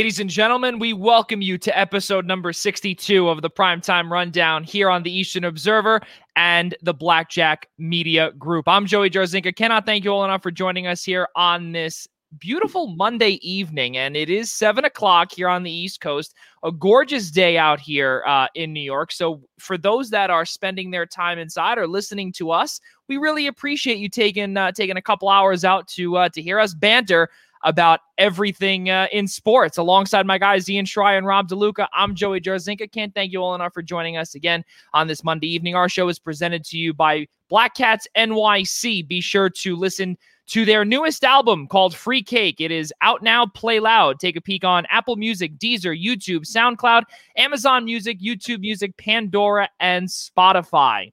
Ladies and gentlemen, we welcome you to episode number 62 of the Primetime Rundown here on the Eastern Observer and the Blackjack Media Group. I'm Joey Jarzynka. Cannot thank you all enough for joining us here on this beautiful Monday evening. And it is seven o'clock here on the East Coast. A gorgeous day out here uh, in New York. So, for those that are spending their time inside or listening to us, we really appreciate you taking uh, taking a couple hours out to uh, to hear us banter about everything uh, in sports. Alongside my guys, Ian Schraier and Rob DeLuca, I'm Joey Jarzynka. Can't thank you all enough for joining us again on this Monday evening. Our show is presented to you by Black Cats NYC. Be sure to listen to their newest album called Free Cake. It is out now, play loud. Take a peek on Apple Music, Deezer, YouTube, SoundCloud, Amazon Music, YouTube Music, Pandora, and Spotify.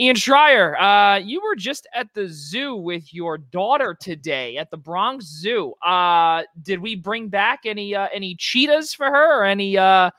Ian Schraier, uh, you were just at the zoo with your daughter today at the Bronx Zoo. Uh, did we bring back any uh, any cheetahs for her, or any uh,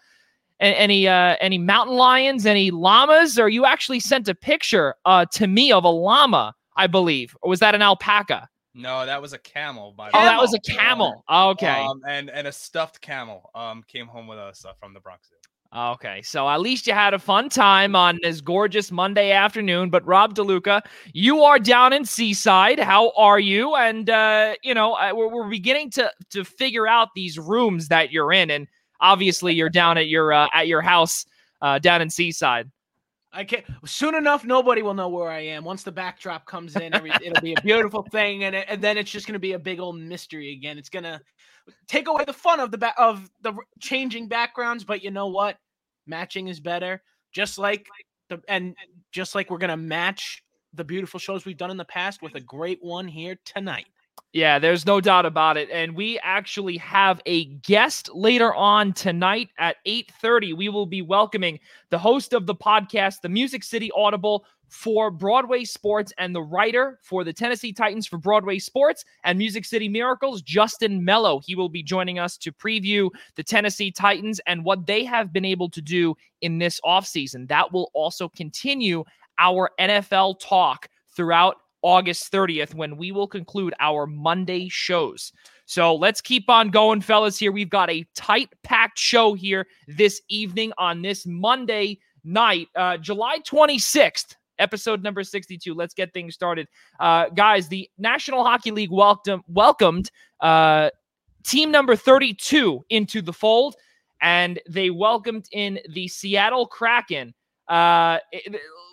any uh, any mountain lions, any llamas? Or you actually sent a picture uh, to me of a llama, I believe, or was that an alpaca? No, that was a camel. By oh, that was a camel. okay. Um, and and a stuffed camel um came home with us uh, from the Bronx Zoo. Okay, so at least you had a fun time on this gorgeous Monday afternoon. But Rob DeLuca, you are down in Seaside. How are you? And uh, you know, we're, we're beginning to to figure out these rooms that you're in, and obviously you're down at your uh, at your house uh, down in Seaside. I can't. Soon enough, nobody will know where I am. Once the backdrop comes in, every, it'll be a beautiful thing, and, it, and then it's just going to be a big old mystery again. It's gonna take away the fun of the ba- of the changing backgrounds. But you know what? Matching is better. Just like the and just like we're gonna match the beautiful shows we've done in the past with a great one here tonight. Yeah, there's no doubt about it. And we actually have a guest later on tonight at 8:30. We will be welcoming the host of the podcast, the Music City Audible, for Broadway Sports and the writer for the Tennessee Titans for Broadway Sports and Music City Miracles, Justin Mello. He will be joining us to preview the Tennessee Titans and what they have been able to do in this offseason. That will also continue our NFL talk throughout August 30th when we will conclude our Monday shows. So let's keep on going, fellas. Here we've got a tight packed show here this evening on this Monday night, uh, July 26th episode number 62. Let's get things started. Uh, guys, the National Hockey League welcomed, welcomed uh, team number 32 into the fold, and they welcomed in the Seattle Kraken. Uh,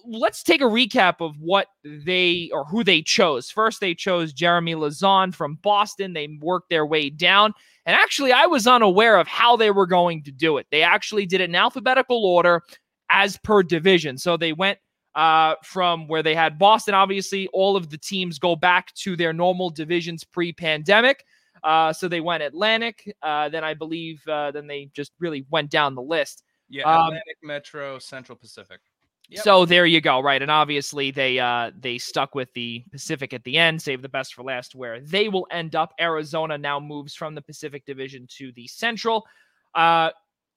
let's take a recap of what they or who they chose. First, they chose Jeremy Lauzon from Boston. They worked their way down. And actually, I was unaware of how they were going to do it. They actually did it in alphabetical order as per division. So they went uh, from where they had Boston. Obviously, all of the teams go back to their normal divisions pre pandemic. Uh, so they went Atlantic. Uh, then I believe, uh, then they just really went down the list. Yeah, um, Atlantic, um, Metro, Central Pacific. Yep. So there you go, right? And obviously they uh they stuck with the Pacific at the end, save the best for last, where they will end up. Arizona now moves from the Pacific Division to the Central. Uh,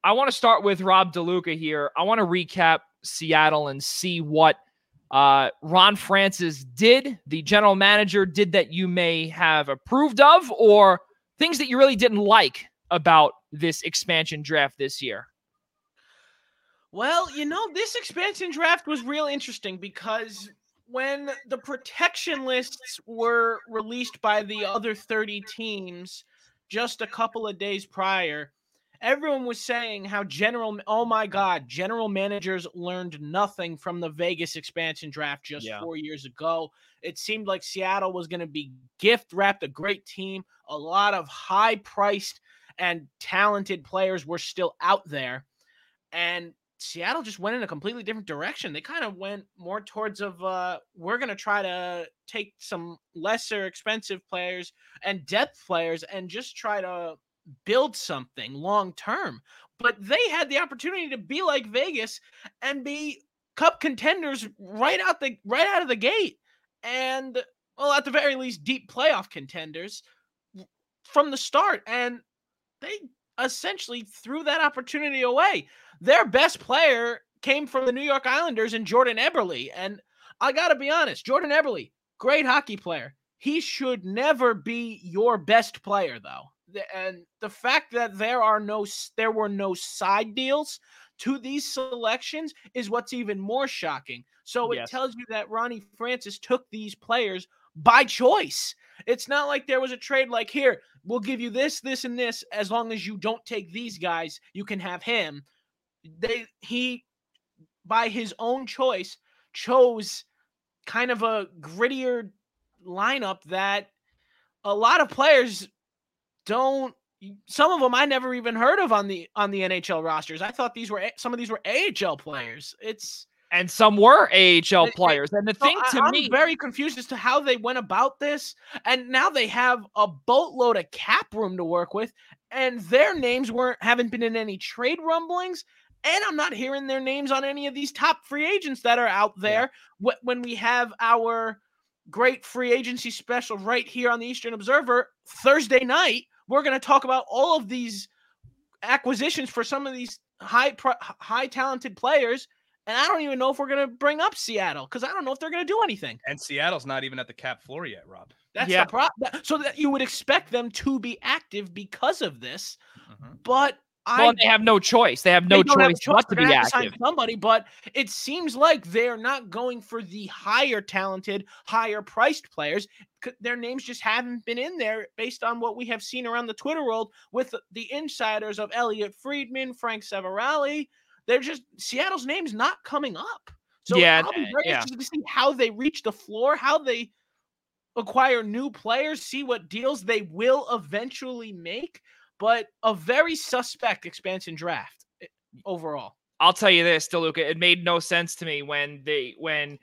I want to start with Rob DeLuca here. I want to recap Seattle and see what uh, Ron Francis did, the general manager did that you may have approved of, or things that you really didn't like about this expansion draft this year? Well, you know, this expansion draft was real interesting because when the protection lists were released by the other 30 teams just a couple of days prior, everyone was saying how general oh my god general managers learned nothing from the vegas expansion draft just yeah. four years ago it seemed like seattle was going to be gift wrapped a great team a lot of high priced and talented players were still out there and seattle just went in a completely different direction they kind of went more towards of uh we're going to try to take some lesser expensive players and depth players and just try to build something long term. But they had the opportunity to be like Vegas and be cup contenders right out the right out of the gate. And well, at the very least, deep playoff contenders from the start. And they essentially threw that opportunity away. Their best player came from the New York Islanders and Jordan Eberle. And I got to be honest, Jordan Eberle, great hockey player. He should never be your best player, though. And the fact that there are no there were no side deals to these selections is what's even more shocking. So it Yes. tells you that Ronnie Francis took these players by choice. It's not like there was a trade like here, we'll give you this, this, and this. As long as you don't take these guys, you can have him. They he by his own choice chose kind of a grittier lineup that a lot of players don't some of them I never even heard of on the on the NHL rosters. I thought these were some of these were AHL players. It's And some were AHL players. And the so thing I- to I'm me, very confused as to how they went about this. And now they have a boatload of cap room to work with, and their names weren't haven't been in any trade rumblings. And I'm not hearing their names on any of these top free agents that are out there. Wh- When we have our great free agency special right here on the Eastern Observer Thursday night, we're going to talk about all of these acquisitions for some of these high pro- high talented players. And I don't even know if we're going to bring up Seattle because I don't know if they're going to do anything. And Seattle's not even at the cap floor yet, Rob. That's Yeah. the problem. So that you would expect them to be active because of this, Mhm. but I well, they have no choice. They have no don't have choice but to be active. somebody, but it seems like they're not going for the higher talented, higher priced players. Their names just haven't been in there based on what we have seen around the Twitter world with the insiders of Elliot Friedman, Frank Seravalli. They're just Seattle's name's not coming up. So Yeah, I'll be uh, very yeah. interested to see how they reach the floor, how they acquire new players, see what deals they will eventually make. But a very suspect expansion draft eh, overall. I'll tell you this, DeLuca, it made no sense to me when they when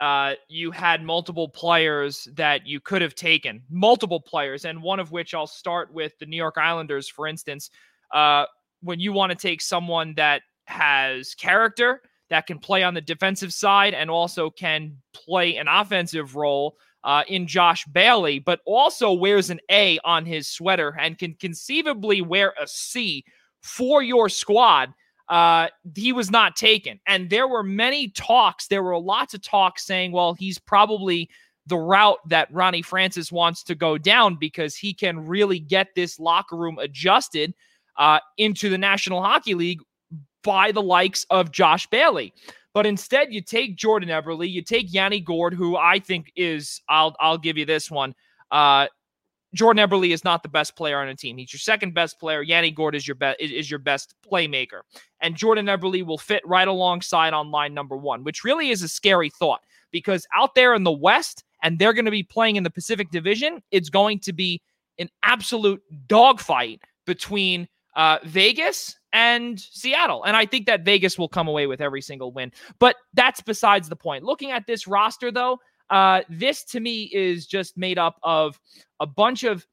uh, you had multiple players that you could have taken, multiple players, and one of which I'll start with the New York Islanders, for instance. Uh, when you want to take someone that has character, that can play on the defensive side, and also can play an offensive role uh, in Josh Bailey, but also wears an A on his sweater and can conceivably wear a C for your squad uh, he was not taken. And there were many talks, there were lots of talks saying, well, he's probably the route that Ronnie Francis wants to go down because he can really get this locker room adjusted uh, into the National Hockey League by the likes of Josh Bailey. But instead, you take Jordan Eberle, you take Yanni Gourde, who I think is, I'll I'll give you this one. Uh, Jordan Eberle is not the best player on a team. He's your second best player. Yanni Gourde is your best is, your best playmaker, and Jordan Eberle will fit right alongside on line number one, which really is a scary thought because out there in the West, and they're going to be playing in the Pacific Division, it's going to be an absolute dogfight between uh, Vegas and Seattle, and I think that Vegas will come away with every single win. But that's besides the point. Looking at this roster, though, uh, this to me is just made up of a bunch of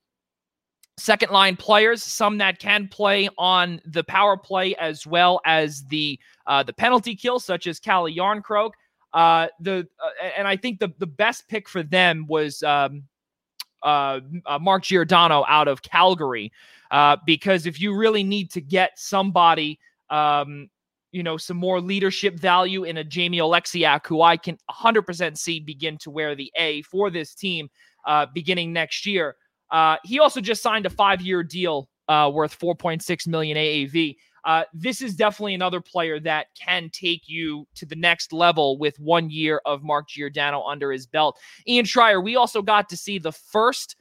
second line players, some that can play on the power play as well as the uh, the penalty kill, such as Calle Järnkrok. Uh, the uh, and I think the the best pick for them was um, uh, uh, Mark Giordano out of Calgary, uh, because if you really need to get somebody. Um, you know, some more leadership value in a Jamie Oleksiak, who I can 100% see begin to wear the A for this team uh, beginning next year. Uh, he also just signed a five-year deal uh, worth 4.6 million AAV. Uh, this is definitely another player that can take you to the next level with one year of Mark Giordano under his belt. Ian Schraier, we also got to see the first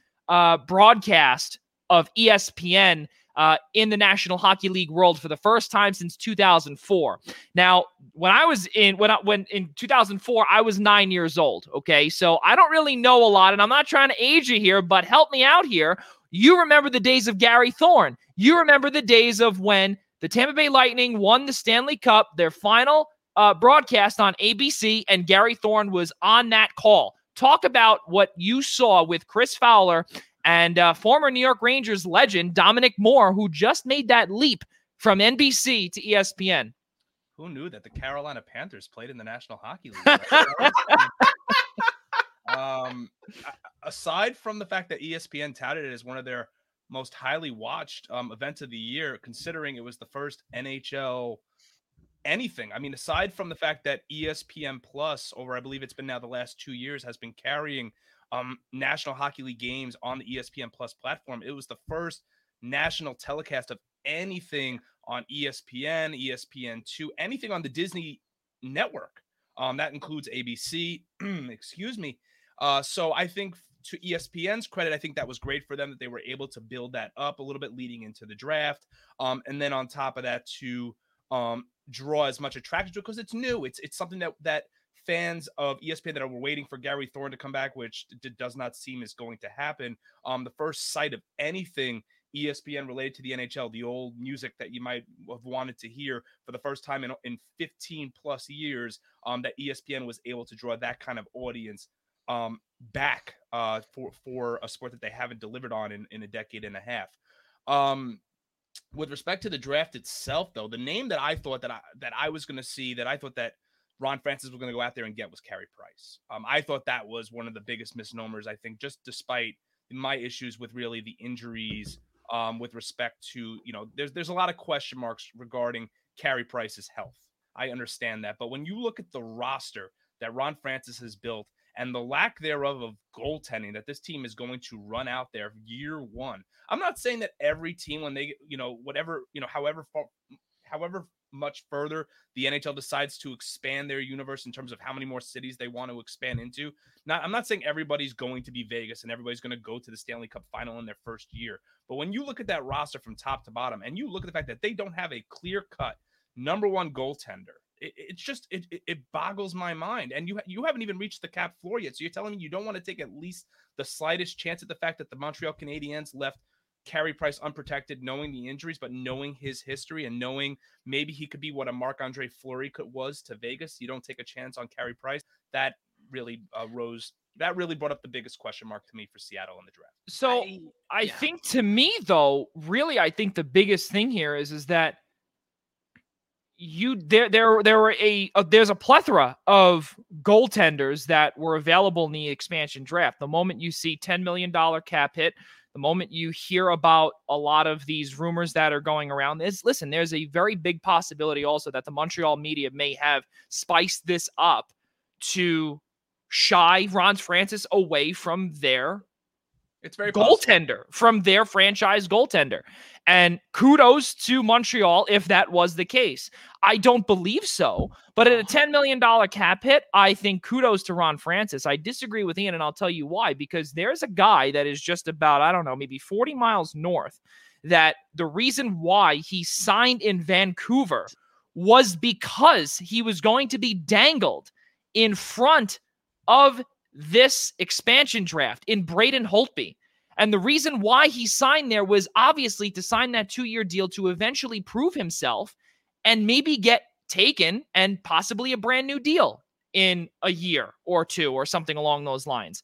broadcast of ESPN uh, in the National Hockey League world for the first time since 2004. Now, when I was in when I, when in 2004, I was nine years old. Okay, so I don't really know a lot, and I'm not trying to age you here, but help me out here. You remember the days of Gary Thorne. You remember the days of when the Tampa Bay Lightning won the Stanley Cup, their final uh, broadcast on ABC, and Gary Thorne was on that call. Talk about what you saw with Chris Fowler and uh, former New York Rangers legend Dominic Moore, who just made that leap from NBC to ESPN. Who knew that the Carolina Panthers played in the National Hockey League? um, aside from the fact that ESPN touted it as one of their most highly watched um, events of the year, considering it was the first NHL anything. I mean, aside from the fact that ESPN Plus, over I believe it's been now the last two years, has been carrying um, National Hockey League games on the ESPN Plus platform, it was the first national telecast of anything on ESPN, ESPN2, anything on the Disney network. Um, that includes ABC, excuse me. Uh, so I think to ESPN's credit, I think that was great for them that they were able to build that up a little bit leading into the draft. Um, and then on top of that, to um, draw as much attraction because it's new. It's it's something that that fans of ESPN that are waiting for Gary Thorne to come back, which d- does not seem is going to happen. Um, the first sight of anything ESPN related to the NHL, the old music that you might have wanted to hear for the first time in, in 15 plus years, um, that ESPN was able to draw that kind of audience um, back uh, for for a sport that they haven't delivered on in, in a decade and a half. Um, with respect to the draft itself, though, the name that I thought that I that I was going to see, that I thought that Ron Francis was going to go out there and get was Carey Price. Um, I thought that was one of the biggest misnomers. I think just despite my issues with really the injuries, um, with respect to you know, there's there's a lot of question marks regarding Carey Price's health. I understand that, but when you look at the roster that Ron Francis has built and the lack thereof of goaltending that this team is going to run out there year one. I'm not saying that every team, when they, you know, whatever, you know, however far, however much further the NHL decides to expand their universe in terms of how many more cities they want to expand into. Not, I'm not saying everybody's going to be Vegas and everybody's going to go to the Stanley Cup final in their first year. But when you look at that roster from top to bottom and you look at the fact that they don't have a clear cut number one goaltender, it, it's just it, it, it boggles my mind. And you you haven't even reached the cap floor yet. So you're telling me you don't want to take at least the slightest chance at the fact that the Montreal Canadiens left Carey Price unprotected, knowing the injuries, but knowing his history and knowing maybe he could be what a Marc Andre Fleury could was to Vegas. You don't take a chance on Carey Price. That really uh, rose. That really brought up the biggest question mark to me for Seattle in the draft. So I- I yeah. think to me though, really, I think the biggest thing here is is that you there there there were a uh, there's a plethora of goaltenders that were available in the expansion draft. The moment you see ten million dollar cap hit, the moment you hear about a lot of these rumors that are going around, is listen, there's a very big possibility also that the Montreal media may have spiced this up to shy Ron Francis away from their It's very possible. goaltender from their franchise goaltender. And kudos to Montreal if that was the case. I don't believe so, but at a $10 million cap hit, I think kudos to Ron Francis. I disagree with Ian, and I'll tell you why. Because there's a guy that is just about, I don't know, maybe 40 miles north, that the reason why he signed in Vancouver was because he was going to be dangled in front of this expansion draft in Braden Holtby. And the reason why he signed there was obviously to sign that two year deal to eventually prove himself and maybe get taken and possibly a brand new deal in a year or two or something along those lines.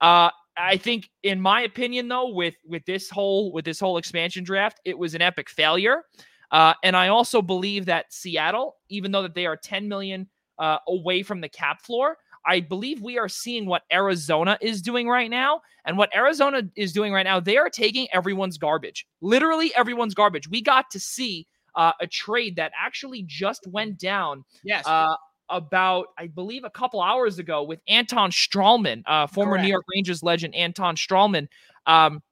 Uh, I think, in my opinion, though, with with this whole with this whole expansion draft, it was an epic failure. Uh, and I also believe that Seattle, even though that they are 10 million uh, away from the cap floor, I believe we are seeing what Arizona is doing right now. And what Arizona is doing right now, they are taking everyone's garbage, literally everyone's garbage. We got to see uh, a trade that actually just went down Yes. uh, about, I believe, a couple hours ago with Anton Stralman, uh, former Correct. New York Rangers legend Anton Stralman, um,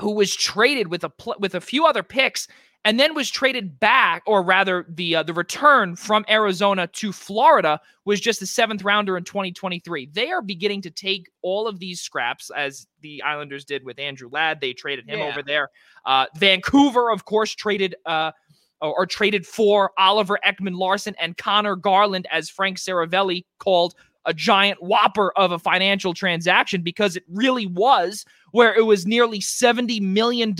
who was traded with a pl- with a few other picks, and then was traded back, or rather, the uh, the return from Arizona to Florida was just a seventh rounder in 2023. They are beginning to take all of these scraps, as the Islanders did with Andrew Ladd. They traded him Yeah. over there. Uh, Vancouver, of course, traded. Uh, or, or traded for Oliver Ekman Larsson and Conor Garland, as Frank Seravalli called a giant whopper of a financial transaction because it really was, where it was nearly $70 million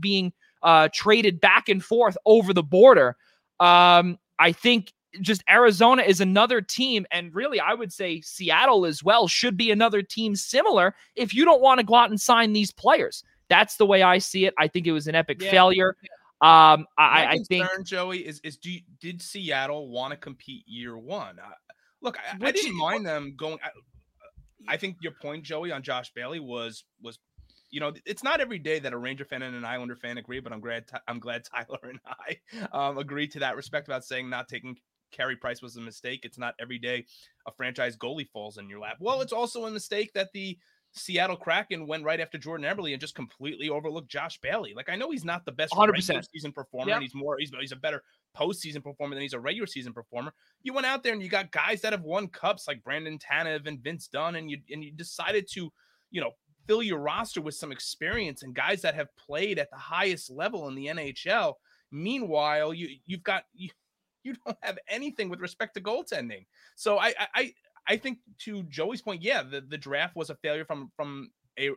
being uh, traded back and forth over the border. Um, I think just Arizona is another team, and really, I would say Seattle as well should be another team similar if you don't want to go out and sign these players. That's the way I see it. I think it was an epic Yeah. failure. Um, I, I- I think concern, Joey, is is do you, did Seattle want to compete year one? Uh, look, I, I didn't mind them going. I, I think your point, Joey, on Josh Bailey was was, you know, it's not every day that a Ranger fan and an Islander fan agree, but I'm glad I'm glad Tyler and I um, agreed to that respect about saying not taking Carey Price was a mistake. It's not every day a franchise goalie falls in your lap. Well, it's also a mistake that the Seattle Kraken went right after Jordan Eberle and just completely overlooked Josh Bailey. Like I know he's not the best 100%. regular season performer, Yep. and he's more he's, he's a better postseason performer than he's a regular season performer. You went out there and you got guys that have won cups like Brandon Tanev and Vince Dunn, and you and you decided to, you know, fill your roster with some experience and guys that have played at the highest level in the NHL. Meanwhile, you you've got you, you don't have anything with respect to goaltending. So I I I- think to Joey's point, yeah, the, the draft was a failure from from a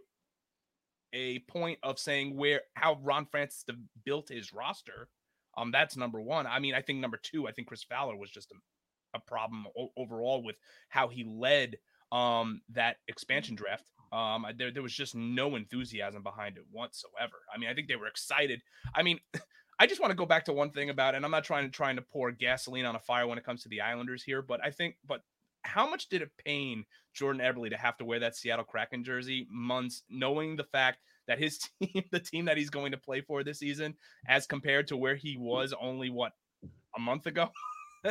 a point of saying where how Ron Francis de- built his roster. Um, that's number one. I mean, I think number two, I think Chris Fowler was just a, a problem o- overall with how he led um that expansion draft. Um, there there was just no enthusiasm behind it whatsoever. I mean, I think they were excited. I mean. I just want to go back to one thing about, and I'm not trying to trying to pour gasoline on a fire when it comes to the Islanders here, but I think, but how much did it pain Jordan Eberle to have to wear that Seattle Kraken jersey months, knowing the fact that his team, the team that he's going to play for this season, as compared to where he was only what a month ago.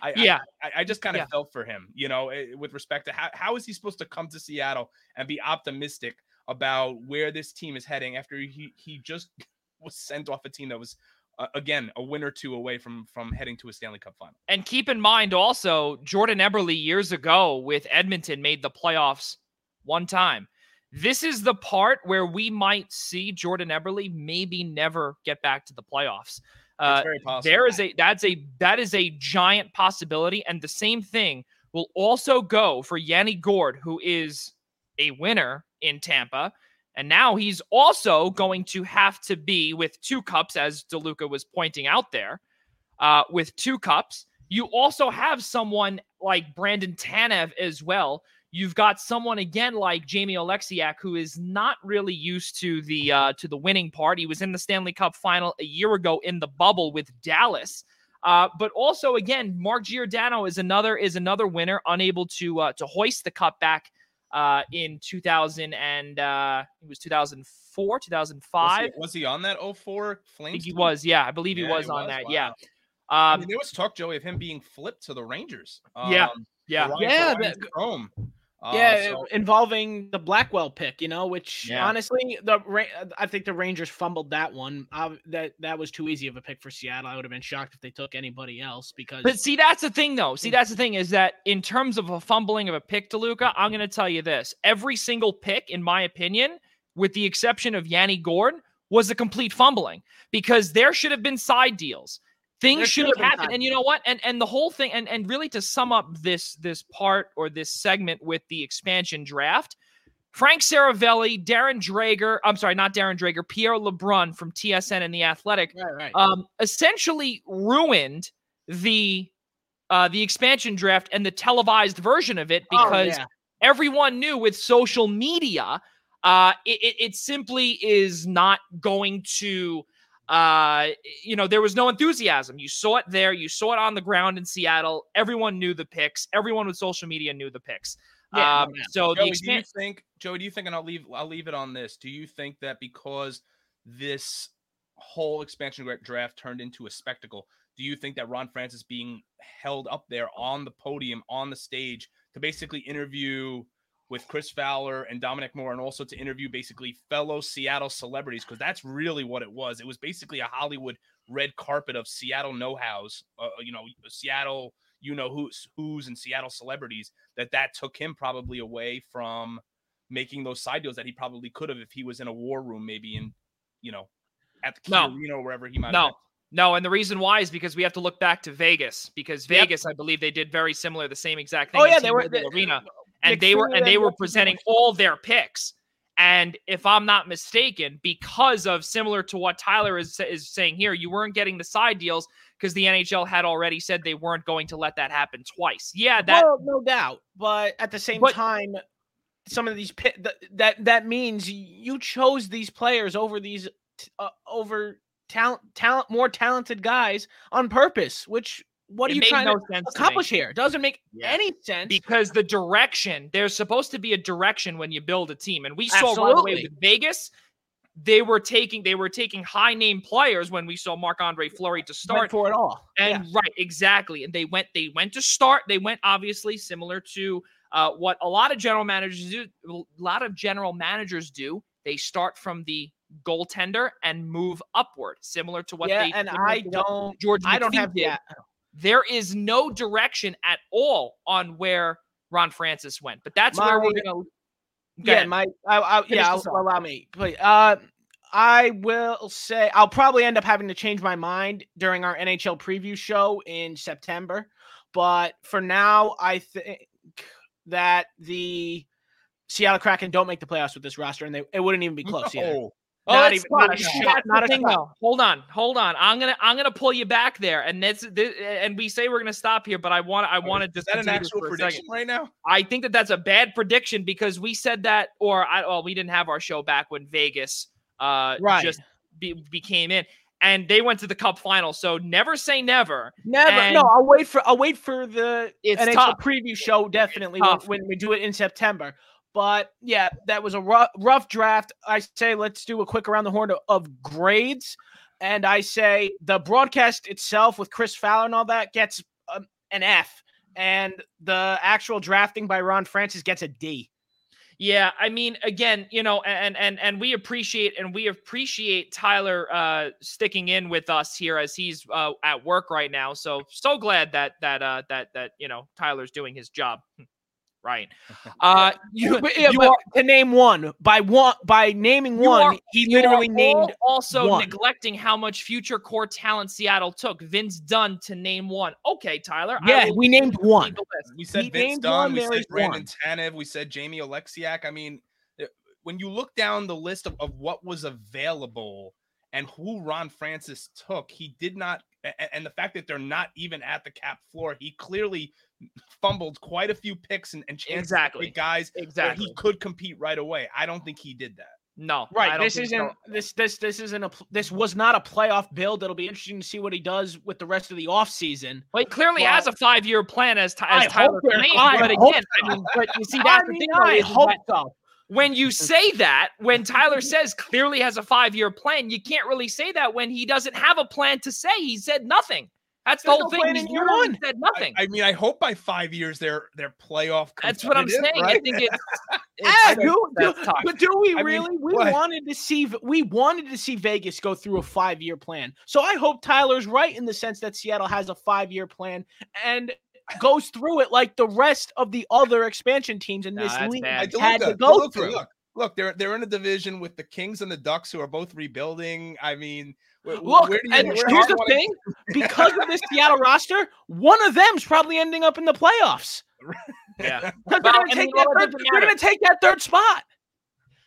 I, Yeah. I, I just kind of Yeah. felt for him, you know, eh, with respect to how, how is he supposed to come to Seattle and be optimistic about where this team is heading after he he just was sent off a team that was uh, again a win or two away from from heading to a Stanley Cup final. And keep in mind also, Jordan Eberle years ago with Edmonton made the playoffs one time. This is the part where we might see Jordan Eberle maybe never get back to the playoffs. Uh, very possible. there is a that's a that is a giant possibility, and the same thing will also go for Yanni Gourde, who is a winner in Tampa. And now he's also going to have to be with two cups, as DeLuca was pointing out there, uh, with two cups. You also have someone like Brandon Tanev as well. You've got someone again like Jamie Oleksiak, who is not really used to the uh, to the winning part. He was in the Stanley Cup final a year ago in the bubble with Dallas. Uh, but also again, Mark Giordano is another is another winner, unable to uh, to hoist the cup back uh, in 2000 and uh, it was 2004, Was 2005. he, was he on that 04 I Flames? think he team? was. Yeah, I believe he Yeah, was he on was? that. Wow. Yeah. I Um, mean, there was talk, Joey, of him being flipped to the Rangers. Yeah. Um, yeah. for Ryan- Yeah, for Ryan that- Strome. Uh, yeah, so- involving the Blackwell pick, you know, which Yeah. honestly, the I think the Rangers fumbled that one. Uh, that that was too easy of a pick for Seattle. I would have been shocked if they took anybody else because But see, that's the thing, though. See, that's the thing is that in terms of a fumbling of a pick DeLuca, I'm going to tell you this: every single pick, in my opinion, with the exception of Yanni Gourde, was a complete fumbling because there should have been side deals. Things should have happened, side and you know what? And and the whole thing, and and really to sum up this this part or this segment with the expansion draft, Frank Seravalli, Darren Dreger, I'm sorry, not Darren Dreger, Pierre LeBrun from TSN and the Athletic right, right. um, essentially ruined the uh, the expansion draft and the televised version of it Oh, because yeah. everyone knew with social media, uh, it, it, it simply is not going to. Uh, you know, there was no enthusiasm. You saw it there. You saw it on the ground in Seattle. Everyone knew the picks. Everyone with social media knew the picks. Yeah, um, doubt. so Joey, do you think, Joey? Do you think, and I'll leave, I'll leave it on this. Do you think that because this whole expansion draft turned into a spectacle, do you think that Ron Francis being held up there on the podium, on the stage, to basically interview with Chris Fowler and Dominic Moore, and also to interview basically fellow Seattle celebrities, because that's really what it was. It was basically a Hollywood red carpet of Seattle know-hows, uh, you know, Seattle, you know who's who's and Seattle celebrities. That that took him probably away from making those side deals that he probably could have if he was in a war room, maybe in, you know, at the No. Arena or wherever he might. No, have no, and the reason why is because we have to look back to Vegas because Yep. Vegas, I believe they did very similar, the same exact thing. Oh yeah, they were T-Mobile arena, and Nick they were and they were presenting all their picks. And if I'm not mistaken, because of similar to what Tyler is is saying here, you weren't getting the side deals because the NHL had already said they weren't going to let that happen twice. Yeah, that well, no doubt. But at the same But- time, some of these th- that that means you chose these players over these uh, over talent talent more talented guys on purpose. Which what are you trying no to accomplish here? It doesn't make Yeah. any sense. because the direction there's supposed to be a direction when you build a team and we saw right away Absolutely. with vegas they were taking they were taking high name players when we saw Marc Andre Fleury to Went start. for it all. And Yeah. right, exactly. And they went they went to start. They went obviously similar to uh, what a lot of general managers do. A lot of general managers do. They start from the goaltender and move upward, similar to what yeah, they. and I don't. George I don't have that. There is no direction at all on where Ron Francis went, but that's where we're gonna. Go Yeah, ahead. my. I, I, yeah, I'll, allow me. But uh, I will say I'll probably end up having to change my mind during our NHL preview show in September. But for now, I think that the Seattle Kraken don't make the playoffs with this roster, and they it wouldn't even be close. either. No. Oh, Not that's even- not a shot, not a thing, shot. though. Hold on, hold on. I'm gonna I'm gonna pull you back there, and this, this and we say we're gonna stop here, but I want I want to Is just that an actual prediction right now? I think that that's a bad prediction because we said that, or I well we didn't have our show back when Vegas uh Right. just be, became in, and they went to the Cup final. So never say never. Never. And- no, I'll wait for I'll wait for the It's NHL tough. preview show definitely when, when we do it in September. But yeah, that was a rough, rough draft. I say let's do a quick around the horn of, grades, and I say the broadcast itself with Chris Fowler and all that gets um, an F, and the actual drafting by Ron Francis gets a D. Yeah, I mean, again, you know, and and and we appreciate and we appreciate Tyler uh sticking in with us here as he's uh at work right now. So so glad that that uh that that you know Tyler's doing his job. Right. Uh you, But, yeah, you but are to name one by one by naming one, are- he literally named also one. neglecting how much future core talent Seattle took. Vince Dunn to name one. Okay, Tyler. Yeah, we named one. We said He Vince Dunn. one, We said Brandon one. Tanev. We said Jamie Oleksiak. I mean, uh, when you look down the list of, of what was available and who Ron Francis took, he did not. a- a- And the fact that they're not even at the cap floor, he clearly fumbled quite a few picks and, and chances Exactly. guys Exactly. he could compete right away. I don't think he did that. No. Right. This isn't so. this this this isn't a this was not a playoff build. It'll be interesting to see what he does with the rest of the offseason. Well, he clearly has a five-year plan as, Ty- I as Tyler hope there- claimed, I but again, so. I mean, but you see, I that's the mean, thing. I hope so. when you mm. say that, when Tyler says clearly has a five-year plan, you can't really say that when he doesn't have a plan to say. He said nothing. That's the whole no thing. plan He in year literally one. said I, nothing. I mean, I hope by five years they're they're playoff. That's what I'm saying. Right? I think it's. It's do- do- but do we I mean, really? we what? wanted to see we wanted to see Vegas go through a five year plan. So I hope Tyler's right in the sense that Seattle has a five year plan and goes through it like the rest of the other expansion teams in Nah, this that's league bad. I had to uh, go look, through. Look, look, they're they're in a division with the Kings and the Ducks, who are both rebuilding. I mean, wh- wh- Look, where you- and where- here's the wanna- thing: because of this Seattle roster, one of them's probably ending up in the playoffs. Yeah. Because Well, they're going to take well, that third. They're going to take that third spot.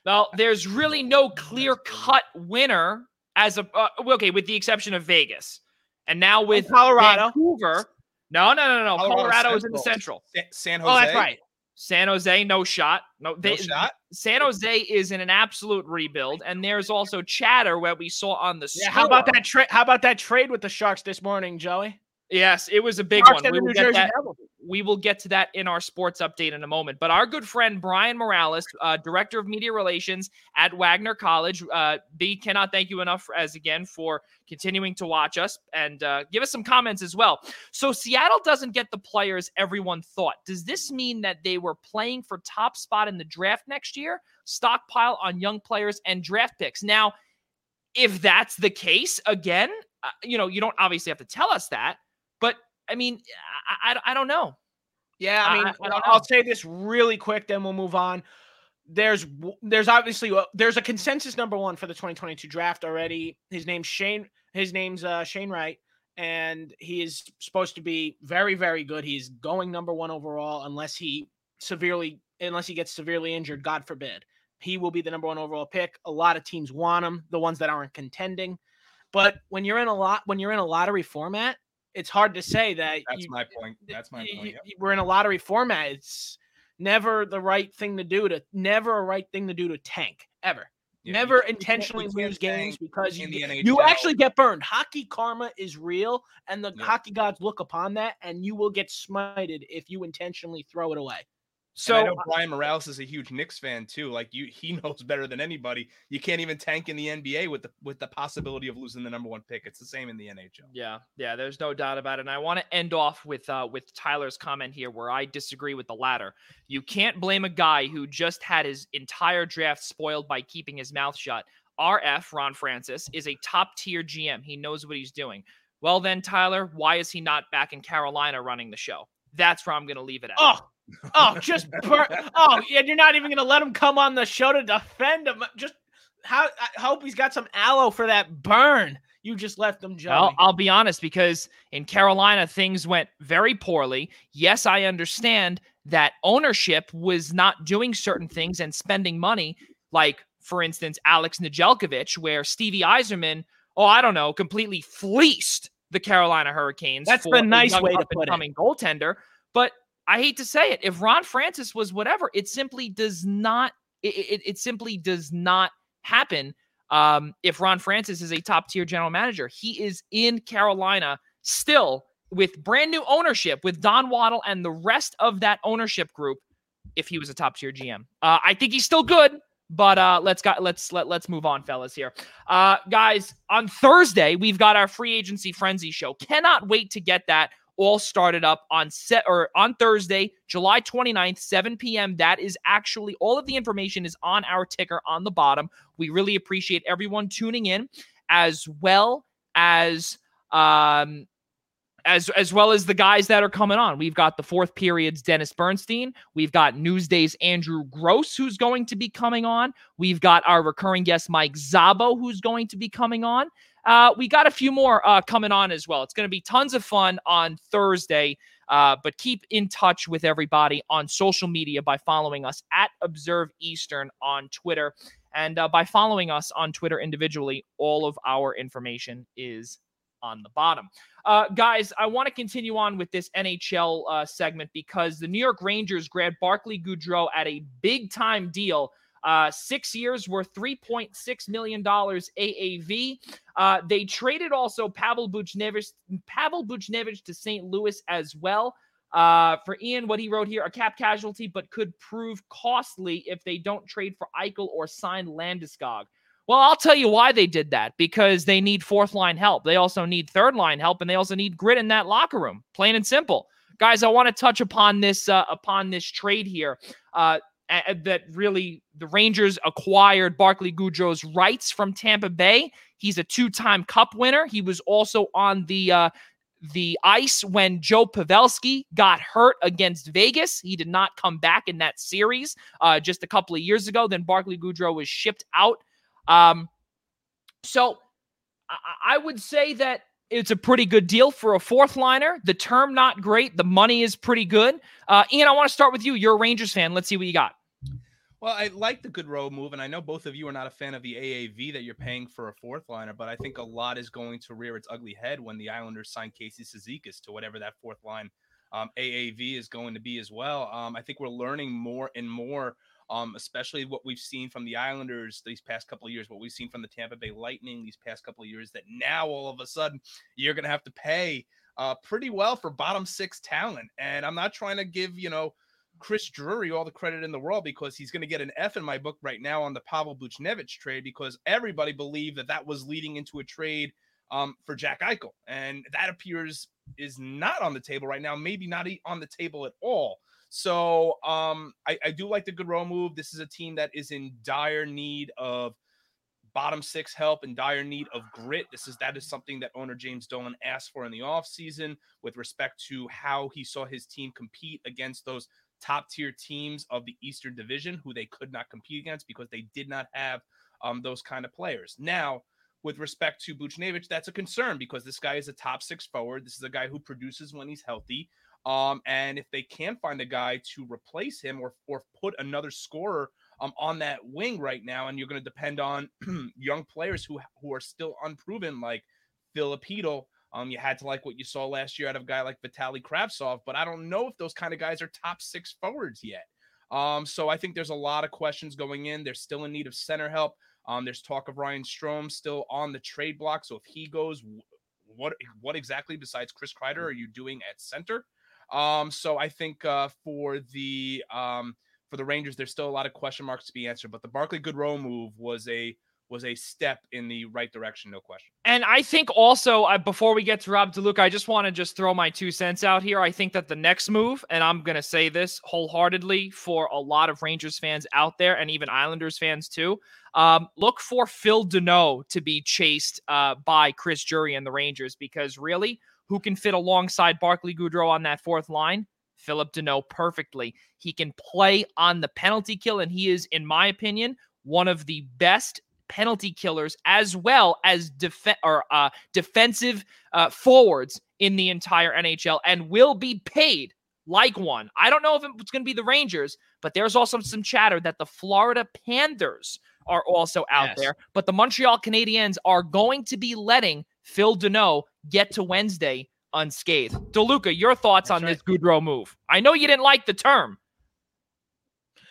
Well, there's really no clear cut winner as a uh, okay, with the exception of Vegas, and now with Colorado. Vancouver. No, no, no, no. Colorado Colorado is in the Central. Central. Sa- San Jose. Oh, that's right. San Jose, no shot. No, No they, shot. San Jose is in an absolute rebuild, and there's also chatter where we saw on the Yeah, how about that trade? How about that trade with the Sharks this morning, Joey? Yes, it was a big Sharks one. and We the will, New get Jersey that, Devils. We will get to that in our sports update in a moment. But our good friend Brian Morales, uh, director of media relations at Wagner College, uh, B cannot thank you enough as again for continuing to watch us and uh, give us some comments as well. So Seattle doesn't get the players everyone thought. Does this mean that they were playing for top spot in the draft next year? Stockpile on young players and draft picks. Now, if that's the case, again, uh, you know, you don't obviously have to tell us that, but I mean, I, I, I don't know. Yeah, I I- mean, I don't I'll say this really quick, then we'll move on. There's there's obviously there's a consensus number one for the 2022 draft already. His name's Shane. His name's uh, Shane Wright, and he is supposed to be very very good. He's going number one overall unless he severely unless he gets severely injured. God forbid. He will be the number one overall pick. A lot of teams want him. The ones that aren't contending. But when you're in a lot when you're in a lottery format, it's hard to say that That's you- my point. That's my y- point. yep. we're in a lottery format. It's never the right thing to do to never a right thing to do to tank ever. Yeah, never you you intentionally lose games because you, you actually get burned. Hockey karma is real, and the Yeah. hockey gods look upon that, and you will get smited if you intentionally throw it away. So and I know Brian Morales is a huge Knicks fan too. Like you, he knows better than anybody. You can't even tank in the NBA with the with the possibility of losing the number one pick. It's the same in the NHL. Yeah, yeah. There's no doubt about it. And I want to end off with uh, with Tyler's comment here, where I disagree with the latter. You can't blame a guy who just had his entire draft spoiled by keeping his mouth shut. RF Ron Francis is a top tier GM. He knows what he's doing. Well, then, Tyler, why is he not back in Carolina running the show? That's where I'm going to leave it at. Oh, oh, just bur- oh, and you're not even going to let him come on the show to defend him. Just how I hope he's got some aloe for that burn. You just left him, Johnny. Well, I'll be honest because in Carolina things went very poorly. Yes, I understand that ownership was not doing certain things and spending money, like for instance Alex Nedeljkovic, where Stevie Yzerman, oh I don't know, completely fleeced the Carolina Hurricanes. That's the nice way to put it. goaltender. But I hate to say it, if Ron Francis was whatever, it simply does not. It, it, it simply does not happen. Um, if Ron Francis is a top tier general manager, he is in Carolina still with brand new ownership with Don Waddell and the rest of that ownership group. If he was a top tier GM, uh, I think he's still good. But uh, let's got let's let let's move on, fellas. Here, uh, guys. On Thursday, we've got our free agency frenzy show. Cannot wait to get that all started up on set or on Thursday, July 29th, 7 p.m. That is actually all of the information is on our ticker on the bottom. We really appreciate everyone tuning in, as well as um, as as well as the guys that are coming on. We've got the fourth period's Dennis Bernstein. We've got Newsday's Andrew Gross, who's going to be coming on. We've got our recurring guest Mike Zabo, who's going to be coming on. Uh, we got a few more uh, coming on as well. It's going to be tons of fun on Thursday. Uh, but keep in touch with everybody on social media by following us at Observe Eastern on Twitter. And uh, by following us on Twitter individually, all of our information is on the bottom. Uh, guys, I want to continue on with this NHL uh, segment because the New York Rangers grabbed Barclay Goodrow at a big time deal. Uh, six years worth $3.6 million AAV. Uh, they traded also Pavel Buchnevich, Pavel Buchnevich to St. Louis as well. Uh, for Ian, what he wrote here, a cap casualty, but could prove costly if they don't trade for Eichel or sign Landeskog. Well, I'll tell you why they did that because they need fourth line help. They also need third line help, and they also need grit in that locker room. Plain and simple, guys. I want to touch upon this uh, upon this trade here. Uh, that really the Rangers acquired Barclay Goodrow's rights from Tampa Bay. He's a two-time Cup winner. He was also on the uh, the ice when Joe Pavelski got hurt against Vegas. He did not come back in that series uh, just a couple of years ago. Then Barclay Goodrow was shipped out um, so I, I would say that it's a pretty good deal for a fourth liner. The term not great. The money is pretty good. Uh, Ian, I want to start with you. You're a Rangers fan. Let's see what you got. Well, I like the Goodrow move, and I know both of you are not a fan of the AAV that you're paying for a fourth liner, but I think a lot is going to rear its ugly head when the Islanders sign Casey Cizikas to whatever that fourth line um, AAV is going to be as well. Um, I think we're learning more and more um, especially what we've seen from the Islanders these past couple of years, what we've seen from the Tampa Bay Lightning these past couple of years, that now all of a sudden you're going to have to pay uh, pretty well for bottom six talent. And I'm not trying to give, you know, Chris Drury all the credit in the world because he's going to get an F in my book right now on the Pavel Buchnevich trade because everybody believed that that was leading into a trade um, for Jack Eichel. And that appears is not on the table right now, maybe not on the table at all. So um, I, I do like the Goodrow move. This is a team that is in dire need of bottom six help and dire need of grit. This is that is something that owner James Dolan asked for in the offseason with respect to how he saw his team compete against those top tier teams of the Eastern Division who they could not compete against because they did not have um, those kind of players. Now, with respect to Buchnevich, that's a concern because this guy is a top six forward. This is a guy who produces when he's healthy. Um, and if they can find a guy to replace him or or put another scorer um, on that wing right now, and you're going to depend on young players who who are still unproven, like Filipino. Um, you had to like what you saw last year out of a guy like Vitali Kravtsov, but I don't know if those kind of guys are top six forwards yet. Um, so I think there's a lot of questions going in. They're still in need of center help. Um, there's talk of Ryan Strome still on the trade block. So if he goes, what what exactly besides Chris Kreider are you doing at center? Um, so I think uh, for the um, for the Rangers, there's still a lot of question marks to be answered. But the Barclay Goodrow move was a was a step in the right direction, no question. And I think also uh, before we get to Rob DeLuca, I just want to just throw my two cents out here. I think that the next move, and I'm going to say this wholeheartedly for a lot of Rangers fans out there, and even Islanders fans too, um, look for Phil Danault to be chased uh, by Chris Drury and the Rangers because really, who can fit alongside Barclay Goodrow on that fourth line? Phillip Danault perfectly. He can play on the penalty kill, and he is, in my opinion, one of the best penalty killers as well as def- or uh, defensive uh, forwards in the entire NHL and will be paid like one. I don't know if it's going to be the Rangers, but there's also some chatter that the Florida Panthers are also out yes. there. But the Montreal Canadiens are going to be letting Phil Danault get to Wednesday unscathed. DeLuca, your thoughts That's on right. this Goodrow move? I know you didn't like the term.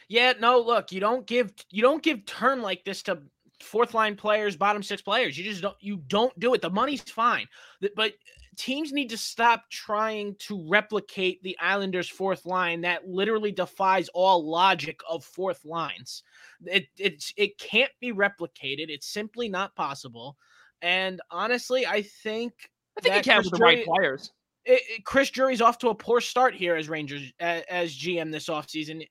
Yeah, no, look, you don't give you don't give term like this to fourth line players, bottom six players. You just don't you don't do it. The money's fine, but teams need to stop trying to replicate the Islanders' fourth line that literally defies all logic of fourth lines. It it's it can't be replicated. It's simply not possible. And honestly, I think I think he can with the right players. It, it, Chris Drury's off to a poor start here as Rangers as, as GM this offseason.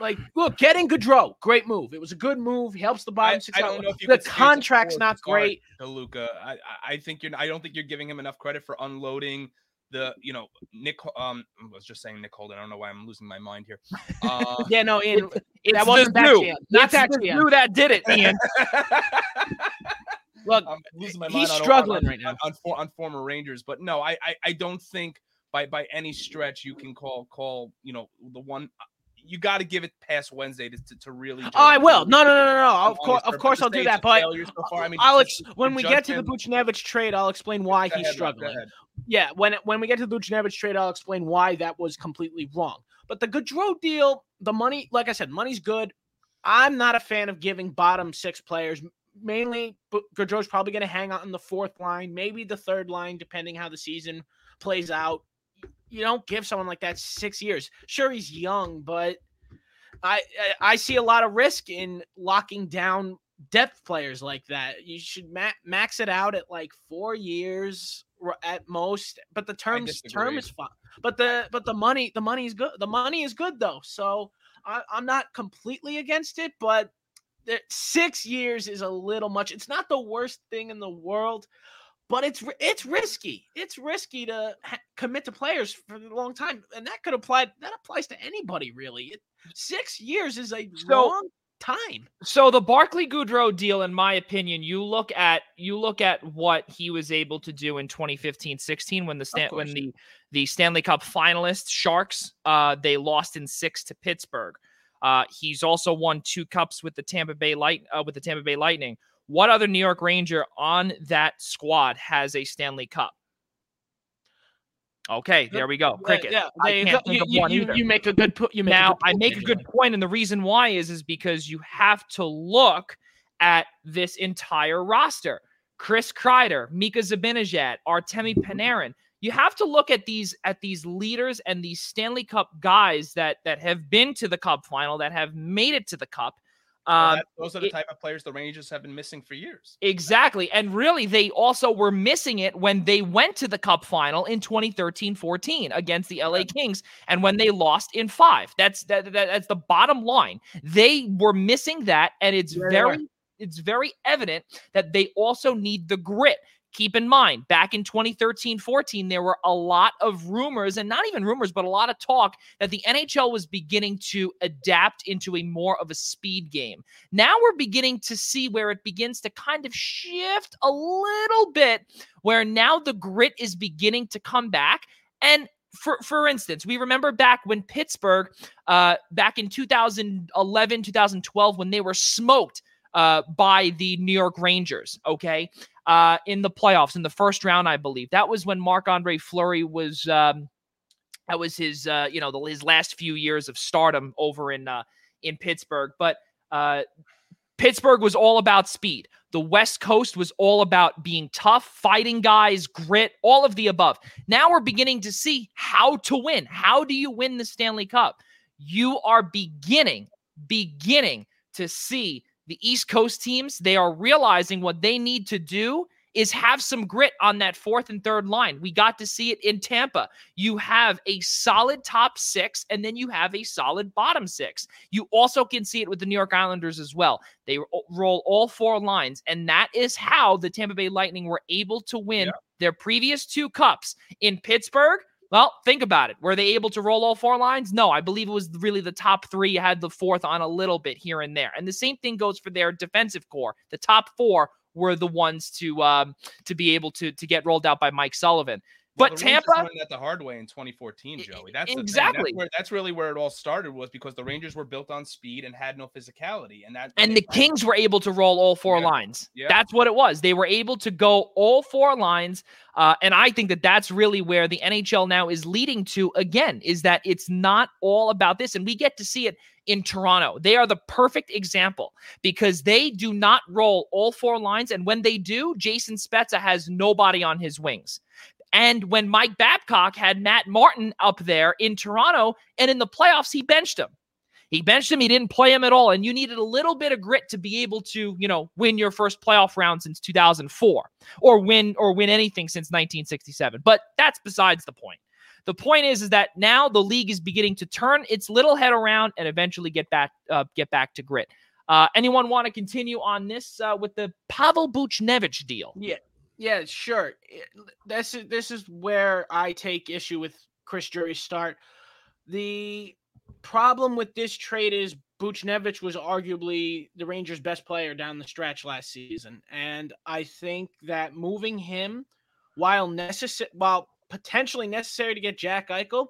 Like, look, getting Goodrow, great move. It was a good move. He helps the bottom I, six. I don't know if you the contract's not great. Luca, I, I think you're. I don't think you're giving him enough credit for unloading the. You know, Nick. Um, I was just saying Nick Holden. I don't know why I'm losing my mind here. Uh, yeah, no, Ian, it's that wasn't that Not it's that the that did it, Ian. Look, I'm losing my mind he's on, struggling on, right now on, on, former Rangers, but no, I, I I don't think by by any stretch you can call call you know the one uh, you got to give it past Wednesday to, to, to really. Oh, I will. No, no, no, no, no. Of course, of course, I'll do that. But so far, I mean, I'll ex- when we get to the Buchnevich trade, I'll explain why he's ahead, struggling. Yeah, when when we get to the Buchnevich trade, I'll explain why that was completely wrong. But the Goodrow deal, the money, like I said, money's good. I'm not a fan of giving bottom six players. Mainly, Goodrow's probably going to hang out in the fourth line, maybe the third line, depending how the season plays out you don't give someone like that six years. Sure, he's young, but I I see a lot of risk in locking down depth players like that. You should ma- max it out at like four years at most. But the term term is fine. But the but the money the money is good. The money is good though. So I, I'm not completely against it, but six years is a little much. It's not the worst thing in the world, but it's it's risky. It's risky to ha- commit to players for a long time, and that could apply. That applies to anybody, really. It, six years is a so, long time. So the Barclay Goodrow deal, in my opinion, you look at you look at what he was able to do in 2015-16 when the Stan- when the the Stanley Cup finalists Sharks uh, they lost in six to Pittsburgh. Uh, he's also won two cups with the Tampa Bay Light uh, with the Tampa Bay Lightning. What other New York Ranger on that squad has a Stanley Cup? Okay, there we go. Cricket. Yeah, I can't think you, of one you, either. you make a good point. You make now. I make a good point, and the reason why is is because you have to look at this entire roster: Chris Kreider, Mika Zibanejad, Artemi Panarin. You have to look at these at these leaders and these Stanley Cup guys that that have been to the Cup final, that have made it to the Cup, um, those are the it, type of players the Rangers have been missing for years. Exactly. And really, they also were missing it when they went to the Cup final in 2013 14 against the LA Kings and when they lost in five. That's that, that that's the bottom line. They were missing that, and it's yeah, very. It's very evident that they also need the grit. Keep in mind, back in 2013 14, there were a lot of rumors, and not even rumors, but a lot of talk that the NHL was beginning to adapt into a more of a speed game. Now we're beginning to see where it begins to kind of shift a little bit, where now the grit is beginning to come back. And for for instance, we remember back when Pittsburgh, uh, back in 2011, 2012, when they were smoked uh, by the New York Rangers. Okay, uh, in the playoffs in the first round, I believe. That was when Marc Andre Fleury was. Um, that was his, uh, you know, the, his last few years of stardom over in uh, in Pittsburgh. But uh, Pittsburgh was all about speed. The West Coast was all about being tough, fighting guys, grit, all of the above. Now we're beginning to see how to win. How do you win the Stanley Cup? You are beginning, beginning to see the East Coast teams. They are realizing what they need to do is have some grit on that fourth and third line. We got to see it in Tampa. You have a solid top six, and then you have a solid bottom six. You also can see it with the New York Islanders as well. They roll all four lines, and that is how the Tampa Bay Lightning were able to win yeah. their previous two cups in Pittsburgh. Well, think about it. Were they able to roll all four lines? No, I believe it was really the top three. Had the fourth on a little bit here and there. And the same thing goes for their defensive core. The top four were the ones to um, to be able to to get rolled out by Mike Sullivan. Well, but Tampa learned that the hard way in 2014, Joey. That's exactly that's, where, that's really where it all started was because the Rangers were built on speed and had no physicality, and that and the Kings were able to roll all four yeah. lines. Yeah. That's what it was. They were able to go all four lines, uh, and I think that that's really where the NHL now is leading to. Again, is that it's not all about this, and we get to see it in Toronto. They are the perfect example because they do not roll all four lines. And when they do, Jason Spezza has nobody on his wings. And when Mike Babcock had Matt Martin up there in Toronto and in the playoffs, he benched him. He benched him. He didn't play him at all. And you needed a little bit of grit to be able to, you know, win your first playoff round since 2004 or win or win anything since 1967. But that's besides the point. The point is, is that now the league is beginning to turn its little head around and eventually get back, uh, get back to grit. Uh, anyone want to continue on this uh, with the Pavel Buchnevich deal? Yeah, yeah, sure. Eh, this is this is where I take issue with Chris Drury's start. The problem with this trade is Buchnevich was arguably the Rangers' best player down the stretch last season, and I think that moving him, while necessary, while potentially necessary to get Jack Eichel.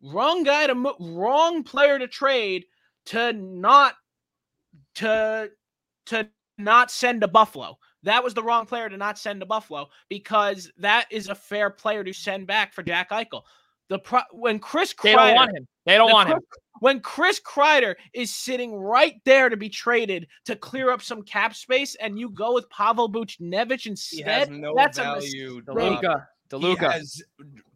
Wrong guy to mo- wrong player to trade to not to to not send to Buffalo. That was the wrong player to not send to Buffalo because that is a fair player to send back for Jack Eichel. The pro- when Chris Kreider, they don't want him. They don't want him. When Chris Kreider is sitting right there to be traded to clear up some cap space, and you go with Pavel Buchnevich instead, no that's value. a mistake. DeLuca. Has,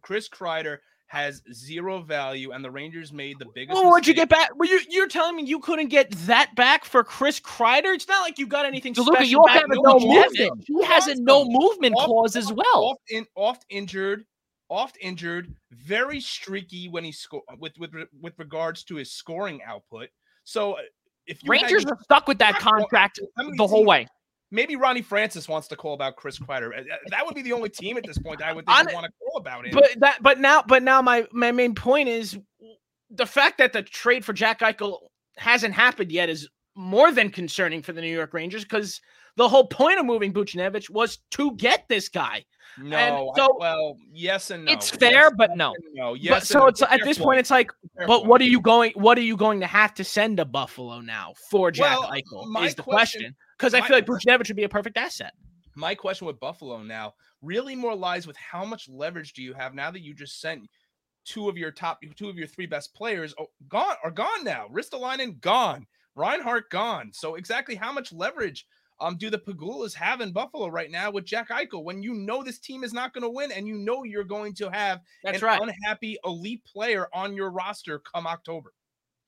Chris Kreider has zero value, and the Rangers made the biggest. Well, what'd you get back? Well, you, you're telling me you couldn't get that back for Chris Kreider? It's not like you got anything DeLuca, special. You also have a no movement. He has a no movement off, clause as well. Oft, in, oft injured, oft injured, very streaky when he score with with with regards to his scoring output. So uh, if Rangers are stuck with that contract the whole way. Maybe Ronnie Francis wants to call about Chris Kreider. Uh, uh, that would be the only team at this point I would think want to call about it. But that, but now, but now, my my main point is the fact that the trade for Jack Eichel hasn't happened yet is more than concerning for the New York Rangers because the whole point of moving Buchnevich was to get this guy. No, so, I, well, yes and no. It's fair, yes, but no. No, yes. But, so it's at this point, point, it's like, but point. what are you going? What are you going to have to send to Buffalo now for Jack well, Eichel? Is the question. question because I feel like Buchnevich would be a perfect asset. My question with Buffalo now really more lies with how much leverage do you have now that you just sent two of your top, two of your three best players oh, gone are gone now. Ristolainen gone, Reinhart gone. So exactly how much leverage um do the Pegulas have in Buffalo right now with Jack Eichel when you know this team is not going to win and you know you're going to have That's an right. unhappy elite player on your roster come October.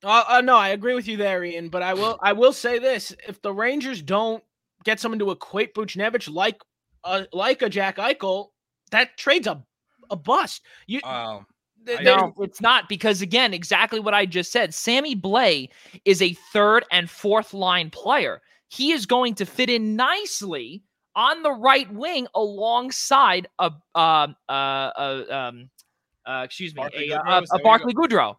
Uh, uh, no, I agree with you there, Ian. But I will, I will say this: if the Rangers don't get someone to equate Buchnevich like, uh, like a Jack Eichel, that trade's a, a bust. You, um, it's not because again, exactly what I just said. Sammy Blais is a third and fourth line player. He is going to fit in nicely on the right wing alongside a, uh, uh, uh, um, uh, excuse me, Barclay a, uh, a, a Barclay Goodrow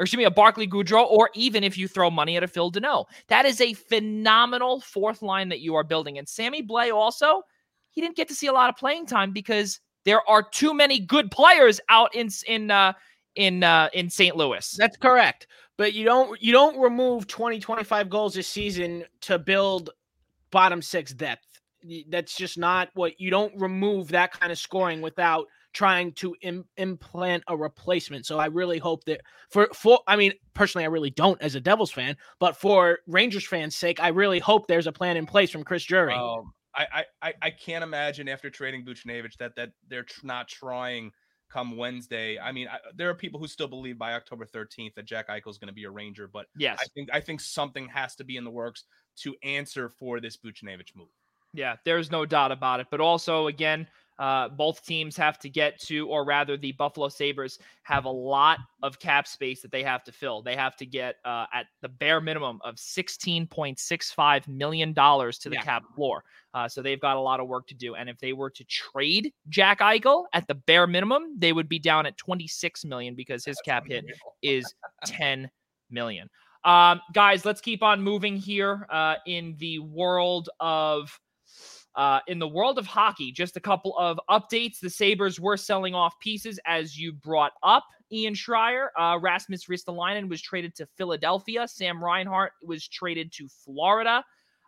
or excuse me, a Barclay Goodrow, or even if you throw money at a Phil Danault. That is a phenomenal fourth line that you are building. And Sammy Blais also, he didn't get to see a lot of playing time because there are too many good players out in in uh, in uh, in St. Louis. That's correct. But you don't you don't remove 20 25 goals this season to build bottom 6 depth. That's just not what you don't remove that kind of scoring without trying to Im- implant a replacement. So I really hope that for for I mean personally I really don't as a Devils fan, but for Rangers fans' sake, I really hope there's a plan in place from Chris Drury. Um, I, I I can't imagine after trading Buchnevich that that they're tr- not trying come Wednesday. I mean, I, there are people who still believe by October 13th that Jack Eichel is going to be a Ranger, but yes, I think I think something has to be in the works to answer for this Buchnevich move. Yeah, there's no doubt about it. But also, again, uh, both teams have to get to, or rather, the Buffalo Sabres have a lot of cap space that they have to fill. They have to get uh, at the bare minimum of $16.65 million to the yeah. cap floor. Uh, so they've got a lot of work to do. And if they were to trade Jack Eichel at the bare minimum, they would be down at 26 million because his cap hit is 10 million. Um, guys, let's keep on moving here uh, in the world of uh, in the world of hockey, just a couple of updates. The Sabres were selling off pieces, as you brought up, Ian Schraier. Uh, Rasmus Ristolainen was traded to Philadelphia. Sam Reinhart was traded to Florida.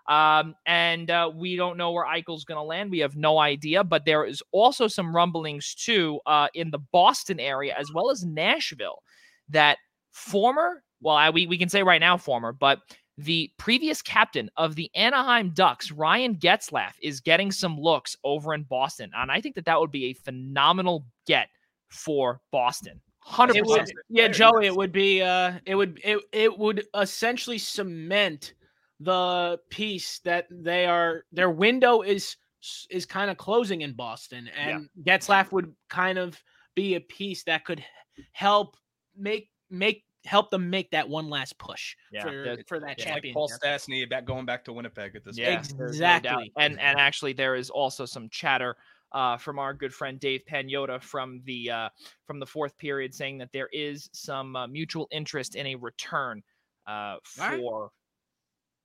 Um, and uh, we don't know where Eichel's going to land. We have no idea. But there is also some rumblings, too, uh, in the Boston area, as well as Nashville, that former, well, we, we can say right now former, but the previous captain of the Anaheim Ducks, Ryan Getzlaf, is getting some looks over in Boston. And I think that that would be a phenomenal get for Boston. 100%. Would, yeah, Joey, it would be uh it would it, it would essentially cement the piece that they are their window is is kind of closing in Boston and yeah. Getzlaf would kind of be a piece that could help make make help them make that one last push yeah, for, for that yeah, champion. Like Paul Stastny back going back to Winnipeg at this yeah, point. Exactly. No and and actually there is also some chatter uh, from our good friend Dave Pagnotta from the uh, from the fourth period saying that there is some uh, mutual interest in a return uh, for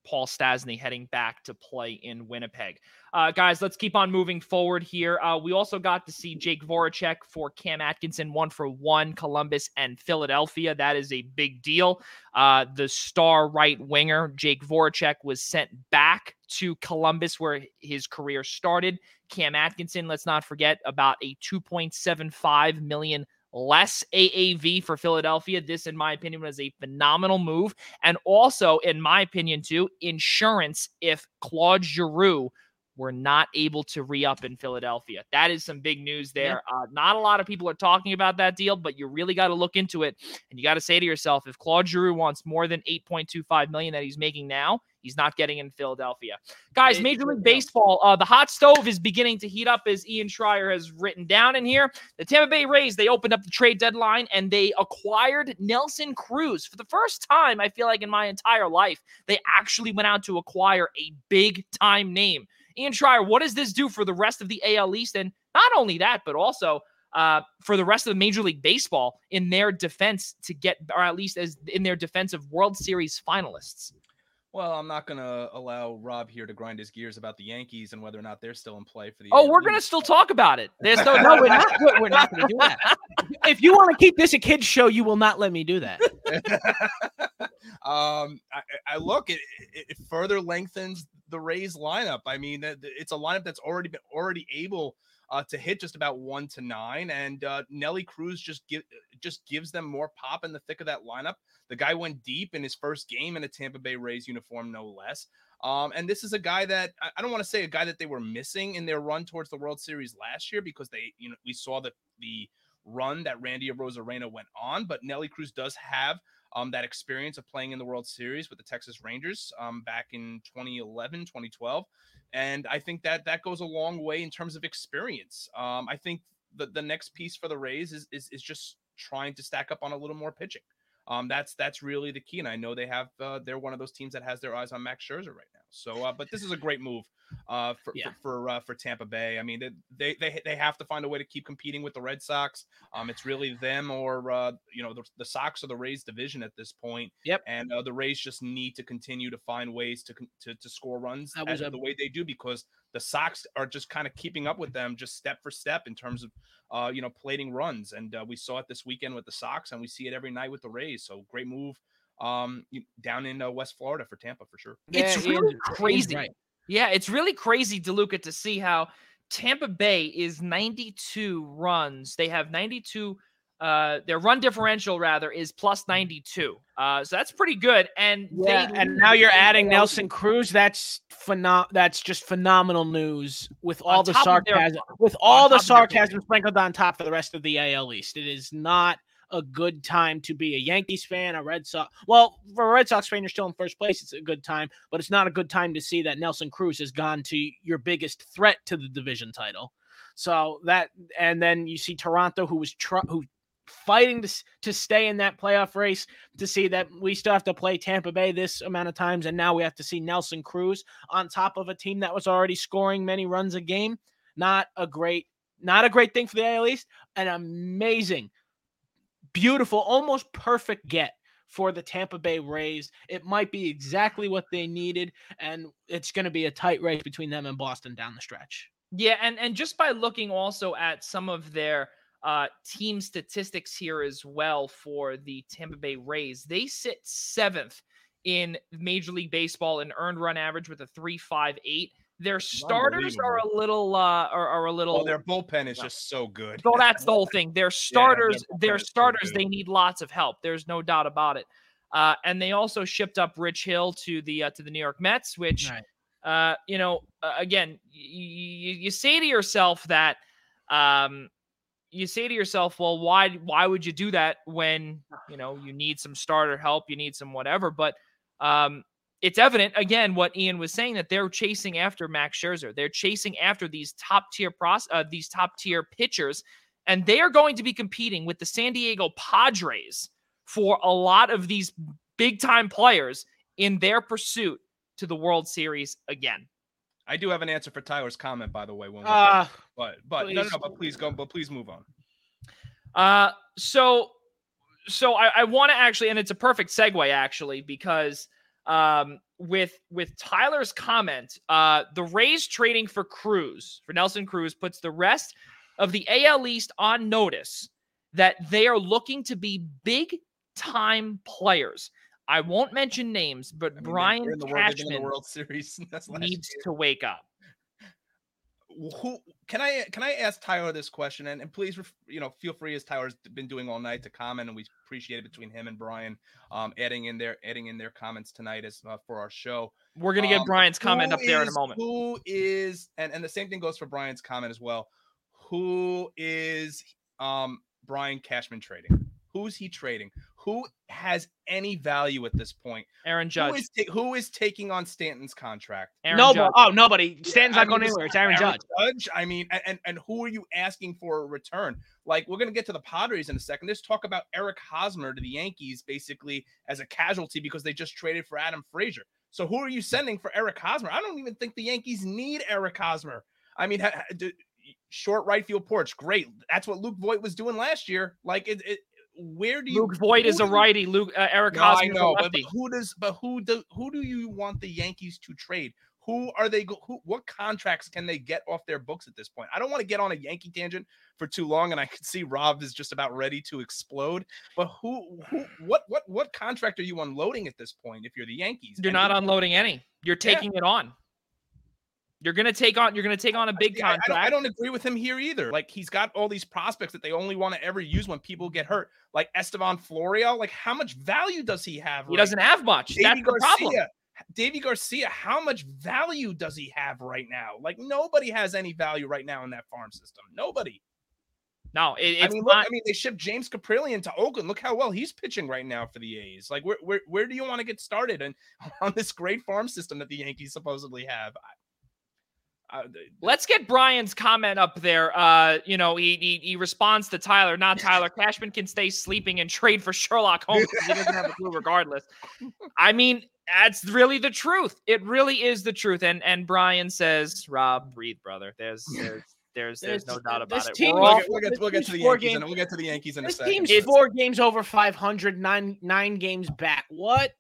Paul Stastny heading back to play in Winnipeg. Uh, guys, let's keep on moving forward here. Uh, we also got to see Jake Voracek for Cam Atkinson, one for one, Columbus and Philadelphia. That is a big deal. Uh, the star right winger, Jake Voracek, was sent back to Columbus where his career started. Cam Atkinson, let's not forget, about a 2.75 million less AAV for Philadelphia. This, in my opinion, was a phenomenal move. And also, in my opinion, too, insurance if Claude Giroux were not able to re up in Philadelphia. That is some big news there. Yeah. Uh, not a lot of people are talking about that deal, but you really got to look into it. And you got to say to yourself if Claude Giroux wants more than 8.25 million that he's making now, He's not getting in Philadelphia. Guys, Major League Baseball, uh, the hot stove is beginning to heat up, as Ian Schraier has written down in here. The Tampa Bay Rays, they opened up the trade deadline and they acquired Nelson Cruz. For the first time, I feel like in my entire life, they actually went out to acquire a big time name. Ian Schraier, what does this do for the rest of the AL East? And not only that, but also uh, for the rest of the Major League Baseball in their defense to get, or at least as in their defense of World Series finalists. Well, I'm not going to allow Rob here to grind his gears about the Yankees and whether or not they're still in play for the. Oh, we're going to still talk about it. There's no, no, we're not. We're not going to do that. If you want to keep this a kids show, you will not let me do that. um, I, I look, it, it further lengthens the Rays lineup. I mean, it's a lineup that's already been already able uh, to hit just about one to nine, and uh, Nelly Cruz just give just gives them more pop in the thick of that lineup. The guy went deep in his first game in a Tampa Bay Rays uniform, no less. Um, and this is a guy that I don't want to say a guy that they were missing in their run towards the World Series last year because they, you know, we saw the the run that Randy Arozarena went on, but Nelly Cruz does have um, that experience of playing in the World Series with the Texas Rangers um, back in 2011, 2012. And I think that that goes a long way in terms of experience. Um, I think the, the next piece for the Rays is, is, is just trying to stack up on a little more pitching. Um, that's that's really the key, and I know they have uh, they're one of those teams that has their eyes on Max Scherzer right now. So, uh, but this is a great move uh, for yeah. for for, uh, for, Tampa Bay. I mean, they, they they have to find a way to keep competing with the Red Sox. Um, it's really them or uh, you know the, the Sox or the Rays division at this point. Yep. And uh, the Rays just need to continue to find ways to to, to score runs the way they do because the Sox are just kind of keeping up with them just step for step in terms of uh, you know plating runs. And uh, we saw it this weekend with the Sox, and we see it every night with the Rays. So great move um down in uh, West Florida for Tampa for sure. It's yeah, really crazy. Right. Yeah, it's really crazy, DeLuca, to see how Tampa Bay is 92 runs. They have 92 uh, their run differential rather is plus 92. Uh, so that's pretty good. And yeah, they and now you're adding Nelson Cruz. That's phenom- That's just phenomenal news with all the of their- sarcasm, with all the top of their sarcasm sprinkled on top for the rest of the AL East. It is not a good time to be a Yankees fan, a Red Sox. Well, for a Red Sox fan, you're still in first place. It's a good time, but it's not a good time to see that Nelson Cruz has gone to your biggest threat to the division title. So that, and then you see Toronto, who was tr- who fighting to, to stay in that playoff race to see that we still have to play Tampa Bay this amount of times and now we have to see Nelson Cruz on top of a team that was already scoring many runs a game. Not a great not a great thing for the AL East an amazing beautiful almost perfect get for the Tampa Bay Rays. It might be exactly what they needed and it's going to be a tight race between them and Boston down the stretch. Yeah, and and just by looking also at some of their uh, team statistics here as well for the Tampa Bay Rays, they sit seventh in Major League Baseball in earned run average with a three five eight. Their starters are a little uh, are, are a little. Oh, their bullpen is No. just so good. so that's the whole thing. Their starters, bullpen their so starters, good. they need lots of help. There's no doubt about it. Uh, and they also shipped up Rich Hill to the uh, to the New York Mets, which Right. uh, you know, uh, again, you, you say to yourself that, um, you say to yourself, well, why, why would you do that when, you know, you need some starter help, you need some whatever, but, um, it's evident again what Ian was saying that they're chasing after Max Scherzer. They're chasing after these top tier pros, uh, these top tier pitchers, and they are going to be competing with the San Diego Padres for a lot of these big time players in their pursuit to the World Series again. I do have an answer for Tyler's comment, by the way. When uh done. but but no, no, please. no, but please go. But please move on. Uh, so, so I, I want to actually, and it's a perfect segue actually, because um, with with Tyler's comment, uh, the Rays trading for Cruz for Nelson Cruz puts the rest of the AL East on notice that they are looking to be big time players. I won't mention names, but I mean, Brian the Cashman World Series needs year. to wake up. who can I can I ask Tyler this question and, and please you know feel free as Tyler's been doing all night to comment and we appreciate it between him and Brian um adding in their adding in their comments tonight as uh, for our show. We're gonna get Um, Brian's comment up there in a moment. Who is and and the same thing goes for Brian's comment as well. Who is um Brian Cashman trading? Who's he trading? Who has any value at this point? Aaron Who Judge. is ta- who is taking on Stanton's contract? Aaron no, Judge. oh nobody. Stanton's I not going mean, anywhere. It's Aaron Judge. Judge. I mean, and and who are you asking for a return? Like we're gonna get to the Padres in a second. There's talk about Eric Hosmer to the Yankees basically as a casualty because they just traded for Adam Frazier. So who are you sending for Eric Hosmer? I don't even think the Yankees need Eric Hosmer. I mean, ha- ha- d- short right field porch, great. That's what Luke Voit was doing last year. Like it. it where do you Luke Voit is a righty. Luke uh, Eric no, I Hosmer a know, but, but who does? But who do? Who do you want the Yankees to trade? Who are they? Go, who? What contracts can they get off their books at this point? I don't want to get on a Yankee tangent for too long, and I can see Rob is just about ready to explode. But who? Who? What? What? What contract are you unloading at this point? If you're the Yankees, You're And not unloading any. You're Yeah. taking it on. You're gonna take on. You're gonna take on a big See, I- I, contract. don't, I don't agree with him here either. Like he's got all these prospects that they only want to ever use when people get hurt, like Estevan Florial. Like how much value does he have? he right doesn't have much. That's Deivi the problem. Garcia. Deivi Garcia, how much value does he have right now? Like nobody has any value right now in that farm system. Nobody. No, it, it's I mean, look, not. I mean, they shipped James Kaprielian to Oakland. Look how well he's pitching right now for the A's. Like, where where, where do you want to get started and on this great farm system that the Yankees supposedly have? I, I, Let's get Brian's comment up there. Uh, you know, he, he he responds to Tyler, not Tyler. Cashman can stay sleeping and trade for Sherlock Holmes. 'cause He doesn't have a clue, regardless. I mean, that's really the truth. It really is the truth. And and Brian says, "Rob, breathe, brother. There's there's there's, there's no doubt about this it. team We're we'll all- get, we'll get, we'll get to the four Yankees game- and we'll get to the Yankees in a This second. team's four games over 500, nine nine games back. What?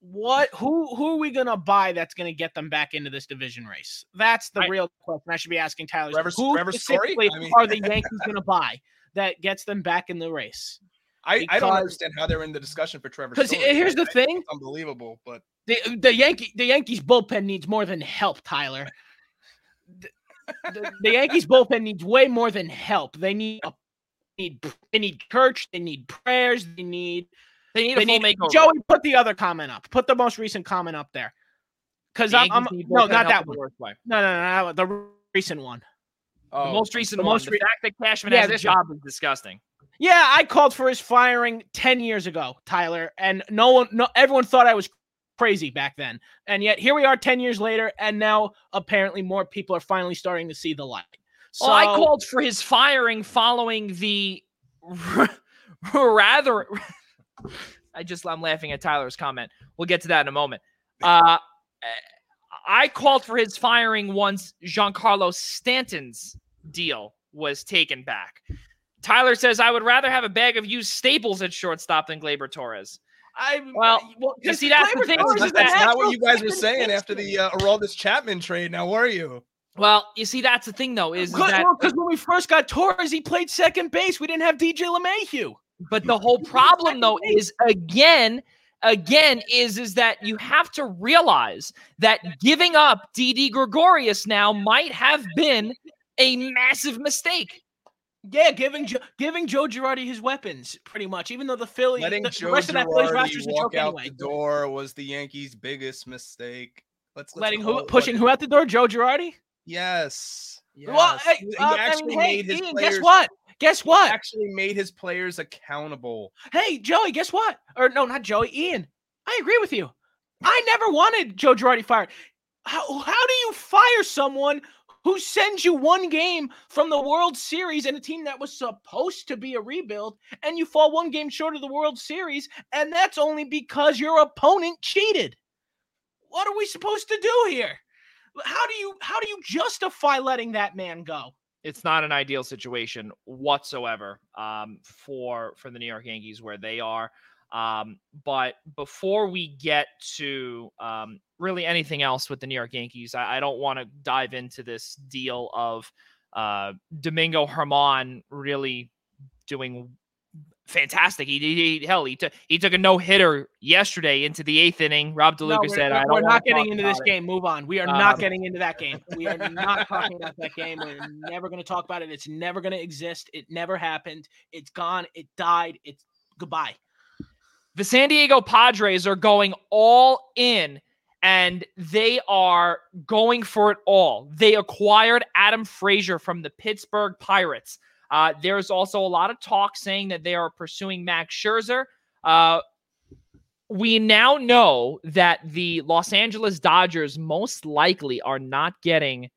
What? Who? Who are we gonna buy that's gonna get them back into this division race? That's the I- real question. I should be asking Tyler. Trevor- who Story? specifically I mean- are the Yankees gonna buy that gets them back in the race? I, I don't understand how they're in the discussion for Trevor. Because here's the thing: unbelievable, but the the Yankee the Yankees bullpen needs more than help, Tyler. The, the, the Yankees bullpen needs way more than help. They need a need they need church, they need prayers, they need They need a full need makeover. Joey, put the other comment up. Put the most recent comment up there. Because The I'm, I'm no, not that one. No, no, no, no, the recent one. Oh, The most recent the one. most the re- fact that Cashman Yeah, has this job is disgusting. Yeah, I called for his firing 10 years ago, Tyler, and no one no everyone thought I was crazy back then. And yet here we are 10 years later and now apparently more people are finally starting to see the light. So Well, I called for his firing following the rather. I just I'm laughing at Tyler's comment. We'll get to that in a moment. Uh, I called for his firing once Giancarlo Stanton's deal was taken back. Tyler says I would rather have a bag of used staples at shortstop than Gleyber Torres. I Well, well, you 'cause see, that's the thing, Torres is is that- a That's not what you guys were saying after the uh, Aroldis Chapman trade. Now were you? Well, you see, that's the thing though, is Because that when we first got Torres, he played second base. We didn't have DJ LeMahieu. But the whole problem though is again, again, is is that you have to realize that giving up Didi Gregorius now might have been a massive mistake. Yeah, giving jo- giving Joe Girardi his weapons, pretty much. Even though the Philly, Letting the, the Joe rest of that Phillies Girardi roster is a walk joke out anyway. the door was the Yankees' biggest mistake. Let's, let's Letting who pushing it- who out the door? Joe Girardi. Yes. Well, yes. hey, He- he uh, I actually mean, hey, his Ian, players, guess what? Guess he what? Actually made his players accountable. Hey, Joey, guess what? Or no, not Joey, Ian. I agree with you. I never wanted Joe Girardi fired. How, how do you fire someone who sends you one game from the World Series and a team that was supposed to be a rebuild, and you fall one game short of the World Series, and that's only because your opponent cheated? What are we supposed to do here? How do you how do you justify letting that man go? It's not an ideal situation whatsoever um, for for the New York Yankees where they are. Um, but before we get to um, really anything else with the New York Yankees, I, I don't want to dive into this deal of uh, Domingo German really doing fantastic. He, he, he- hell, he took he took a no hitter yesterday into the eighth inning. Rob DeLuca we're, said, we're- "I don't we're not getting into this it." game. Move on. We are Um, not getting into that game. We are not talking about that game. We're never going to talk about it. It's never going to exist. It never happened. It's gone. It died. It's goodbye. the San Diego Padres are going all in and they are going for it all. They acquired Adam Frazier from the Pittsburgh Pirates. Uh, there's also a lot of talk saying that they are pursuing Max Scherzer. Uh, we now know that the Los Angeles Dodgers most likely are not getting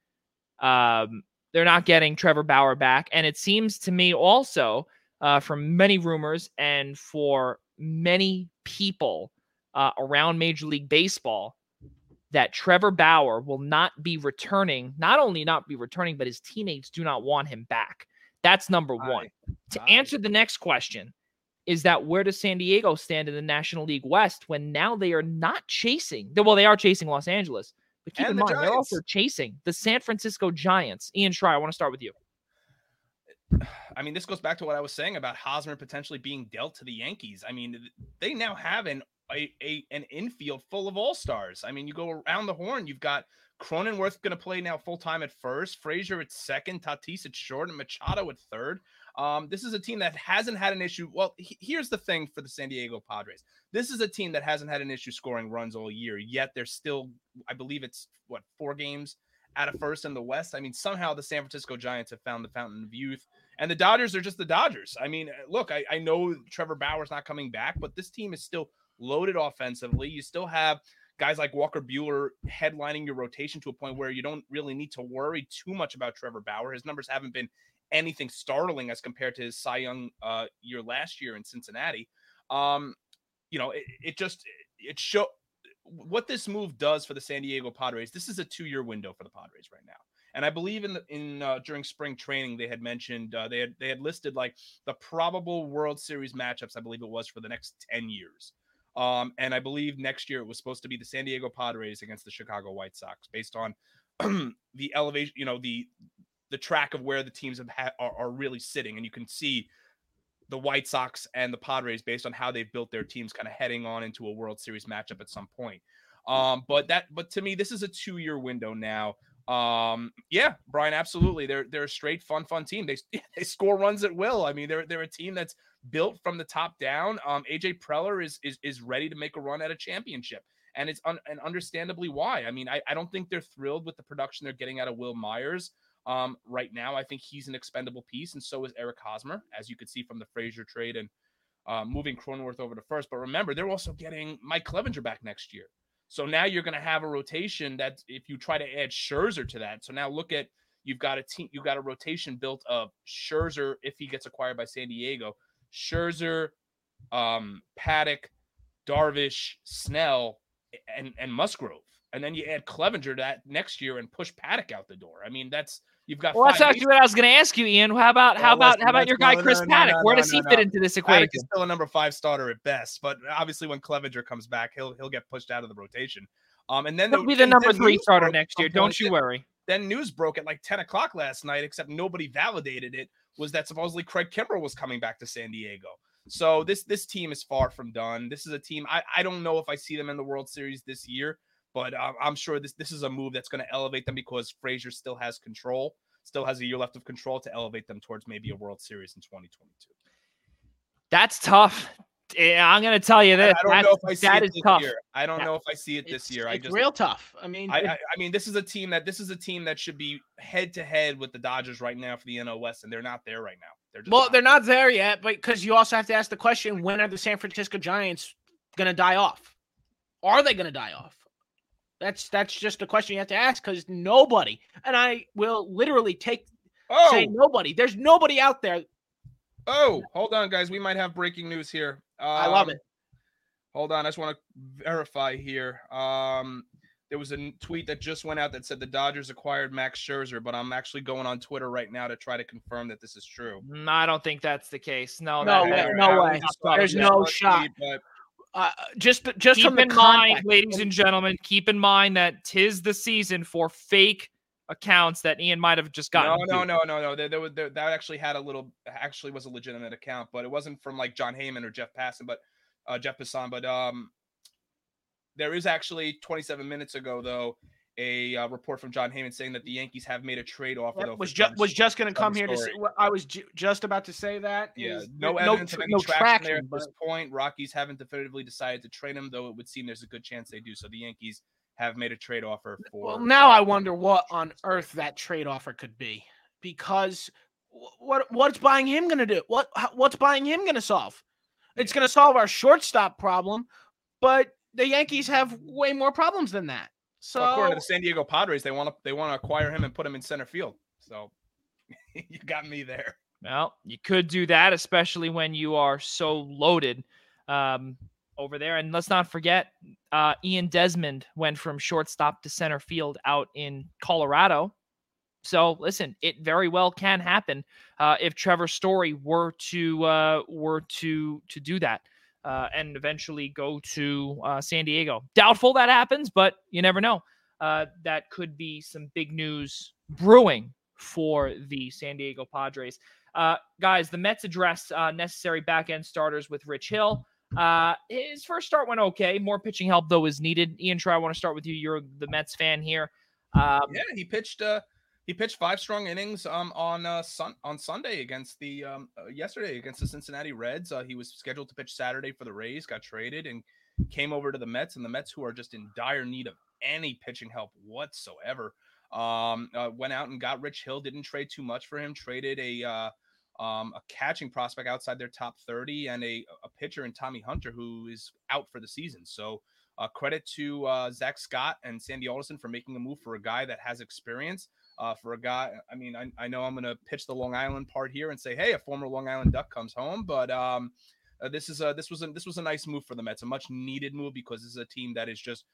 um, they're not getting Trevor Bauer back, and it seems to me also uh, from many rumors and for many people uh, around Major League Baseball that Trevor Bauer will not be returning. Not only not be returning, but his teammates do not want him back. That's number one. To answer the next question, is that where does San Diego stand in the National League West when now they are not chasing? Well, they are chasing Los Angeles, but keep And in the mind they're also chasing the San Francisco Giants. Ian Schraier, I want to start with you. I mean, this goes back to what I was saying about Hosmer potentially being dealt to the Yankees. I mean, they now have an a, a an infield full of all stars. I mean, you go around the horn, you've got Cronenworth going to play now full time at first, Frazier at second, Tatis at short, and Machado at third. Um, this is a team that hasn't had an issue. Well, he- here's the thing for the San Diego Padres. This is a team that hasn't had an issue scoring runs all year, yet they're still, I believe it's what, four games out of first in the West. I mean, somehow the San Francisco Giants have found the fountain of youth. And the Dodgers are just the Dodgers. I mean, look, I, I know Trevor Bauer's not coming back, but this team is still loaded offensively. You still have guys like Walker Buehler headlining your rotation to a point where you don't really need to worry too much about Trevor Bauer. His numbers haven't been anything startling as compared to his Cy Young uh, year last year in Cincinnati. Um, you know, it, it just it show what this move does for the San Diego Padres. This is a two-year window for the Padres right now. And I believe in the in uh, during spring training they had mentioned uh, they had they had listed like the probable World Series matchups. I believe it was for the next ten years. Um, and I believe next year it was supposed to be the San Diego Padres against the Chicago White Sox, based on the elevation, you know, the the track of where the teams have ha- are, are really sitting, and you can see the White Sox and the Padres based on how they've built their teams, kind of heading on into a World Series matchup at some point. Um, but that, but to me, this is a two-year window now Um, yeah, Brian, absolutely. They're they're a straight fun, fun team. They they score runs at will. I mean, they're they're a team that's built from the top down. Um, AJ Preller is is is ready to make a run at a championship. And it's un- and understandably why. I mean, I, I don't think they're thrilled with the production they're getting out of Wil Myers um, right now. I think he's an expendable piece, and so is Eric Hosmer, as you could see from the Frazier trade and uh, moving Cronenworth over to first. But remember, they're also getting Mike Clevinger back next year. So now you're going to have a rotation that if you try to add Scherzer to that. So now look at you've got a team, you've got a rotation built of Scherzer if he gets acquired by San Diego, Scherzer, um, Paddack, Darvish, Snell, and and Musgrove, and then you add Clevinger to that next year and push Paddack out the door. I mean, that's you've got. Well, that's actually what I was going to ask you, Ian. How about how well, about how about your guy no, Chris no, Paddack? No, Where does he fit into this equation? Paddack is still a number five starter at best, but obviously when Clevinger comes back, he'll he'll get pushed out of the rotation. Um, and then he'll the, be the number three starter next year. Don't you worry. Then news broke at like ten o'clock last night, except nobody validated it. Was that supposedly Craig Kimbrel was coming back to San Diego? So this this team is far from done. This is a team I, I don't know if I see them in the World Series this year, but um, I'm sure this this is a move that's going to elevate them because Frazier still has control, still has a year left of control to elevate them towards maybe a World Series in 2022. That's tough. Eh, I'm going to tell you this. I don't know if I see it this tough. year. I don't know if I see it this it's, year. I just real tough. I mean, I, I, I, mean, this is a team that this is a team that should be head to head with the Dodgers right now for the NL West, and they're not there right now. They're well, not. they're not there yet, but because you also have to ask the question: When are the San Francisco Giants going to die off? Are they going to die off? That's that's just a question you have to ask because nobody, and I will literally take oh. say nobody. There's nobody out there. Oh, hold on, guys. We might have breaking news here. Um, I love um, it. Hold on, I just want to verify here. Um, there was a tweet that just went out that said the Dodgers acquired Max Scherzer, but I'm actually going on Twitter right now to try to confirm that this is true. No, I don't think that's the case. No, no, that, way, no way. There's no shot. Tweet, uh, just, just keep from in mind, ladies and gentlemen, keep in mind that tis the season for fake accounts that Ian might have just gotten. No, no, no, no, no. There, there, there, that actually had a little, actually was a legitimate account, but it wasn't from like Jon Heyman or Jeff Passan, but uh, Jeff Passan. But um, there is actually 27 minutes ago, though, a uh, report from Jon Heyman saying that the Yankees have made a trade offer. Though, was just was just going to come here to say. I was ju- just about to say that. Yeah, is, no evidence no, of any no traction, traction there at but... this point. Rockies haven't definitively decided to trade him, though it would seem there's a good chance they do. So the Yankees have made a trade offer for. Well, now I wonder what on earth that trade offer could be, because what what's buying him going to do? What what's buying him going to solve? It's going to solve our shortstop problem, but the Yankees have way more problems than that. So well, according to the San Diego Padres, they want to they want to acquire him and put him in center field. So you got me there. Well, you could do that, especially when you are so loaded um, over there. And let's not forget, uh, Ian Desmond went from shortstop to center field out in Colorado. So listen, it very well can happen uh, if Trevor Story were to uh, were to to do that uh, and eventually go to uh, San Diego. Doubtful that happens, but you never know. Uh, that could be some big news brewing for the San Diego Padres. Uh, guys, the Mets address uh, necessary back end starters with Rich Hill. Uh, his first start went okay. More pitching help though is needed. Ian Try, I want to start with you. You're the Mets fan here. Um, yeah, he pitched Uh, he pitched five strong innings um, on uh, sun on Sunday against the um, uh, yesterday against the Cincinnati Reds. Uh, he was scheduled to pitch Saturday for the Rays, got traded and came over to the Mets, and the Mets, who are just in dire need of any pitching help whatsoever, um, uh, went out and got Rich Hill. Didn't trade too much for him. Traded a uh, um, a catching prospect outside their top 30 and a, a pitcher in Tommy Hunter who is out for the season. So uh, credit to uh, Zack Scott and Sandy Alderson for making a move for a guy that has experience uh, for a guy. I mean, I, I know I'm going to pitch the Long Island part here and say, hey, a former Long Island Duck comes home, but um, uh, this is a this was a this was a nice move for the Mets, a much needed move because this is a team that is just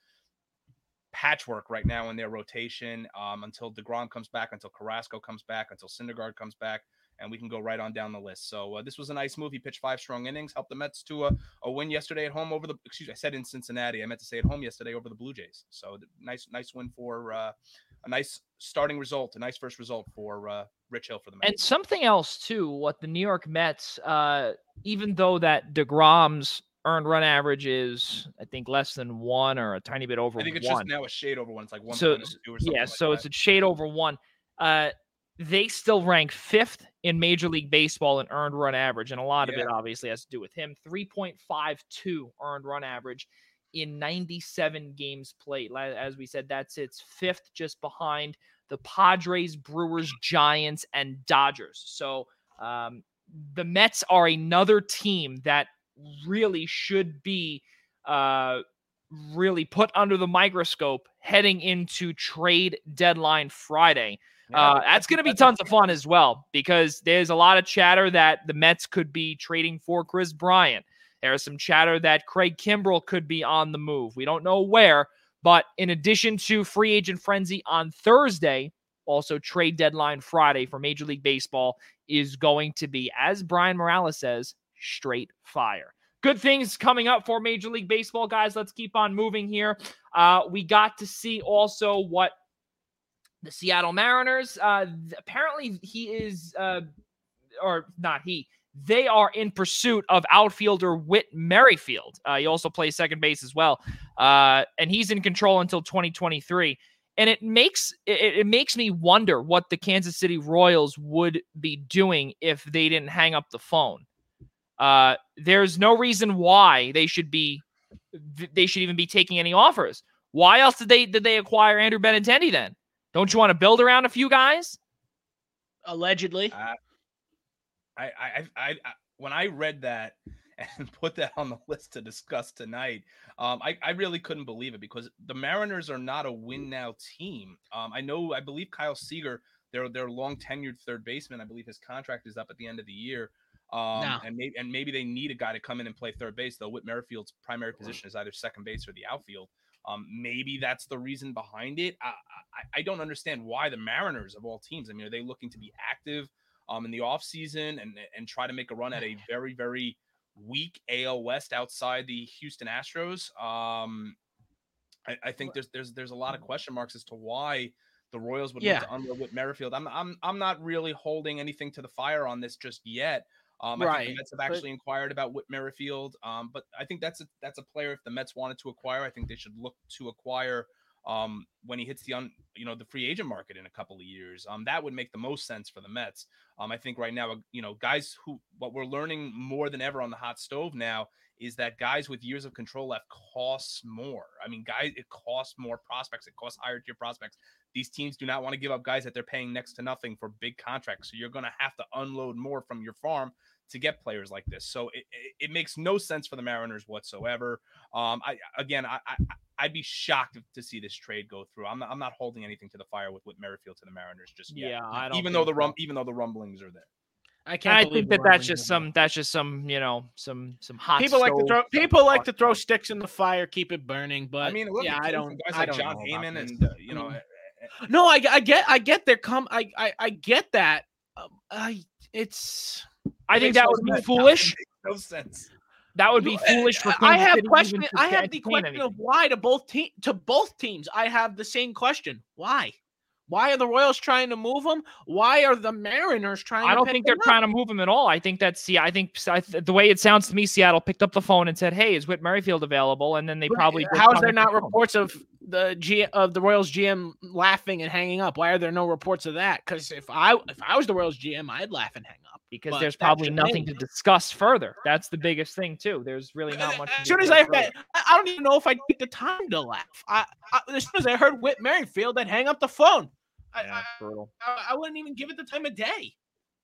patchwork right now in their rotation um, until Degrom comes back, until Carrasco comes back, until Syndergaard comes back and we can go right on down the list. So uh, this was a nice move. He pitched five strong innings, helped the Mets to a, a win yesterday at home over the. Excuse me, I said in Cincinnati. I meant to say at home yesterday over the Blue Jays. So nice, nice win for uh, a nice starting result, a nice first result for uh, Rich Hill for the Mets. And something else too, what the New York Mets, uh, even though that Degrom's earned run average is I think less than one or a tiny bit over I think it's one. just now a shade over one. It's like one. so or something yeah, like so that. it's a shade over one. Uh, they still rank fifth in Major League Baseball in earned run average, and a lot of it obviously has to do with him. Three point five two earned run average in ninety seven games played. As we said, that's its fifth, just behind the Padres, Brewers, Giants, and Dodgers. So um, the Mets are another team that really should be uh, really put under the microscope heading into trade deadline Friday. Uh, that's going to be tons of fun as well because there's a lot of chatter that the Mets could be trading for Kris Bryant. There's some chatter that Craig Kimbrel could be on the move. We don't know where, but in addition to free agent frenzy on Thursday, also trade deadline Friday for Major League Baseball is going to be, as Brian Morales says, straight fire. Good things coming up for Major League Baseball, guys. Let's keep on moving here. Uh, we got to see also what the Seattle Mariners. Uh, apparently, he is, uh, or not he. They are in pursuit of outfielder Whit Merrifield. Uh, he also plays second base as well, uh, and he's in control until 2023. And it makes it, it makes me wonder what the Kansas City Royals would be doing if they didn't hang up the phone. Uh, there's no reason why they should be they should even be taking any offers. Why else did they did they acquire Andrew Benintendi then? Don't you want to build around a few guys? Allegedly. I, I, I, I, I, when I read that and put that on the list to discuss tonight, um, I, I really couldn't believe it because the Mariners are not a win now team. Um, I know, I believe Kyle Seager, their their long tenured third baseman, I believe his contract is up at the end of the year. Um, No. and maybe and maybe they need a guy to come in and play third base. Though Whit Merrifield's primary position is either second base or the outfield. Um, maybe that's the reason behind it. I, I I don't understand why the Mariners of all teams. I mean, are they looking to be active um in the offseason and and try to make a run at a very very weak AL West outside the Houston Astros? Um, I, I think there's there's there's a lot of question marks as to why the Royals would Yeah. to unload with Merrifield. I'm I'm I'm not really holding anything to the fire on this just yet. Um, I think Right, the Mets have but- actually inquired about Whit Merrifield. Um, but I think that's a that's a player if the Mets wanted to acquire, I think they should look to acquire um when he hits the un you know the free agent market in a couple of years. Um, that would make the most sense for the Mets. Um, I think right now, you know, guys who what we're learning more than ever on the hot stove now is that guys with years of control left costs more. I mean, guys, it costs more prospects. It costs higher tier prospects. These teams do not want to give up guys that they're paying next to nothing for big contracts. So you're going to have to unload more from your farm to get players like this. So it, it, it makes no sense for the Mariners whatsoever. Um, I again, I, I I'd be shocked to see this trade go through. I'm not, I'm not holding anything to the fire with Whit Merrifield to the Mariners just yet. Yeah, I don't even though the rum, even though the rumblings are there. I I can't. I think that that's just some that's just some you know some some hot people like to throw people like to throw sticks in the fire, keep it burning. But I mean, look, yeah, I don't. guys I like don't Jon Heyman and uh, you know. No, I, I get I get there come I I, I get that. Um, I it's I it think that would be foolish. No sense. That would be No, foolish for. I have question. I have the question anything. of why to both team to both teams. I have the same question. Why? Why are the Royals trying to move him? Why are the Mariners trying? To move them? I don't think they're up? trying to move him at all. I think that's yeah. I think I the way it sounds to me, Seattle picked up the phone and said, "Hey, is Whit Merrifield available?" And then they probably How is there not phone. reports of the G of the Royals GM laughing and hanging up? Why are there no reports of that? Because if I if I was the Royals GM, I'd laugh and hang up. Because but there's probably nothing to discuss further. That's the biggest thing too. There's really not much. As soon as I, further. I don't even know if I take the time to laugh. I, I as soon as I heard Whit Merrifield, I'd hang up the phone. I, yeah, brutal. I, I wouldn't even give it the time of day.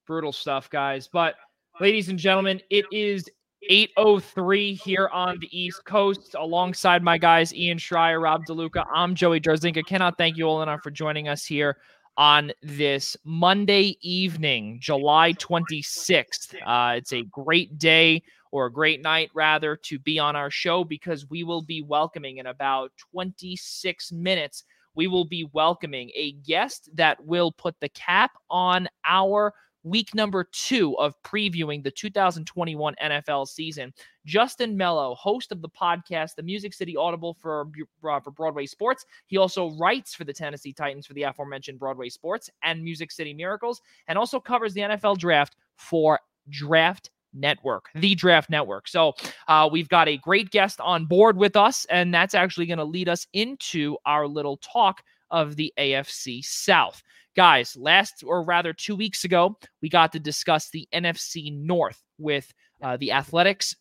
brutal stuff, guys. But ladies and gentlemen, it is 803 here on the East Coast alongside my guys Ian Schraier, Rob DeLuca. I'm Joey Jarzynka. Cannot thank you all enough for joining us here on this Monday evening, July 26th. Uh, it's a great day or a great night rather to be on our show because we will be welcoming in about 26 minutes we will be welcoming a guest that will put the cap on our week number two of previewing the 2021 NFL season. Justin Mello, host of the podcast, the Music City Audible for, uh, for Broadway Sports. He also writes for the Tennessee Titans for the aforementioned Broadway Sports and Music City Miracles, and also covers the NFL draft for Draft Network, the Draft Network. So uh, we've got a great guest on board with us, and that's actually going to lead us into our little talk of the AFC South. Guys, last or rather two weeks ago, we got to discuss the NFC North with uh, the Athletic's,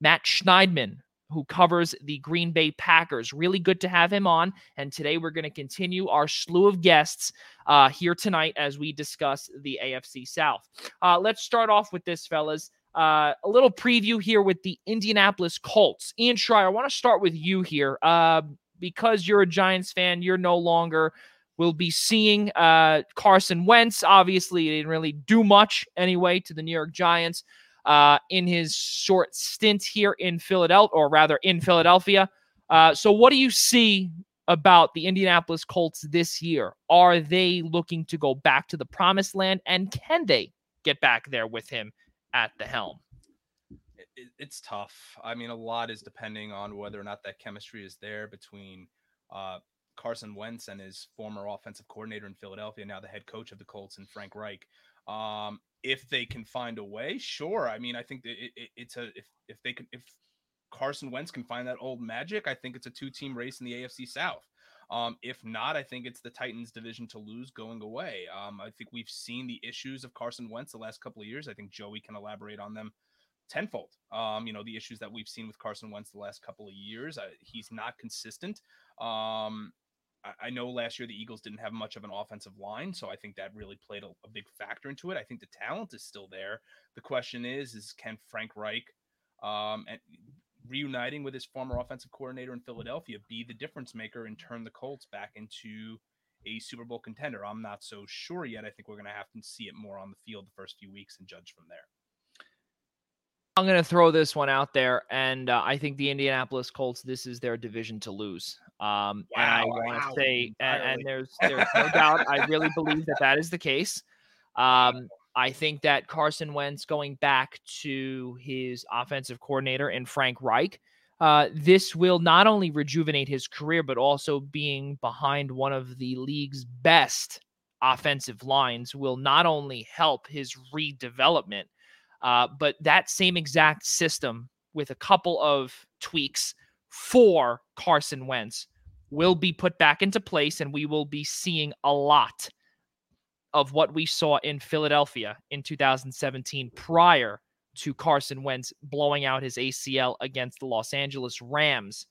Matt Schneidman, who covers the Green Bay Packers. Really good to have him on. And today we're going to continue our slew of guests uh, here tonight as we discuss the AFC South. Uh, let's start off with this, fellas. Uh, a little preview here with the Indianapolis Colts. Ian Schraier, I want to start with you here. Uh, because you're a Giants fan, you're no longer will be seeing uh, Carson Wentz. Obviously, he didn't really do much anyway to the New York Giants uh, in his short stint here in Philadelphia, or rather in Philadelphia. Uh, so, what do you see about the Indianapolis Colts this year? Are they looking to go back to the promised land, and can they get back there with him at the helm? It's tough. I mean, a lot is depending on whether or not that chemistry is there between uh, Carson Wentz and his former offensive coordinator in Philadelphia, now the head coach of the Colts, and Frank Reich. Um, if they can find a way, sure. I mean, I think it, it, it's a if if they can if Carson Wentz can find that old magic, I think it's a two team race in the AFC South. Um, if not, I think it's the Titans division to lose going away. Um, I think we've seen the issues of Carson Wentz the last couple of years. I think Joey can elaborate on them tenfold. Um, you know, the issues that we've seen with Carson Wentz the last couple of years. Uh, he's not consistent. Um, I, I, know last year the Eagles didn't have much of an offensive line, so I think that really played a, a, big factor into it. I think the talent is still there. The question is, is can Frank Reich um, and reuniting with his former offensive coordinator in Philadelphia be the difference maker and turn the Colts back into a Super Bowl contender? I'm not so sure yet. I think we're going to have to see it more on the field the first few weeks and judge from there. I'm going to throw this one out there, and uh, I think the Indianapolis Colts. This is their division to lose. Um, wow, and I want to say, and, and, there's there's no doubt. I really believe that that is the case. Um, I think that Carson Wentz going back to his offensive coordinator and Frank Reich. Uh, this will not only rejuvenate his career, but also being behind one of the league's best offensive lines will not only help his redevelopment, uh, but that same exact system with a couple of tweaks for Carson Wentz will be put back into place, and we will be seeing a lot of what we saw in Philadelphia in 2017 prior to Carson Wentz blowing out his ACL against the Los Angeles Rams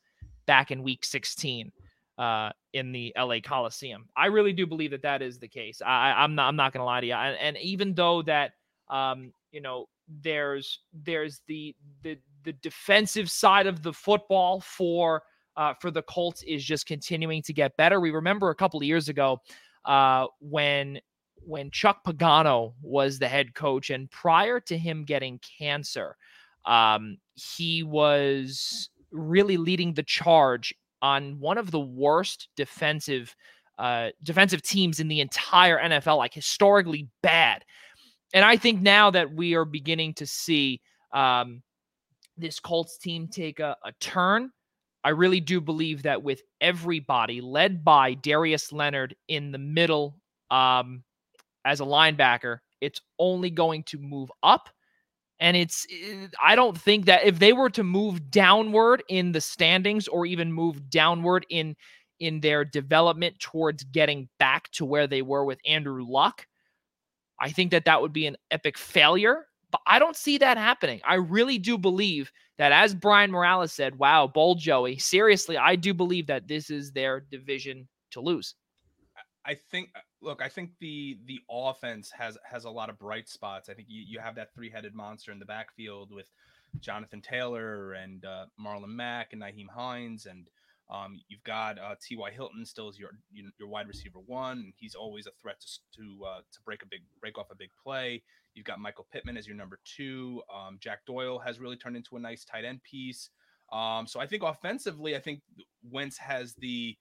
back in week 16 uh, in the LA Coliseum. I really do believe that that is the case. I, am not. I'm not going to lie to you. And, and, even though that, um, you know, there's there's the the the defensive side of the football for uh, for the Colts is just continuing to get better. We remember a couple of years ago uh, when when Chuck Pagano was the head coach, and prior to him getting cancer, um, he was really leading the charge on one of the worst defensive uh, defensive teams in the entire NFL, like historically bad and I think now that we are beginning to see um, this Colts team take a, a turn, I really do believe that with everybody led by Darius Leonard in the middle um, as a linebacker, it's only going to move up. And it's, eh, I don't think that if they were to move downward in the standings or even move downward in, in their development towards getting back to where they were with Andrew Luck, I think that that would be an epic failure, but I don't see that happening. I really do believe that, as Brian Morales said, wow, bold Joey. Seriously, I do believe that this is their division to lose. I think uh, look, I think the the offense has has a lot of bright spots. I think you, you have that three-headed monster in the backfield with Jonathan Taylor and uh, Marlon Mack and Nyheim Hines and um, you've got uh, T.Y. Hilton still as your your wide receiver one. And He's always a threat to to uh, to break a big break off a big play. You've got Michael Pittman as your number two. Um, Jack Doyle has really turned into a nice tight end piece. Um, so I think offensively, I think Wentz has the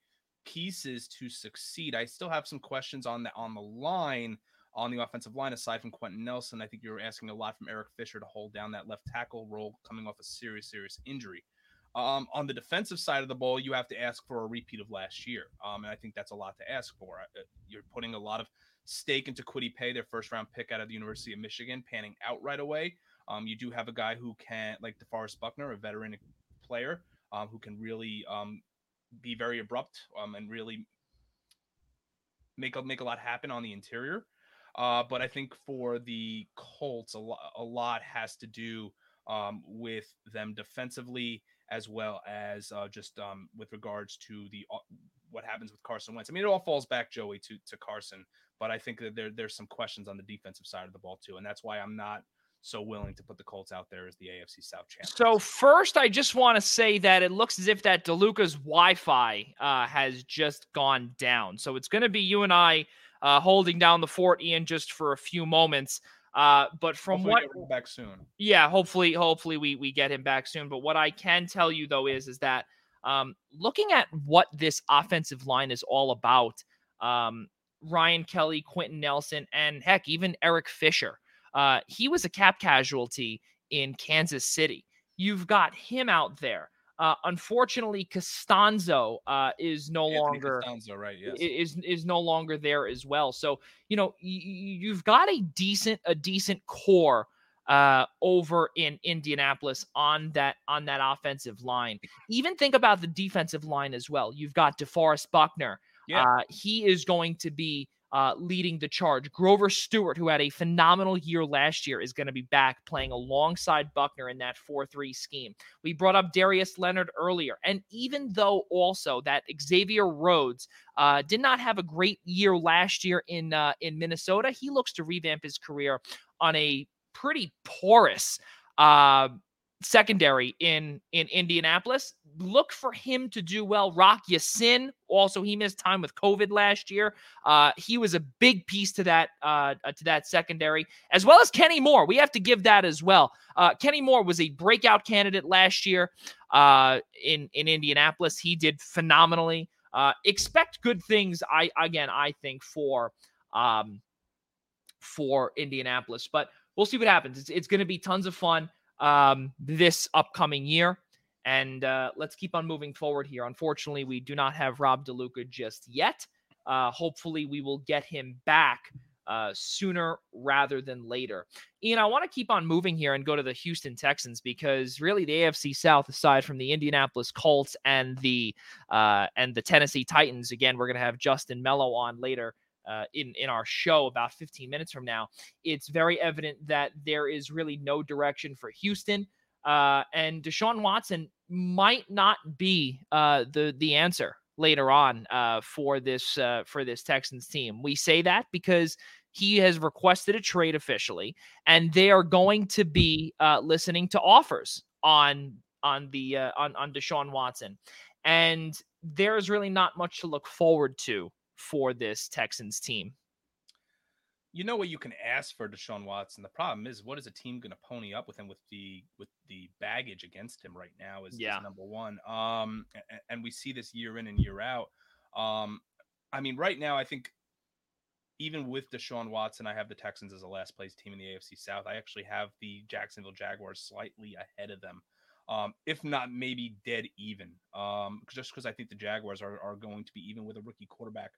pieces to succeed. I still have some questions on the on the line on the offensive line aside from Quenton Nelson. I think you're asking a lot from Eric Fisher to hold down that left tackle role coming off a serious serious injury. Um, on the defensive side of the ball, you have to ask for a repeat of last year. Um, and I think that's a lot to ask for. Uh, you're putting a lot of stake into Kwity Paye, their first round pick out of the University of Michigan, panning out right away. Um, you do have a guy who can, like DeForest Buckner, a veteran player, um, who can really um, be very abrupt um, and really make a, make a lot happen on the interior. Uh, but I think for the Colts, a lot, a lot has to do um, with them defensively as well as uh, just um, with regards to the uh, what happens with Carson Wentz. I mean, it all falls back, Joey, to to Carson. But I think that there there's some questions on the defensive side of the ball too, and that's why I'm not so willing to put the Colts out there as the AFC South champions. So first, I just want to say that it looks as if that DeLuca's Wi-Fi uh, has just gone down. So it's going to be you and I uh, holding down the fort, Ian, just for a few moments. Uh, but from hopefully what back soon, yeah, hopefully, hopefully we we get him back soon. But what I can tell you though is is that um, looking at what this offensive line is all about, um, Ryan Kelly, Quenton Nelson, and heck, even Eric Fisher. Uh, he was a cap casualty in Kansas City. You've got him out there. Uh, unfortunately, Castonzo uh, is no Anthony longer Castonzo, right? Yes. is is no longer there as well. So you know y- y- you've got a decent a decent core uh, over in Indianapolis on that on that offensive line. Even think about the defensive line as well. You've got DeForest Buckner. Yeah. Uh, he is going to be uh, leading the charge. Grover Stewart, who had a phenomenal year last year, is going to be back playing alongside Buckner in that 4 3 scheme. We brought up Darius Leonard earlier. And even though also that Xavier Rhodes uh, did not have a great year last year in, uh, in Minnesota, he looks to revamp his career on a pretty porous uh, secondary in in Indianapolis. Look for him to do well. Rock Ya-Sin, also he missed time with COVID last year. Uh, he was a big piece to that uh, uh, to that secondary, as well as Kenny Moore. We have to give that as well. Uh, Kenny Moore was a breakout candidate last year uh, in in Indianapolis. He did phenomenally. Uh, expect good things. I again, I think for um, for Indianapolis, but we'll see what happens. It's, it's going to be tons of fun um, this upcoming year. And uh, let's keep on moving forward here. Unfortunately, we do not have Rob DeLuca just yet. Uh, hopefully, we will get him back uh, sooner rather than later. Ian, I want to keep on moving here and go to the Houston Texans because really the AFC South, aside from the Indianapolis Colts and the uh, and the Tennessee Titans, again, we're going to have Justin Mello on later uh, in in our show about 15 minutes from now, it's very evident that there is really no direction for Houston, uh, and Deshaun Watson might not be uh, the the answer later on uh, for this uh, for this Texans team. We say that because he has requested a trade officially, and they are going to be uh, listening to offers on on the on on Deshaun Watson, and there's really not much to look forward to for this Texans team. You know what you can ask for Deshaun Watson. The problem is, what is a team going to pony up with him with the with the baggage against him right now? Is, yeah. is number one. Um, and, and, we see this year in and year out. Um, I mean, right now, I think even with Deshaun Watson, I have the Texans as a last place team in the AFC South. I actually have the Jacksonville Jaguars slightly ahead of them. Um, if not maybe dead even, um, just because I think the Jaguars are, are going to be even with a rookie quarterback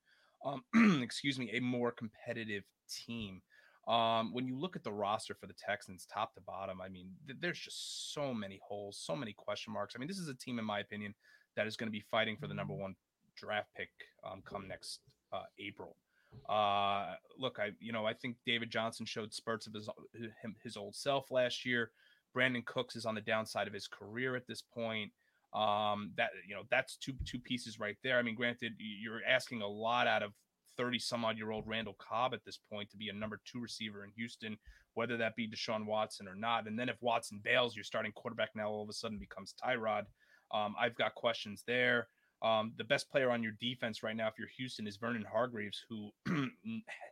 um, excuse me, a more competitive team. Um, when you look at the roster for the Texans, top to bottom, I mean, th- there's just so many holes, so many question marks. I mean, this is a team, in my opinion, that is going to be fighting for the number one draft pick um, come next uh, April. Uh, look, I you know I think David Johnson showed spurts of his his old self last year. Brandin Cooks is on the downside of his career at this point. Um, that you know, that's two two pieces right there. I mean, granted, you're asking a lot out of 30 some odd year old Randall Cobb at this point to be a number two receiver in Houston, whether that be Deshaun Watson or not. And then if Watson bails, your starting quarterback now all of a sudden becomes Tyrod. Um, I've got questions there. Um, the best player on your defense right now, if you're Houston, is Vernon Hargreaves, who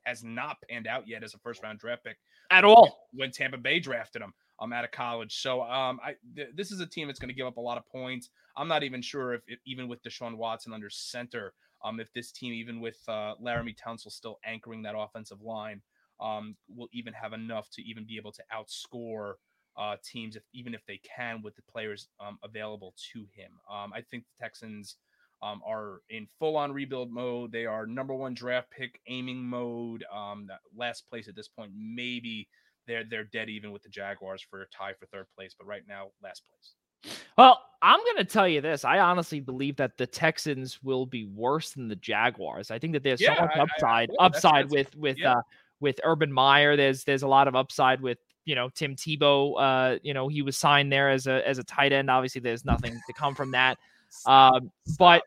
has not panned out yet as a first round draft pick at all when Tampa Bay drafted him um, out of college. So um, I th- this is a team that's going to give up a lot of points. I'm not even sure if, if even with Deshaun Watson under center, um, if this team, even with uh, Laremy Tunsil still anchoring that offensive line, um, will even have enough to even be able to outscore uh, teams, if even if they can, with the players um, available to him. Um, I think the Texans um, are in full on rebuild mode. They are number one draft pick aiming mode. Um, last place at this point, maybe they're they're dead even with the Jaguars for a tie for third place. But right now, last place. Well, I'm going to tell you this. I honestly believe that the Texans will be worse than the Jaguars. I think that there's Yeah, so much I- I- upside, that's- upside that's- with with yeah. uh with Urban Meyer. There's there's a lot of upside with you know Tim Tebow. Uh, you know he was signed there as a as a tight end. Obviously, there's nothing to come from that. Um, but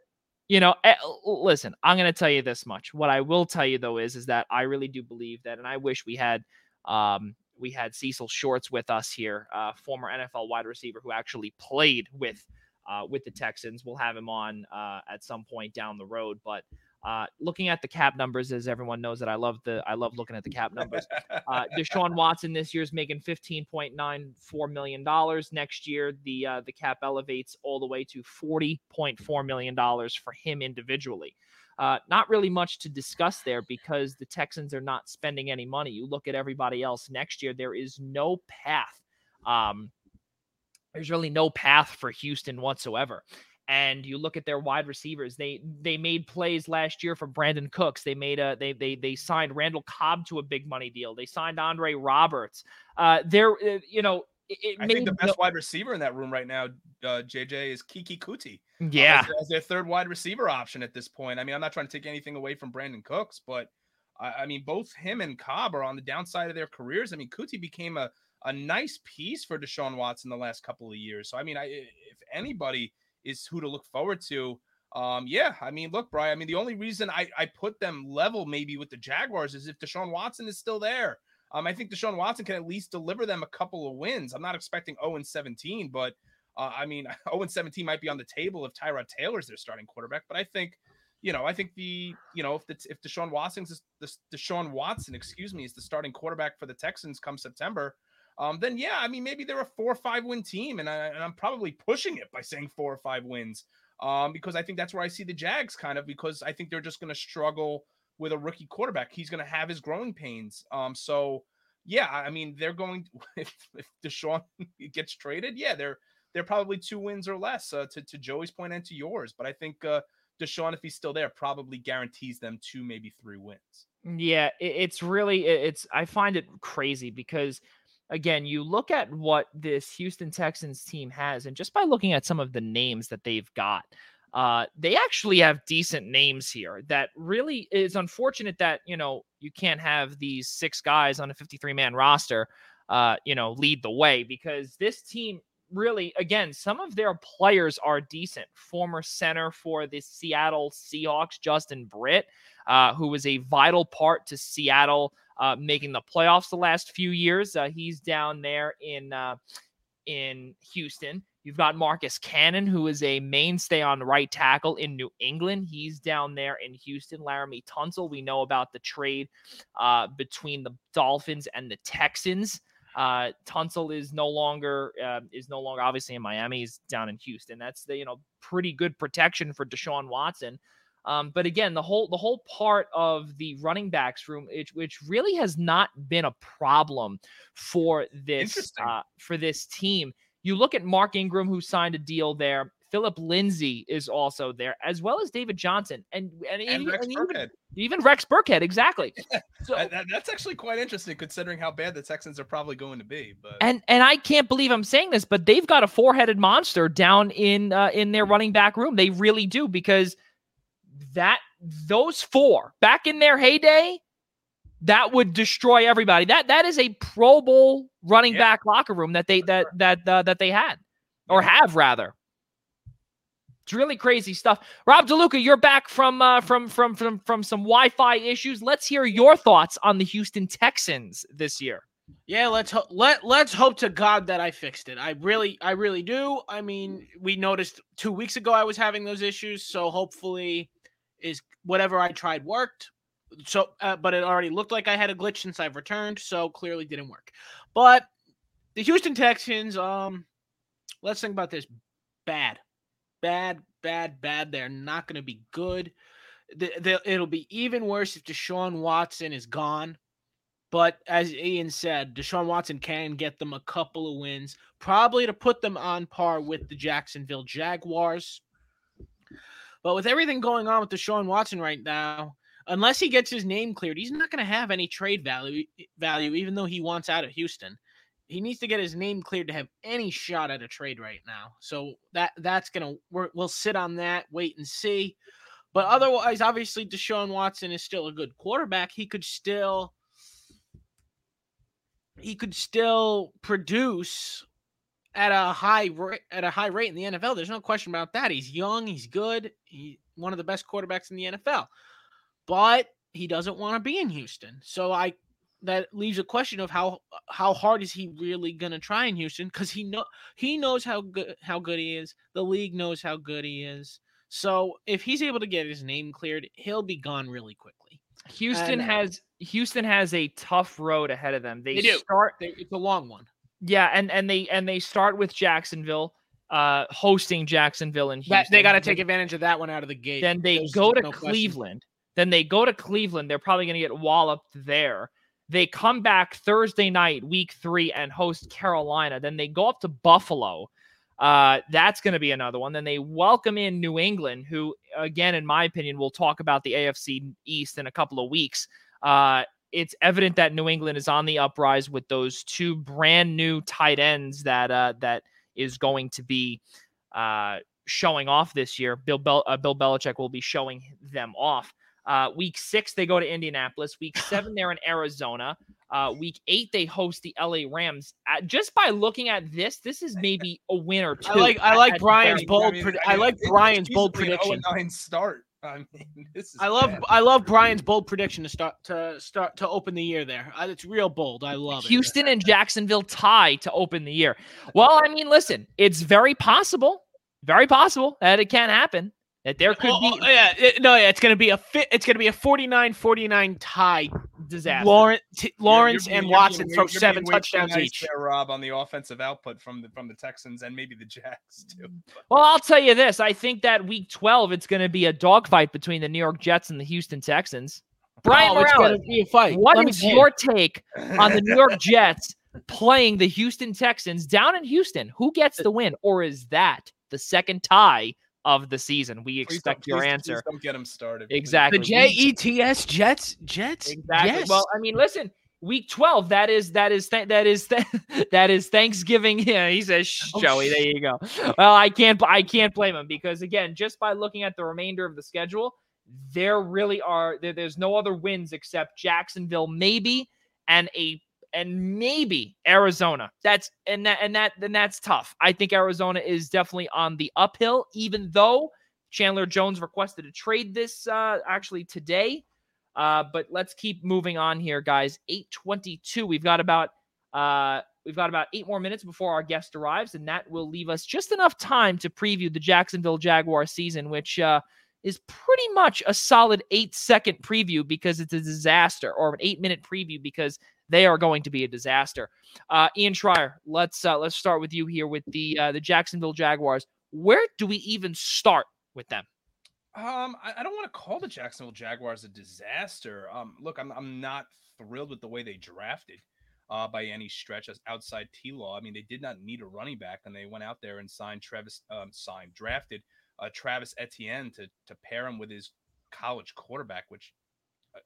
you know, eh, listen, I'm going to tell you this much. What I will tell you though is, is that I really do believe that, and I wish we had, um, we had Cecil Shorts with us here, uh, former NFL wide receiver who actually played with, uh, with the Texans. We'll have him on uh, at some point down the road. But uh, looking at the cap numbers, as everyone knows that I love the, I love looking at the cap numbers. Uh, Deshaun Watson this year is making fifteen point nine four million dollars. Next year, the uh, the cap elevates all the way to forty point four million dollars for him individually. Uh, not really much to discuss there because the Texans are not spending any money. You look at everybody else next year; there is no path. Um, there's really no path for Houston whatsoever. And you look at their wide receivers; they they made plays last year for Brandin Cooks. They made a they they they signed Randall Cobb to a big money deal. They signed Andre Roberts. Uh, there, uh, you know, it, it I made think the no- best wide receiver in that room right now, uh, JJ, is Keke Coutee. uh, yeah, as, as their third wide receiver option at this point. I mean, I'm not trying to take anything away from Brandin Cooks, but I, I mean, both him and Cobb are on the downside of their careers. I mean, Kuti became a, a nice piece for Deshaun Watson the last couple of years. So, I mean, I, if anybody is who to look forward to, um, yeah, I mean, look, Brian, I mean, the only reason I, I put them level maybe with the Jaguars is if Deshaun Watson is still there. Um, I think Deshaun Watson can at least deliver them a couple of wins. I'm not expecting 0 and 17, but uh, I mean, 0 and 17 might be on the table if Tyrod Taylor's their starting quarterback, but I think, you know, I think the, you know, if the if Deshaun Watson's the Deshaun Watson, excuse me, is the starting quarterback for the Texans come September, um, then yeah, I mean, maybe they're a four or five win team, and, I, and I'm probably pushing it by saying four or five wins, um, because I think that's where I see the Jags kind of because I think they're just going to struggle with a rookie quarterback. He's going to have his growing pains. Um, so yeah, I mean, they're going if, if Deshaun gets traded, yeah, they're they're probably two wins or less uh, to, to Joey's point and to yours. But I think uh, Deshaun, if he's still there, probably guarantees them two, maybe three wins. Yeah, it, it's really it's I find it crazy because again, you look at what this Houston Texans team has and just by looking at some of the names that they've got, uh they actually have decent names here that really is unfortunate that, you know, you can't have these six guys on a 53 man roster uh, you know, lead the way because this team really again, some of their players are decent. Former center for the Seattle Seahawks, Justin Britt, uh, who was a vital part to Seattle uh, making the playoffs the last few years. Uh, he's down there in uh, in Houston. You've got Marcus Cannon, who is a mainstay on right tackle in New England. He's down there in Houston. Laremy Tunsil, we know about the trade uh, between the Dolphins and the Texans. Uh, Tunsil is no longer uh, is no longer obviously in Miami. He's down in Houston. That's the you know pretty good protection for Deshaun Watson. Um, but again, the whole the whole part of the running backs room, which, which really has not been a problem for this uh, for this team. You look at Mark Ingram, who signed a deal there. Phillip Lindsay is also there, as well as David Johnson, and and, And even, Rex and even, Burkhead. even Rex Burkhead, exactly. So, That- that- that's actually quite interesting considering how bad the Texans are probably going to be. But and and I can't believe I'm saying this, but they've got a four-headed monster down in uh, in their running back room. They really do because that those four back in their heyday, that would destroy everybody. That that is a Pro Bowl running Yeah. back locker room that they that that uh, that they had or have rather. It's really crazy stuff. Rob DeLuca, you're back from uh, from from from from some Wi-Fi issues. Let's hear your thoughts on the Houston Texans this year. Yeah, let's ho- let let's hope to God that I fixed it. I really, I really do. I mean, we noticed two weeks ago I was having those issues, so hopefully, is whatever I tried worked. So, uh, but it already looked like I had a glitch since I've returned, so clearly didn't work. But the Houston Texans, um, let's think about this: bad, bad, bad, bad. They're not going to be good. The, the, it'll be even worse if Deshaun Watson is gone. But as Ian said, Deshaun Watson can get them a couple of wins, probably to put them on par with the Jacksonville Jaguars. But with everything going on with Deshaun Watson right now, unless he gets his name cleared, he's not going to have any trade value value even though he wants out of Houston. He needs to get his name cleared to have any shot at a trade right now. So that that's going to we'll sit on that, wait and see. But otherwise, obviously, Deshaun Watson is still a good quarterback. He could still he could still produce at a high rate at a high rate in the NFL. There's no question about that. He's young, he's good, he's one of the best quarterbacks in the NFL. But he doesn't want to be in Houston. So I that leaves a question of how how hard is he really going to try in Houston because he know he knows how good how good he is. The league knows how good he is. So if he's able to get his name cleared, he'll be gone really quickly. Houston and, has Houston has a tough road ahead of them. They, they do. start they, it's a long one. Yeah, and and they and they start with Jacksonville, uh, hosting Jacksonville and Houston. they got to take advantage of that one out of the gate. Then they There's go to no Cleveland. Question. Then they go to Cleveland. They're probably going to get walloped there. They come back Thursday night, week three, and host Carolina. Then they go up to Buffalo. Uh, that's going to be another one. Then they welcome in New England, who, again, in my opinion, we'll talk about the AFC East in a couple of weeks. Uh, it's evident that New England is on the uprise with those two brand new tight ends that uh, that is going to be uh, showing off this year. Bill Bel- uh, Bill Belichick will be showing them off. Uh, week six, they go to Indianapolis. Week seven, they're in Arizona. Uh, week eight, they host the LA Rams. Uh, just by looking at this, this is maybe a win or two. I like I like Brian's bold. I, mean, I, mean, I like Brian's bold prediction. Nine start. I mean, this is. I love bad. I love Brian's bold prediction to start to start to open the year there. It's real bold. I love it. Houston and Jacksonville tie to open the year. Well, I mean, listen, it's very possible, very possible that it can happen. That there could well, be oh, yeah it, no yeah it's gonna be a fit it's gonna be a 49-49 tie disaster. Lawrence, t- Lawrence you're, you're, and you're, Watson throw seven touchdowns nice each. There, Rob, on the offensive output from the from the Texans and maybe the Jacks too. Well, I'll tell you this: I think that Week 12 it's going to be a dogfight between the New York Jets and the Houston Texans. Brian oh, Morales, be a fight. What Let is your take on the New York Jets playing the Houston Texans down in Houston? Who gets uh, the win, or is that the second tie of the season. We expect your please, answer. Please don't get them started. Exactly. The J E T S Jets. Jets. Exactly. Yes. Well, I mean, listen. Week twelve. That is that is th- that is th- that is Thanksgiving. Yeah, he says, oh, Joey. There you go. Well, I can't I can't blame him because again, just by looking at the remainder of the schedule, there really are there, there's no other wins except Jacksonville, maybe, and a and maybe Arizona. That's and that and that then that's tough. I think Arizona is definitely on the uphill, even though Chandler Jones requested a trade this uh actually today. Uh, but let's keep moving on here, guys. 822. We've got about uh we've got about eight more minutes before our guest arrives, and that will leave us just enough time to preview the Jacksonville Jaguar season, which uh is pretty much a solid eight second preview because it's a disaster, or an eight minute preview because they are going to be a disaster. Uh, Ian Schraier, let's uh, let's start with you here with the uh, the Jacksonville Jaguars. Where do we even start with them? Um, I, I don't want to call the Jacksonville Jaguars a disaster. Um, look, I'm I'm not thrilled with the way they drafted. Uh, by any stretch as outside T Law. I mean, they did not need a running back, and they went out there and signed Travis, um, signed, drafted uh, Travis Etienne to to pair him with his college quarterback, which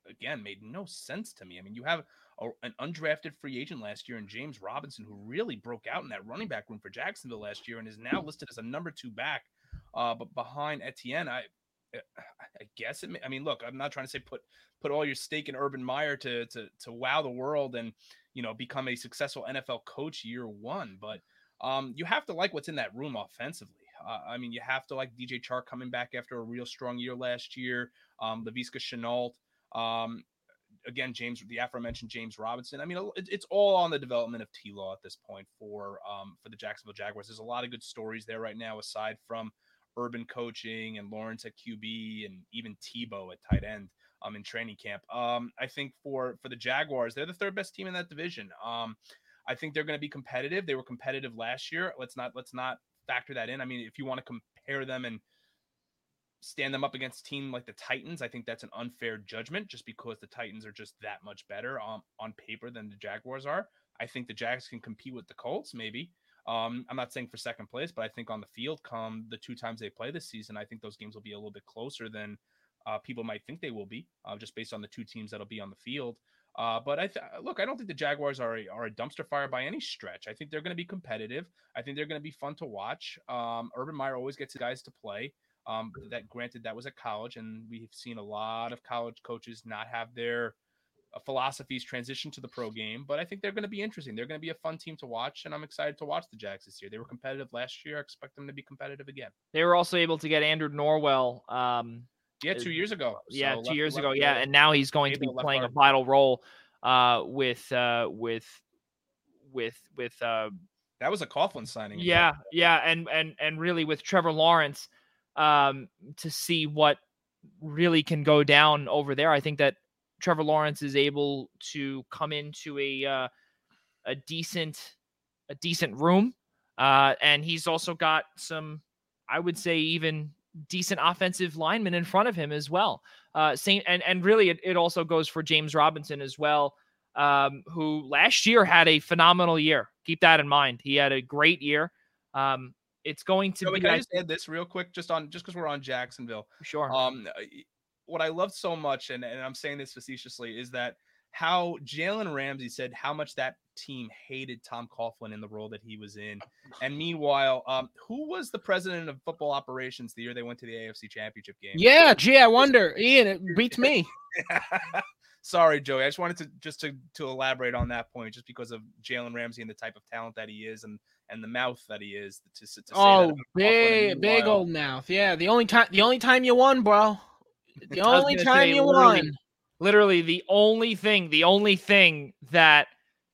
again made no sense to me. I mean, you have a, an undrafted free agent last year in James Robinson, who really broke out in that running back room for Jacksonville last year and is now listed as a number two back. Uh, but behind Etienne, I, I guess it. May, I mean, look, I'm not trying to say put put all your stake in Urban Meyer to to to wow the world and you know become a successful NFL coach year one, but um, you have to like what's in that room offensively. Uh, I mean, you have to like DJ Chark coming back after a real strong year last year. Um, Laviska Shenault. Um, again, James, the aforementioned James Robinson. I mean, it, it's all on the development of T Law at this point for um, for the Jacksonville Jaguars. There's a lot of good stories there right now, aside from Urban coaching and Lawrence at QB and even Tebow at tight end um, in training camp. Um, I think for for the Jaguars, they're the third best team in that division. Um, I think they're going to be competitive. They were competitive last year. Let's not let's not factor that in. I mean, if you want to compare them and stand them up against team like the Titans, I think that's an unfair judgment just because the Titans are just that much better on, on paper than the Jaguars are. I think the Jags can compete with the Colts, maybe. Um, I'm not saying for second place, but I think on the field, come the two times they play this season, I think those games will be a little bit closer than uh, people might think they will be, uh, just based on the two teams that'll be on the field. Uh, but I th- look, I don't think the Jaguars are a, are a dumpster fire by any stretch. I think they're going to be competitive. I think they're going to be fun to watch. Um, Urban Meyer always gets guys to play. Um, that granted, that was at college, and we've seen a lot of college coaches not have their uh, philosophies transition to the pro game. But I think they're going to be interesting. They're going to be a fun team to watch, and I'm excited to watch the Jags this year. They were competitive last year. I expect them to be competitive again. They were also able to get Andrew Norwell. Um, yeah, two years ago. Yeah, so two years ago. Yeah, and now he's going to be playing a vital role uh, with uh, with with with. Uh, that was a Coughlin signing. Yeah, yeah, and and and really with Trevor Lawrence, um, to see what really can go down over there. I think that Trevor Lawrence is able to come into a uh, a decent a decent room, uh, and he's also got some, I would say, even decent offensive linemen in front of him as well. Uh, same and and really it, it also goes for James Robinson as well, um, who last year had a phenomenal year. Keep that in mind. He had a great year. Um, it's going to so be. Can I just add this real quick, just on just because we're on Jacksonville? Sure. Um, what I loved so much, and, and I'm saying this facetiously, is that how Jalen Ramsey said how much that team hated Tom Coughlin in the role that he was in. And meanwhile, um, who was the president of football operations the year they went to the AFC Championship game? Yeah, gee, I wonder. Ian, it beats me. Sorry, Joey. I just wanted to just to to elaborate on that point, just because of Jalen Ramsey and the type of talent that he is, and and the mouth that he is. To, to oh, big big old mouth. Yeah, the only time the only time you won, bro. The only time you won. Literally, the only thing, the only thing that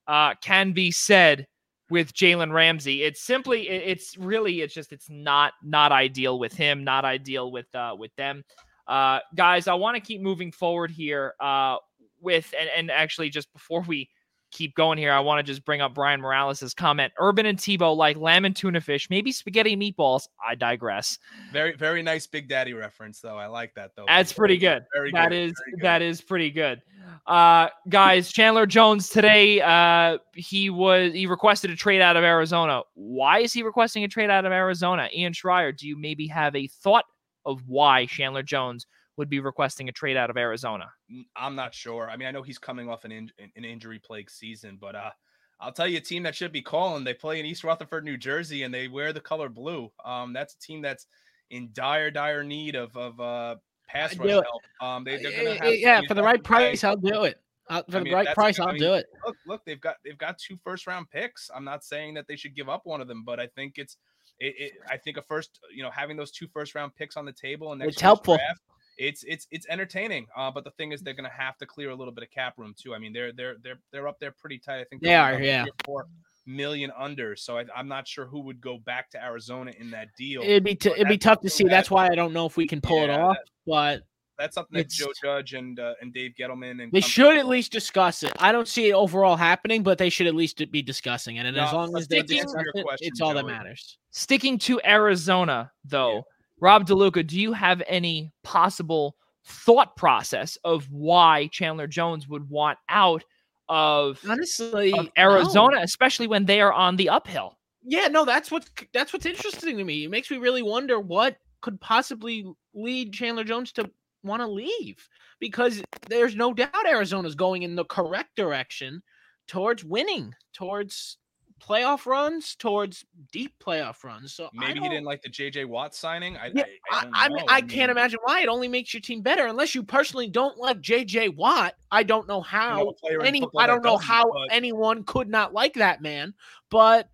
uh, can be said with Jalen Ramsey. It's simply, it's really, it's just, it's not not ideal with him, not ideal with uh, with them. Uh, guys, I want to keep moving forward here. Uh, with and, and actually, just before we keep going here, I want to just bring up Brian Morales' comment. Urban and Tebow like lamb and tuna fish, maybe spaghetti meatballs. I digress. Very, very nice Big Daddy reference, though. I like that though. That's pretty good. Very that good. Is, good. that is pretty good. Uh, guys, Chandler Jones today, uh, he was he requested a trade out of Arizona. Why is he requesting a trade out of Arizona? Ian Schraier, do you maybe have a thought of why Chandler Jones would be requesting a trade out of Arizona? I'm not sure. I mean, I know he's coming off an in, an injury plagued season, but uh, I'll tell you a team that should be calling. They play in East Rutherford, New Jersey, and they wear the color blue. Um, that's a team that's in dire, dire need of of uh, pass rush help. Um, they, are gonna have yeah, for the right price, I'll do it. Uh, for I mean, the right price, I'll I mean, do it. Look, look, they've got they've got two first round picks. I'm not saying that they should give up one of them, but I think it's it, it I think a first, you know, having those two first round picks on the table and it's helpful. Draft, it's it's it's entertaining. Uh, but the thing is, they're going to have to clear a little bit of cap room too. I mean, they're they're they're they're up there pretty tight. I think they are. Yeah, four million under. So I, am not sure who would go back to Arizona in that deal. It'd be t- it'd be tough to see. That, that's why I don't know if we can pull yeah, it off. But that's something that Joe Judge and uh, and Dave Gettleman and they should at least discuss it. I don't see it overall happening, but they should at least be discussing it. And no, as long as they discuss it, question, it's all Joey. that matters. Sticking to Arizona, though, yeah. Rob DeLuca, do you have any possible thought process of why Chandler Jones would want out of honestly of Arizona, no. especially when they are on the uphill. Yeah, no, that's what's that's what's interesting to me. It makes me really wonder what could possibly lead Chandler Jones to want to leave because there's no doubt Arizona's going in the correct direction towards winning, towards playoff runs towards deep playoff runs. So maybe he didn't like the JJ Watt signing. I yeah, I, I, I, mean, I, can't imagine why. It only makes your team better unless you personally don't like JJ Watt. I don't know how any I don't know how but... anyone could not like that man, but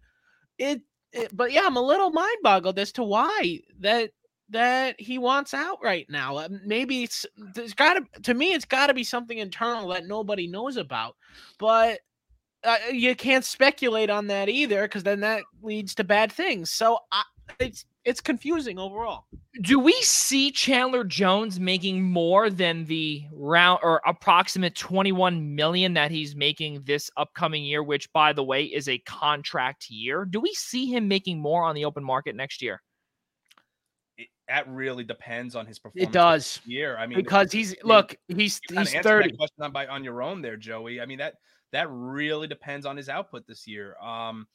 it, it but yeah, I'm a little mind boggled as to why that that he wants out right now. Uh, maybe it's there's got to to me it's got to be something internal that nobody knows about. But uh, you can't speculate on that either because then that leads to bad things. So I, it's it's confusing overall. Do we see Chandler Jones making more than the round or approximate 21 million that he's making this upcoming year, which by the way is a contract year? Do we see him making more on the open market next year? that really depends on his performance. It does. Year, I mean, because he's I mean, look, he's he's thirty. question on by on your own there, Joey. I mean that that really depends on his output this year. Um,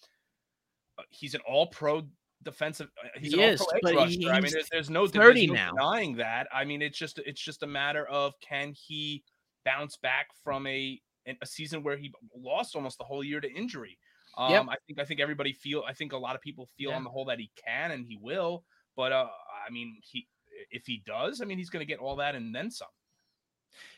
uh, he's an all pro defensive. uh, He's He an is, all-pro rusher. he- I mean, there's, there's no 30 there's no now. denying that. I mean, it's just it's just a matter of can he bounce back from a a season where he lost almost the whole year to injury. Um, Yep. I think I think everybody feel. I think a lot of people feel Yeah. on the whole that he can and he will. But uh, I mean, he if he does, I mean, he's going to get all that and then some.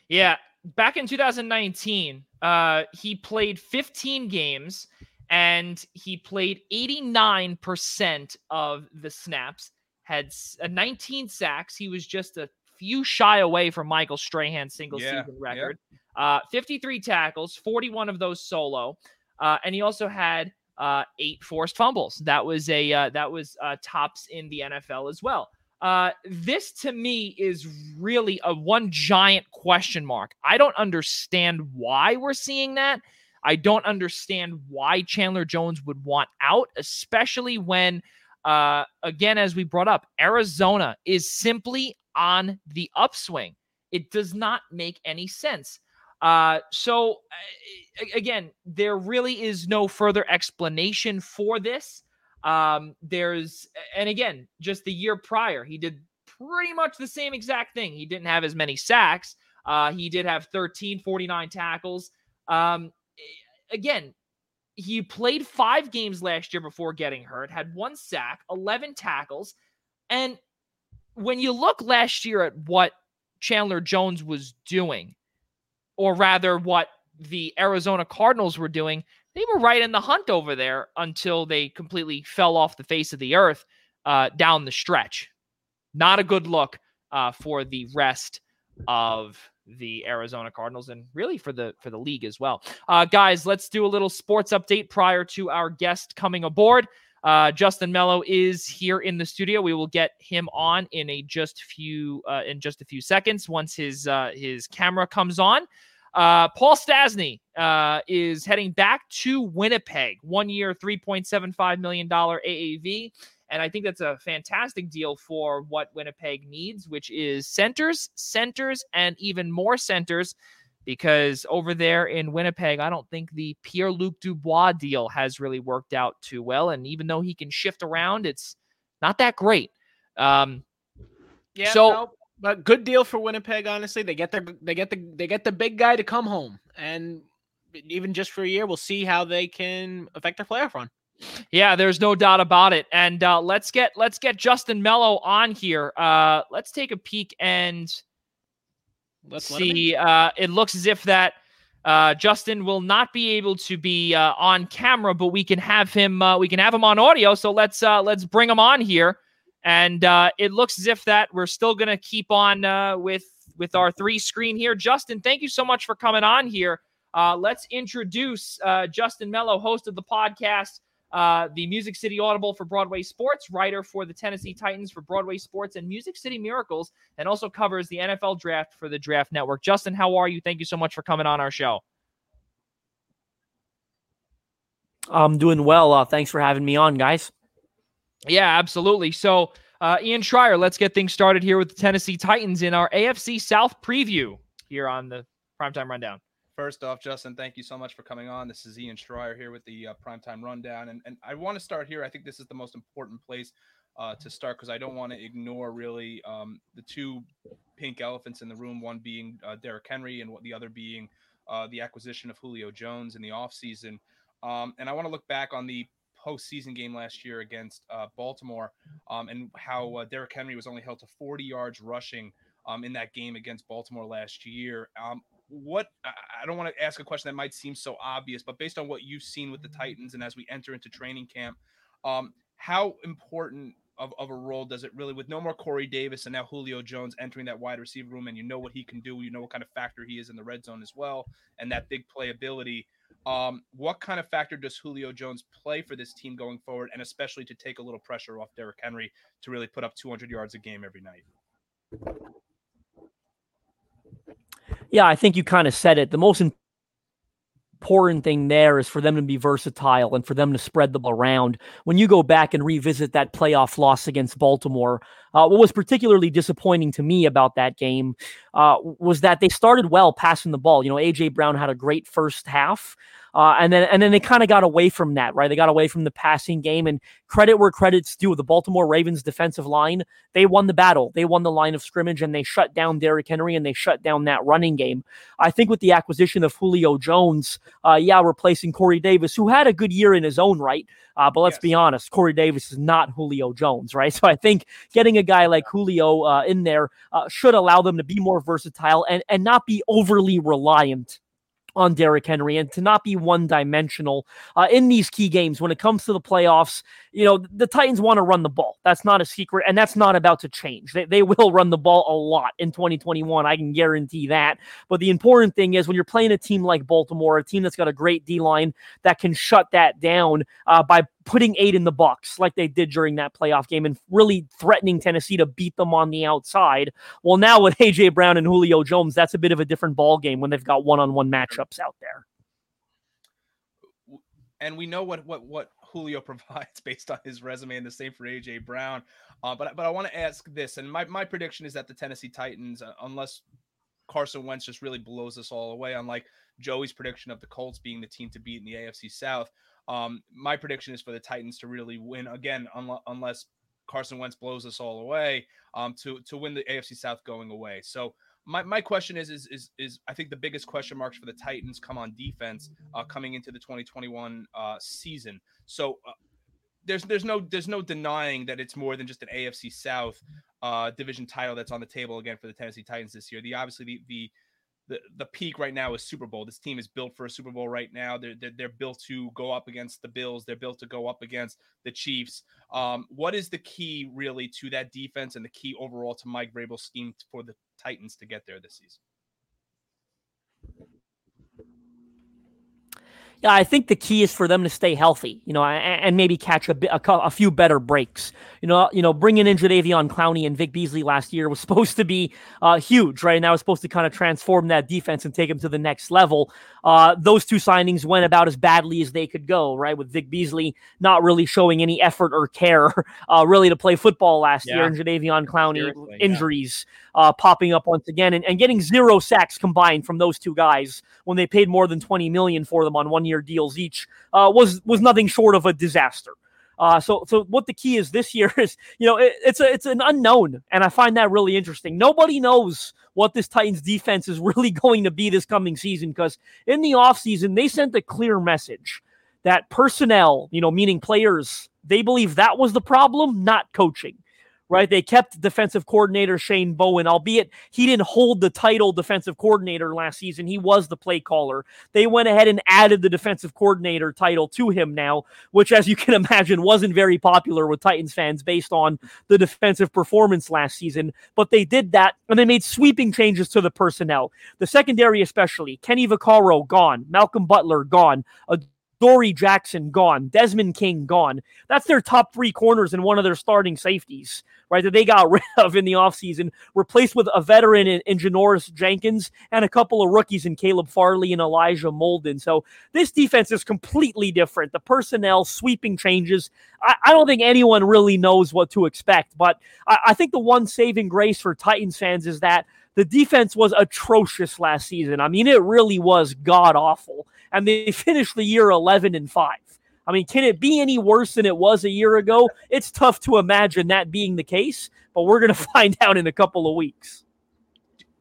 Yeah, back in 2019, uh, he played 15 games and he played 89% of the snaps. Had uh, 19 sacks. He was just a few shy away from Michael Strahan's single Yeah, season yeah. record. Uh, 53 tackles, 41 of those solo, uh, and he also had uh, eight forced fumbles. That was a uh, that was uh, tops in the NFL as well. Uh, this to me is really a one giant question mark. I don't understand why we're seeing that. I don't understand why Chandler Jones would want out, especially when, uh, again, as we brought up, Arizona is simply on the upswing. It does not make any sense. Uh, so, uh, again, there really is no further explanation for this. Um, there's, and again, just the year prior, he did pretty much the same exact thing. He didn't have as many sacks. Uh, he did have 13, 49 tackles. Um, again, he played five games last year before getting hurt, had one sack, 11 tackles. And when you look last year at what Chandler Jones was doing, or rather what the Arizona Cardinals were doing, they were right in the hunt over there until they completely fell off the face of the earth uh, down the stretch. Not a good look uh, for the rest of the Arizona Cardinals and really for the for the league as well. Uh, guys, let's do a little sports update prior to our guest coming aboard. Uh, Justin Mello is here in the studio. We will get him on in a just few uh, in just a few seconds once his uh, his camera comes on. Uh, Paul Stastny uh, is heading back to Winnipeg. One year, $3.75 million AAV. And I think that's a fantastic deal for what Winnipeg needs, which is centers, centers, and even more centers. Because over there in Winnipeg, I don't think the Pierre Luc Dubois deal has really worked out too well. And even though he can shift around, it's not that great. Um, Yeah. So- but good deal for Winnipeg. Honestly, they get their they get the they get the big guy to come home, and even just for a year, we'll see how they can affect their playoff run. Yeah, there's no doubt about it. And uh, let's get let's get Justin Mello on here. Uh, let's take a peek and Let's let 'em in. see. Uh, it looks as if that uh, Justin will not be able to be uh, on camera, but we can have him. Uh, we can have him on audio. So let's uh, let's bring him on here. And uh, it looks as if that we're still gonna keep on uh, with with our three screen here. Justin, thank you so much for coming on here. Uh, let's introduce uh, Justin Mello, host of the podcast uh, the Music City Audible for Broadway Sports, writer for the Tennessee Titans for Broadway Sports and Music City Miracles, and also covers the NFL draft for the Draft Network. Justin, how are you? Thank you so much for coming on our show. I'm doing well. Uh, thanks for having me on, guys. Yeah, absolutely. So, uh, Ian Schraier, let's get things started here with the Tennessee Titans in our AFC South preview here on the Primetime Rundown. First off, Justin, thank you so much for coming on. This is Ian Schraier here with the uh, Primetime Rundown. And, and I want to start here. I think this is the most important place uh, to start because I don't want to ignore really um, the two pink elephants in the room, one being uh, Derrick Henry and the other being uh, the acquisition of Julio Jones in the offseason. Um, and I want to look back on the postseason game last year against uh, Baltimore um, and how uh, Derrick Henry was only held to 40 yards rushing um, in that game against Baltimore last year. Um, what I don't want to ask a question that might seem so obvious, but based on what you've seen with the Titans and as we enter into training camp, um, how important of, of a role does it really with no more Corey Davis and now Julio Jones entering that wide receiver room and you know what he can do, you know what kind of factor he is in the red zone as well, and that big playability. Um, what kind of factor does Julio Jones play for this team going forward, and especially to take a little pressure off Derrick Henry to really put up 200 yards a game every night? Yeah, I think you kind of said it. The most important thing there is for them to be versatile and for them to spread the ball around. When you go back and revisit that playoff loss against Baltimore, uh, what was particularly disappointing to me about that game uh, was that they started well passing the ball. You know, AJ Brown had a great first half. Uh, and then and then they kind of got away from that, right? They got away from the passing game and credit where credit's due. The Baltimore Ravens defensive line, they won the battle. They won the line of scrimmage and they shut down Derrick Henry and they shut down that running game. I think with the acquisition of Julio Jones, uh, yeah, replacing Corey Davis, who had a good year in his own right. Uh, but let's yes. be honest, Corey Davis is not Julio Jones, right? So I think getting a guy like Julio uh, in there uh, should allow them to be more versatile and, and not be overly reliant on Derrick Henry and to not be one dimensional uh, in these key games when it comes to the playoffs. You know, the Titans want to run the ball. That's not a secret, and that's not about to change. They, they will run the ball a lot in 2021. I can guarantee that. But the important thing is when you're playing a team like Baltimore, a team that's got a great D line that can shut that down uh, by putting eight in the box like they did during that playoff game and really threatening Tennessee to beat them on the outside. Well, now with AJ Brown and Julio Jones, that's a bit of a different ball game when they've got one-on-one matchups out there. And we know what what what Julio provides based on his resume, and the same for AJ Brown. Uh, but but I want to ask this, and my my prediction is that the Tennessee Titans, uh, unless Carson Wentz just really blows us all away, unlike Joey's prediction of the Colts being the team to beat in the AFC South. Um, my prediction is for the Titans to really win again, un- unless Carson Wentz blows us all away, um, to to win the AFC South going away. So my, my question is, is is is I think the biggest question marks for the Titans come on defense uh, coming into the 2021 uh, season. So uh, there's there's no there's no denying that it's more than just an AFC South uh, division title that's on the table again for the Tennessee Titans this year. The obviously the the the, the peak right now is Super Bowl. This team is built for a Super Bowl right now. They're, they're, they're built to go up against the Bills. They're built to go up against the Chiefs. Um, what is the key really to that defense and the key overall to Mike Vrabel's scheme for the Titans to get there this season? I think the key is for them to stay healthy, you know, and, and maybe catch a, a, a, few better breaks. You know, you know, bringing in Jadeveon Clowney and Vic Beasley last year was supposed to be uh, huge, right? And that was supposed to kind of transform that defense and take them to the next level. Uh, those two signings went about as badly as they could go, right? With Vic Beasley not really showing any effort or care, uh, really, to play football last yeah. year, and Jadeveon Clowney Seriously, injuries yeah. Uh, popping up once again, and, and getting zero sacks combined from those two guys when they paid more than twenty million for them on one year deals each uh, was was nothing short of a disaster. Uh, so, so what the key is this year is, you know, it, it's a, it's an unknown, and I find that really interesting. Nobody knows what this Titans defense is really going to be this coming season because in the offseason, they sent a clear message that personnel, you know, meaning players, they believe that was the problem, not coaching right? They kept defensive coordinator Shane Bowen, albeit he didn't hold the title defensive coordinator last season. He was the play caller. They went ahead and added the defensive coordinator title to him now, which, as you can imagine, wasn't very popular with Titans fans based on the defensive performance last season. But they did that and they made sweeping changes to the personnel. The secondary, especially Kenny Vaccaro, gone. Malcolm Butler, gone. Dory Jackson gone, Desmond King gone. That's their top three corners and one of their starting safeties, right? That they got rid of in the offseason, replaced with a veteran in, in Janoris Jenkins and a couple of rookies in Caleb Farley and Elijah Molden. So this defense is completely different. The personnel, sweeping changes. I, I don't think anyone really knows what to expect, but I, I think the one saving grace for Titans fans is that the defense was atrocious last season. I mean, it really was god awful. And they finished the year 11 and 5. I mean, can it be any worse than it was a year ago? It's tough to imagine that being the case, but we're going to find out in a couple of weeks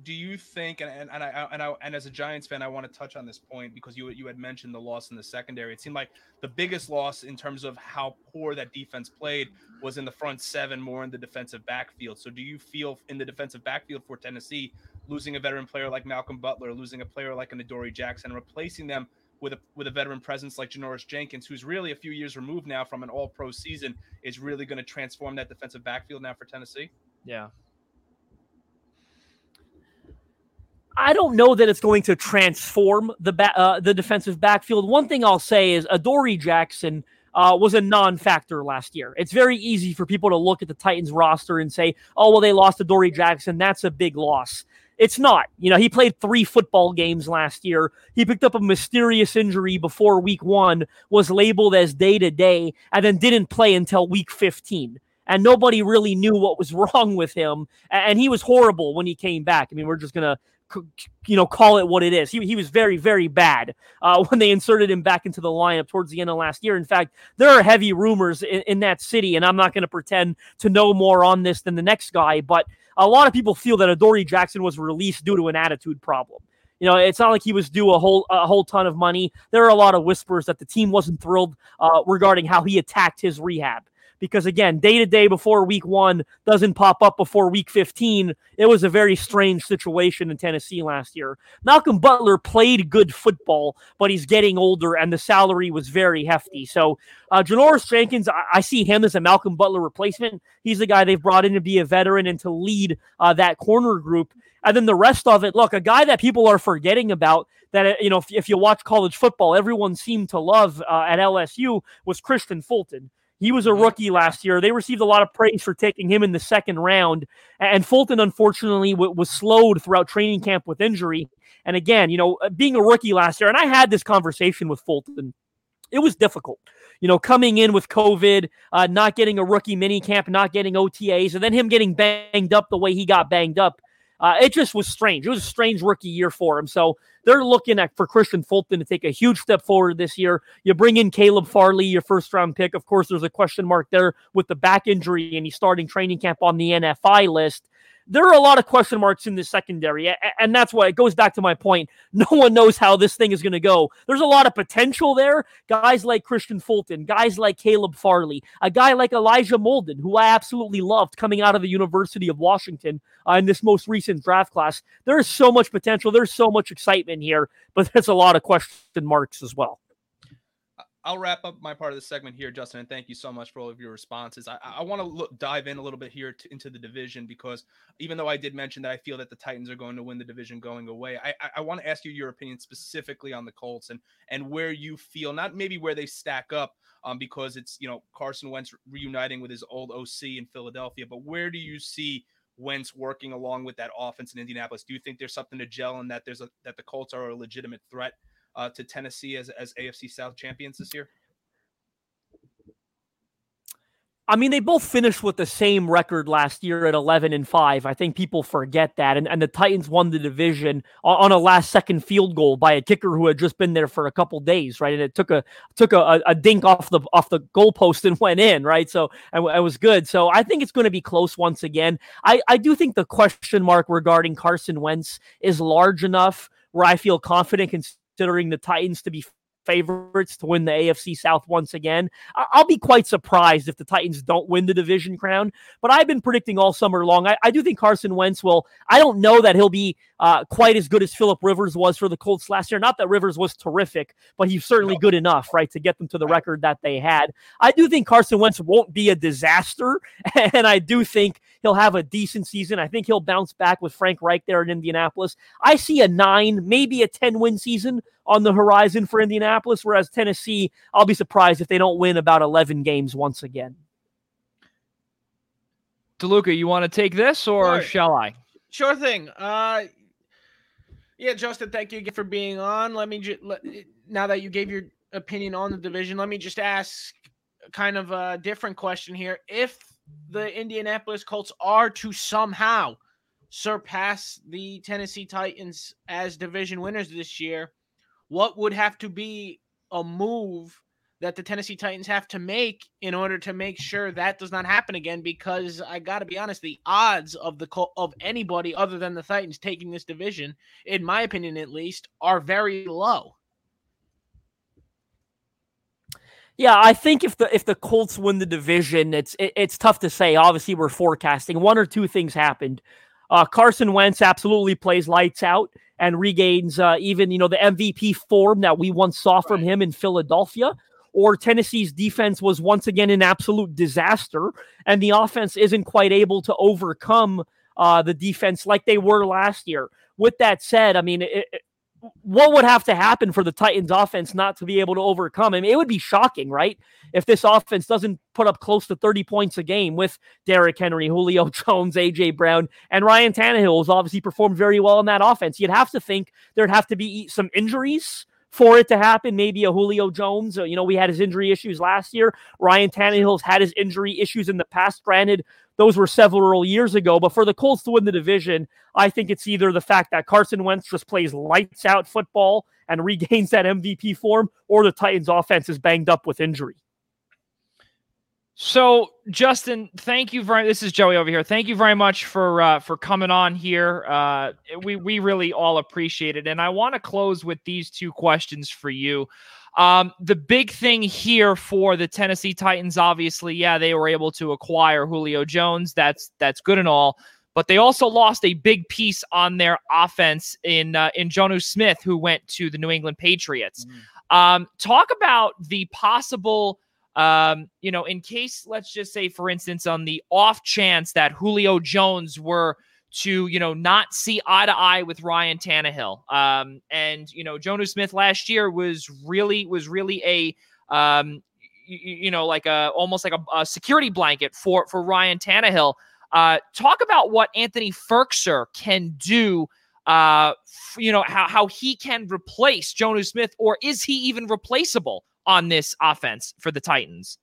do you think and and, and I and I and as a Giants fan, I want to touch on this point because you you had mentioned the loss in the secondary. It seemed like the biggest loss in terms of how poor that defense played was in the front seven, more in the defensive backfield. So, do you feel in the defensive backfield for Tennessee, losing a veteran player like Malcolm Butler, losing a player like an Adoree Jackson, replacing them with a with a veteran presence like Janoris Jenkins, who's really a few years removed now from an All Pro season, is really going to transform that defensive backfield now for Tennessee? Yeah, I don't know that it's going to transform the ba- uh, the defensive backfield. One thing I'll say is Adoree Jackson uh, was a non-factor last year. It's very easy for people to look at the Titans roster and say, "Oh, well, they lost Adoree Jackson. That's a big loss." It's not. You know, he played three football games last year. He picked up a mysterious injury before week one, was labeled as day to day, and then didn't play until week 15 and nobody really knew what was wrong with him. And he was horrible when he came back. I mean, we're just going to you know, call it what it is. He, he was very, very bad uh, when they inserted him back into the lineup towards the end of last year. In fact, there are heavy rumors in, in that city, and I'm not going to pretend to know more on this than the next guy, but a lot of people feel that Adoree Jackson was released due to an attitude problem. You know, it's not like he was due a whole a whole ton of money. There are a lot of whispers that the team wasn't thrilled uh, regarding how he attacked his rehab because again, day to day before week one doesn't pop up before week 15. It was a very strange situation in Tennessee last year. Malcolm Butler played good football, but he's getting older and the salary was very hefty. So, uh, Janoris Jenkins, I-, I, see him as a Malcolm Butler replacement. He's the guy they've brought in to be a veteran and to lead uh, that corner group. And then the rest of it, look, a guy that people are forgetting about that, you know, if, if you watch college football, everyone seemed to love uh, at LSU was Kristian Fulton. He was a mm-hmm. rookie last year. They received a lot of praise for taking him in the second round. And Fulton, unfortunately, w- was slowed throughout training camp with injury. And again, you know, uh, being a rookie last year, and I had this conversation with Fulton, it was difficult. You know, coming in with COVID, uh, not getting a rookie mini camp, not getting OTAs, and then him getting banged up the way he got banged up. Uh, it just was strange. It was a strange rookie year for him. So they're looking at for Kristian Fulton to take a huge step forward this year. You bring in Caleb Farley, your first round pick. Of course, there's a question mark there with the back injury, and he's starting training camp on the NFI list there are a lot of question marks in the secondary. And that's why it goes back to my point. No one knows how this thing is going to go. There's a lot of potential there. Guys like Kristian Fulton, guys like Caleb Farley, a guy like Elijah Molden, who I absolutely loved coming out of the University of Washington uh, in this most recent draft class. There is so much potential. There's so much excitement here, but there's a lot of question marks as well. I'll wrap up my part of the segment here, Justin, and thank you so much for all of your responses. I, I want to look dive in a little bit here to, into the division because even though I did mention that I feel that the Titans are going to win the division going away, I, I, want to ask you your opinion specifically on the Colts and and where you feel not maybe where they stack up, um, because it's you know Carson Wentz reuniting with his old OC in Philadelphia, but where do you see Wentz working along with that offense in Indianapolis? Do you think there's something to gel and that there's a that the Colts are a legitimate threat? Uh, to Tennessee as, as AFC South champions this year? I mean, they both finished with the same record last year at 11 and 5. I think people forget that. And, and the Titans won the division on, a last second field goal by a kicker who had just been there for a couple days, right? And it took a took a, a dink off the off the goalpost and went in, right? So it, it was good. So I think it's going to be close once again. I, I do think the question mark regarding Carson Wentz is large enough where I feel confident considering the Titans to be favorites to win the AFC South once again. I'll be quite surprised if the Titans don't win the division crown, but I've been predicting all summer long. I, I do think Carson Wentz will. I don't know that he'll be uh, quite as good as Philip Rivers was for the Colts last year. Not that Rivers was terrific, but he's certainly good enough, right, to get them to the record that they had. I do think Carson Wentz won't be a disaster, and I do think he'll have a decent season. I think he'll bounce back with Frank Reich there in Indianapolis. I see a nine, maybe a 10 win season on the horizon for Indianapolis, whereas Tennessee, I'll be surprised if they don't win about 11 games once again. DeLuca, you want to take this or sure. shall I? Sure thing. Uh, yeah, Justin, thank you again for being on. Let me just, let, now that you gave your opinion on the division, let me just ask kind of a different question here. If the Indianapolis Colts are to somehow surpass the Tennessee Titans as division winners this year, what would have to be a move that the Tennessee Titans have to make in order to make sure that does not happen again because I got to be honest the odds of the of anybody other than the Titans taking this division in my opinion at least are very low. Yeah, I think if the if the Colts win the division, it's it, it's tough to say. Obviously, we're forecasting one or two things happened. Uh, Carson Wentz absolutely plays lights out and regains uh, even you know the MVP form that we once saw from right. him in Philadelphia. Or Tennessee's defense was once again an absolute disaster, and the offense isn't quite able to overcome uh, the defense like they were last year. With that said, I mean, it, it, what would have to happen for the Titans offense not to be able to overcome him? It would be shocking, right? If this offense doesn't put up close to 30 points a game with Derrick Henry, Julio Jones, AJ Brown, and Ryan Tannehill has obviously performed very well in that offense. You'd have to think there'd have to be some injuries for it to happen. Maybe a Julio Jones. Uh, you know, we had his injury issues last year. Ryan Tannehill's had his injury issues in the past. Granted, those were several years ago. But for the Colts to win the division, I think it's either the fact that Carson Wentz just plays lights out football and regains that MVP form, or the Titans' offense is banged up with injury. So, Justin, thank you very. This is Joey over here. Thank you very much for uh, for coming on here. Uh, we we really all appreciate it, and I want to close with these two questions for you. Um, the big thing here for the Tennessee Titans, obviously, yeah, they were able to acquire Julio Jones. That's that's good and all, but they also lost a big piece on their offense in uh, in Jonnu Smith, who went to the New England Patriots. Mm. Um, talk about the possible um, you know, in case, let's just say, for instance, on the off chance that Julio Jones were to, you know, not see eye to eye with Ryan Tannehill. Um, and, you know, Jonnu Smith last year was really, was really a, um, you, you know, like a, almost like a, a security blanket for, for Ryan Tannehill. Uh, talk about what Anthony Firkser can do uh, you know, how, how he can replace Jonnu Smith, or is he even replaceable on this offense for the Titans.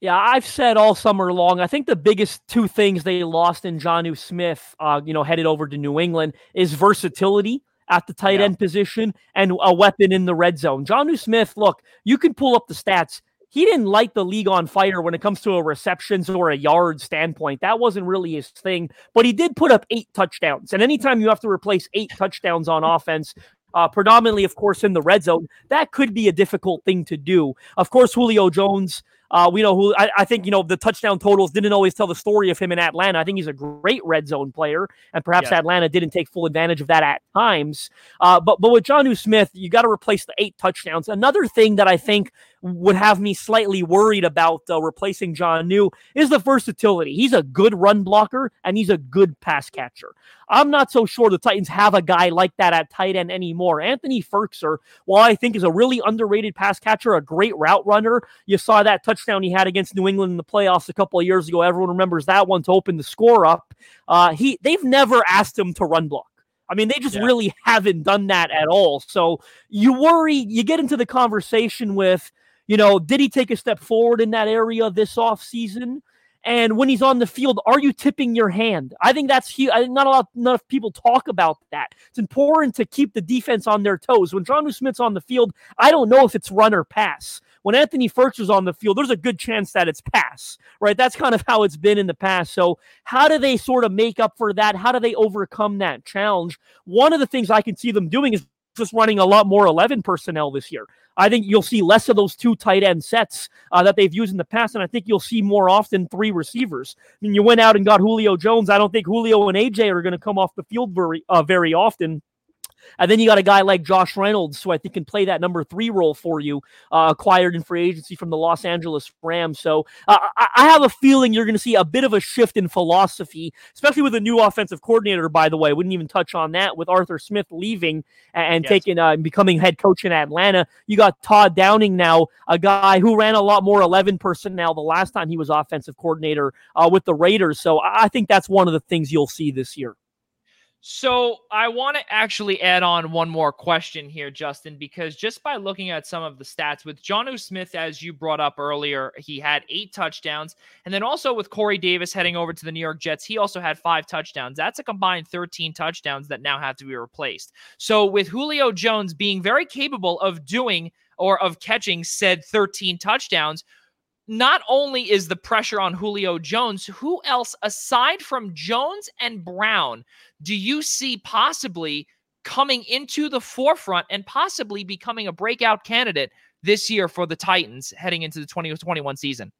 Yeah, I've said all summer long. I think the biggest two things they lost in Jonnu Smith, uh, you know, headed over to New England, is versatility at the tight yeah. end position and a weapon in the red zone. Jonnu Smith, look, you can pull up the stats. He didn't light the league on fire when it comes to a receptions or a yard standpoint. That wasn't really his thing, but he did put up eight touchdowns. And anytime you have to replace eight touchdowns on offense, uh, predominantly, of course, in the red zone. That could be a difficult thing to do. Of course, Julio Jones. Uh, we know who I, I, think you know the touchdown totals didn't always tell the story of him in Atlanta. I think he's a great red zone player, and perhaps yeah. Atlanta didn't take full advantage of that at times. Uh, but but with Jonnu Smith, you got to replace the eight touchdowns. Another thing that I think would have me slightly worried about uh, replacing New is the versatility. He's a good run blocker and he's a good pass catcher. I'm not so sure the Titans have a guy like that at tight end anymore. Anthony Firkser, while I think is a really underrated pass catcher, a great route runner, you saw that touchdown he had against New England in the playoffs a couple of years ago. Everyone remembers that one to open the score up. Uh, he they've never asked him to run block. I mean, they just yeah. really haven't done that at all. So you worry, you get into the conversation with, you know, did he take a step forward in that area this offseason? And when he's on the field, are you tipping your hand? I think that's huge. Not a lot enough people talk about that. It's important to keep the defense on their toes. When Jonnu Smith's on the field, I don't know if it's run or pass. When Anthony Firkser's on the field, there's a good chance that it's pass, right? That's kind of how it's been in the past. So, how do they sort of make up for that? How do they overcome that challenge? One of the things I can see them doing is just running a lot more 11 personnel this year. I think you'll see less of those two tight end sets uh, that they've used in the past, and I think you'll see more often three receivers. I mean, you went out and got Julio Jones. I don't think Julio and AJ are going to come off the field very uh, very often. And then you got a guy like Josh Reynolds, who I think can play that number three role for you, uh, acquired in free agency from the Los Angeles Rams. So uh, I, have a feeling you're going to see a bit of a shift in philosophy, especially with a new offensive coordinator, by the way. Wouldn't even touch on that with Arthur Smith leaving and, yes. taking uh, becoming head coach in Atlanta. You got Todd Downing now, a guy who ran a lot more 11 personnel the last time he was offensive coordinator uh, with the Raiders. So I think that's one of the things you'll see this year. So I want to actually add on one more question here, Justin, because just by looking at some of the stats with Jonnu Smith, as you brought up earlier, he had eight touchdowns. And then also with Corey Davis heading over to the New York Jets, he also had five touchdowns. That's a combined 13 touchdowns that now have to be replaced. So with Julio Jones being very capable of doing or of catching said 13 touchdowns, not only is the pressure on Julio Jones, who else aside from Jones and Brown do you see possibly coming into the forefront and possibly becoming a breakout candidate this year for the Titans heading into the 2021 season?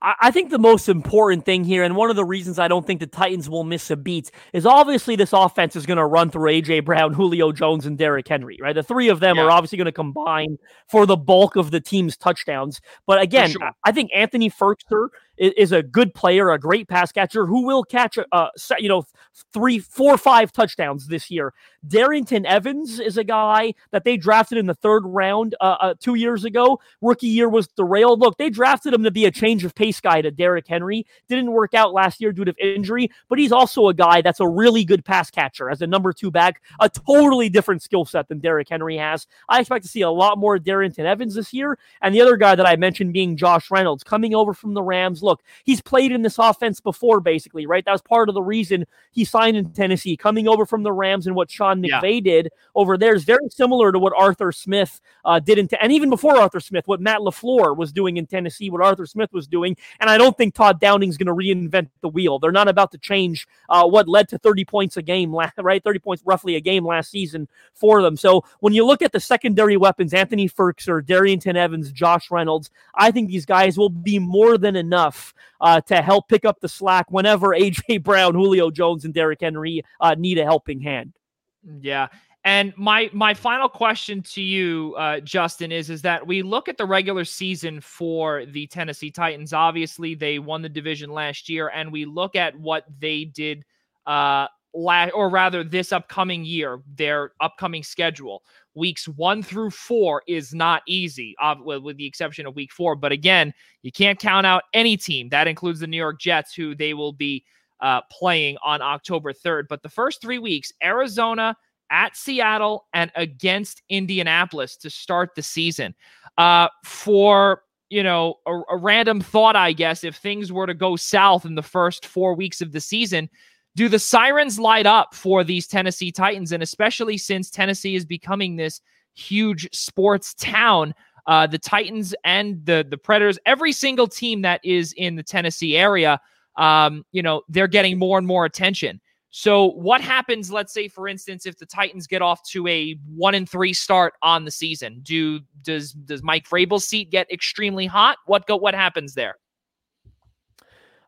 I think the most important thing here, and one of the reasons I don't think the Titans will miss a beat, is obviously this offense is going to run through A.J. Brown, Julio Jones, and Derrick Henry, right? The three of them yeah. are obviously going to combine for the bulk of the team's touchdowns. But again, sure. I think Anthony Firkser is, a good player, a great pass catcher who will catch, uh, you know, three, four, five touchdowns this year. Darrynton Evans is a guy that they drafted in the third round uh, uh, two years ago. Rookie year was derailed. Look, they drafted him to be a change of pace guy to Derrick Henry. Didn't work out last year due to injury, but he's also a guy that's a really good pass catcher as a number two back, a totally different skill set than Derrick Henry has. I expect to see a lot more Darrynton Evans this year. And the other guy that I mentioned being Josh Reynolds coming over from the Rams. Look, he's played in this offense before, basically, right? That was part of the reason he signed in Tennessee, coming over from the Rams and what Sean McVay yeah. did over there is very similar to what Arthur Smith uh, did in, and even before Arthur Smith, what Matt LaFleur was doing in Tennessee, what Arthur Smith was doing. And I don't think Todd Downing's going to reinvent the wheel. They're not about to change uh, what led to 30 points a game, right? 30 points roughly a game last season for them. So when you look at the secondary weapons, Anthony Firkser, Darrynton Evans, Josh Reynolds, I think these guys will be more than enough uh, to help pick up the slack whenever AJ Brown, Julio Jones, and Derrick Henry uh, need a helping hand. Yeah. And my my final question to you, uh, Justin, is is that we look at the regular season for the Tennessee Titans. Obviously, they won the division last year, and we look at what they did, uh, la- or rather, this upcoming year, their upcoming schedule. Weeks one through four is not easy, with, with the exception of week four. But again, you can't count out any team. That includes the New York Jets, who they will be uh, playing on October 3rd. But the first three weeks, Arizona at Seattle and against Indianapolis to start the season. Uh, for you know a, a, random thought, I guess, if things were to go south in the first four weeks of the season, do the sirens light up for these Tennessee Titans? And especially since Tennessee is becoming this huge sports town. Uh, the Titans and the the Predators, every single team that is in the Tennessee area, um, you know, they're getting more and more attention. So, what happens, let's say, for instance, if the Titans get off to a one and three start on the season? Do does does Mike Vrabel's seat get extremely hot? What go what happens there?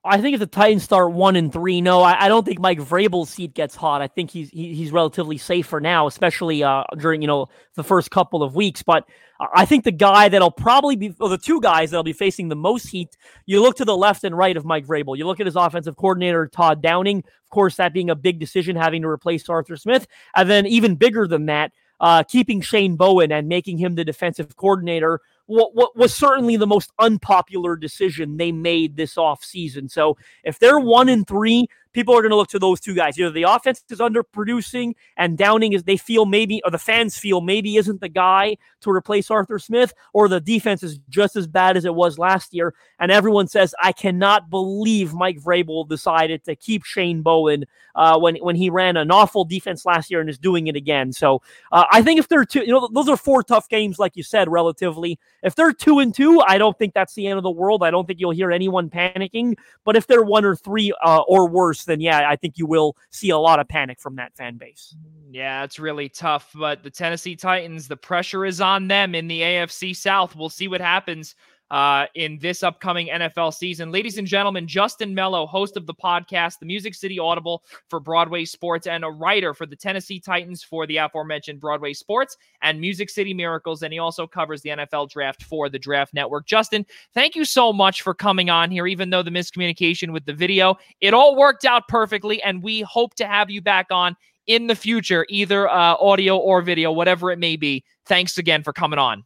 I think if the Titans start one and three, no, I, I don't think Mike Vrabel's seat gets hot. I think he's he, he's relatively safe for now, especially uh, during you know the first couple of weeks. But I think the guy that'll probably be, or the two guys that'll be facing the most heat. You look to the left and right of Mike Vrabel. You look at his offensive coordinator Todd Downing. Of course, that being a big decision, having to replace Arthur Smith, and then even bigger than that, uh, keeping Shane Bowen and making him the defensive coordinator what, what was certainly the most unpopular decision they made this offseason. So if they're one and three, people are going to look to those two guys. Either the offense is underproducing and Downing is they feel maybe, or the fans feel maybe isn't the guy to replace Arthur Smith, or the defense is just as bad as it was last year. And everyone says, I cannot believe Mike Vrabel decided to keep Shane Bowen uh, when, when he ran an awful defense last year and is doing it again. So uh, I think if they're two, you know, those are four tough games, like you said, relatively. If they're two and two, I don't think that's the end of the world. I don't think you'll hear anyone panicking. But if they're one or three uh, or worse, then yeah, I think you will see a lot of panic from that fan base. Yeah, it's really tough. But the Tennessee Titans, the pressure is on them in the AFC South. We'll see what happens uh, in this upcoming NFL season. Ladies and gentlemen, Justin Mello, host of the podcast, the Music City Audible for Broadway Sports, and a writer for the Tennessee Titans for the aforementioned Broadway Sports and Music City Miracles. And he also covers the NFL draft for the Draft Network. Justin, thank you so much for coming on here, even though the miscommunication with the video, it all worked out perfectly. And we hope to have you back on in the future, either uh, audio or video, whatever it may be. Thanks again for coming on.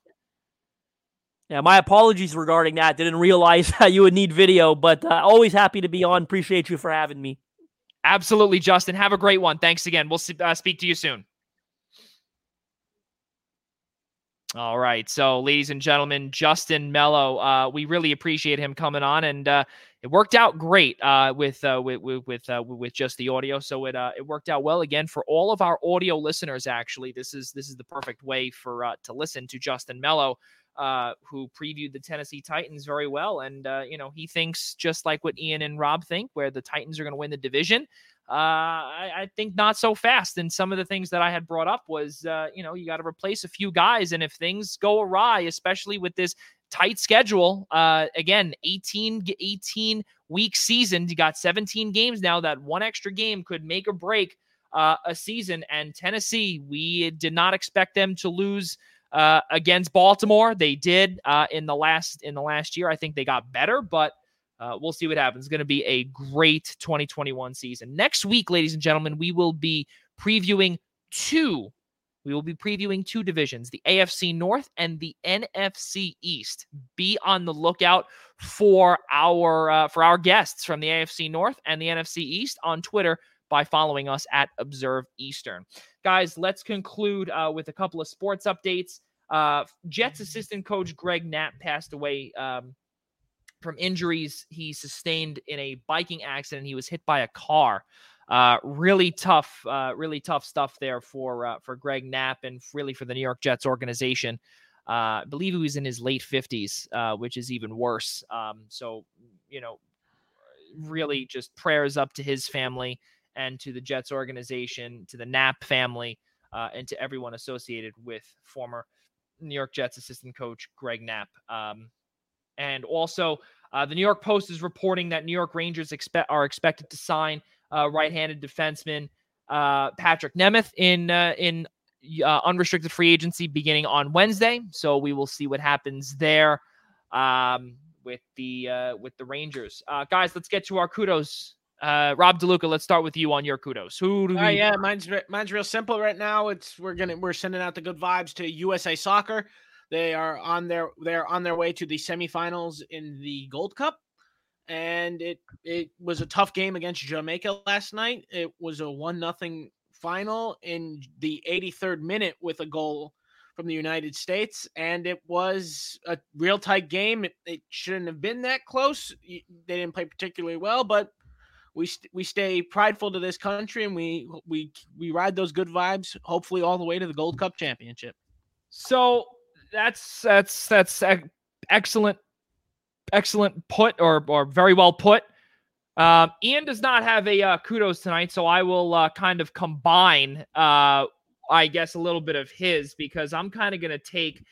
Yeah, my apologies regarding that. Didn't realize that you would need video, but uh, always happy to be on. Appreciate you for having me. Absolutely, Justin. Have a great one. Thanks again. We'll uh, speak to you soon. All right. So, ladies and gentlemen, Justin Mello, uh, we really appreciate him coming on, and uh, it worked out great uh, with, uh, with with with uh, with just the audio. So it uh, it worked out well again for all of our audio listeners. Actually, this is this is the perfect way for to listen to Justin Mello uh, who previewed the Tennessee Titans very well. And, uh, you know, he thinks just like what Ian and Rob think, where the Titans are going to win the division. Uh, I, I, think not so fast. And some of the things that I had brought up was, uh, you know, you got to replace a few guys. And if things go awry, especially with this tight schedule, uh, again, 18, 18 week season, you got 17 games now. That one extra game could make or break uh, a season. And Tennessee, we did not expect them to lose uh, against Baltimore. They did uh, in the last in the last year. I think they got better, but uh, we'll see what happens. It's going to be a great 2021 season. Next week, ladies and gentlemen, we will be previewing two. We will be previewing two divisions, the AFC North and the NFC East. Be on the lookout for our uh, for our guests from the AFC North and the NFC East on Twitter by following us at Observe Eastern. Guys, let's conclude uh, with a couple of sports updates. Uh, Jets assistant coach Greg Knapp passed away um, from injuries he sustained in a biking accident. He was hit by a car. Uh, really tough, uh, really tough stuff there for uh, for Greg Knapp and really for the New York Jets organization. Uh, I believe he was in his late 50s, uh, which is even worse. Um, so, you know, really just prayers up to his family and to the Jets organization, to the Knapp family, uh, and to everyone associated with former New York Jets assistant coach Greg Knapp. Um, and also, uh, the New York Post is reporting that New York Rangers expect are expected to sign uh, right-handed defenseman uh, Patrik Nemeth in uh, in uh, unrestricted free agency beginning on Wednesday. So we will see what happens there um, with the with the Rangers. guys, let's get to our kudos. Uh, Rob DeLuca, let's start with you on your kudos. Who do uh, we? yeah, mine's mine's real simple right now. It's we're gonna we're sending out the good vibes to USA Soccer. They are on their they're on their way to the semifinals in the Gold Cup, and it it was a tough game against Jamaica last night. It was a one nothing final in the 83rd minute with a goal from the United States, and it was a real tight game. It, it shouldn't have been that close. They didn't play particularly well, but we st- we stay prideful to this country, and we we we ride those good vibes, hopefully all the way to the Gold Cup championship. So that's that's that's excellent, excellent put or or very well put. Um, Ian does not have a uh, kudos tonight, so I will uh, kind of combine, uh, I guess, a little bit of his because I'm kind of going to take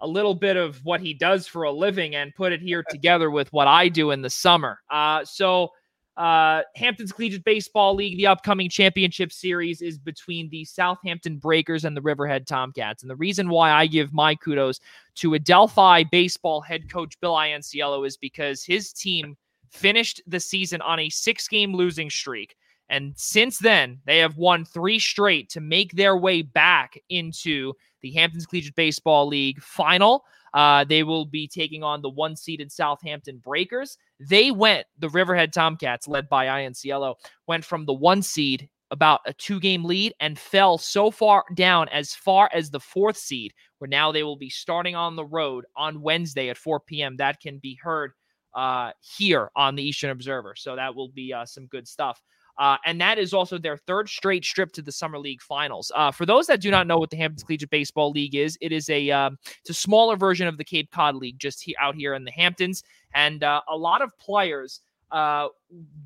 a little bit of what he does for a living and put it here together with what I do in the summer. Uh, so uh, Hamptons Collegiate Baseball League, the upcoming championship series is between the Southampton Breakers and the Riverhead Tomcats. And the reason why I give my kudos to Adelphi baseball head coach Bill Ianciello is because his team finished the season on a six game losing streak. And since then, they have won three straight to make their way back into the Hamptons Collegiate Baseball League final. Uh, they will be taking on the one seeded Southampton Breakers. They went, the Riverhead Tomcats, led by Ianciello, went from the one seed about a two game lead and fell so far down as far as the fourth seed, where now they will be starting on the road on Wednesday at 4 p.m. That can be heard uh, here on the Eastern Observer. So that will be uh, some good stuff. Uh, and that is also their third straight trip to the Summer League Finals. Uh, for those that do not know what the Hamptons Collegiate Baseball League is, it is a um, it's a smaller version of the Cape Cod League, just he- out here in the Hamptons, and uh, a lot of players uh,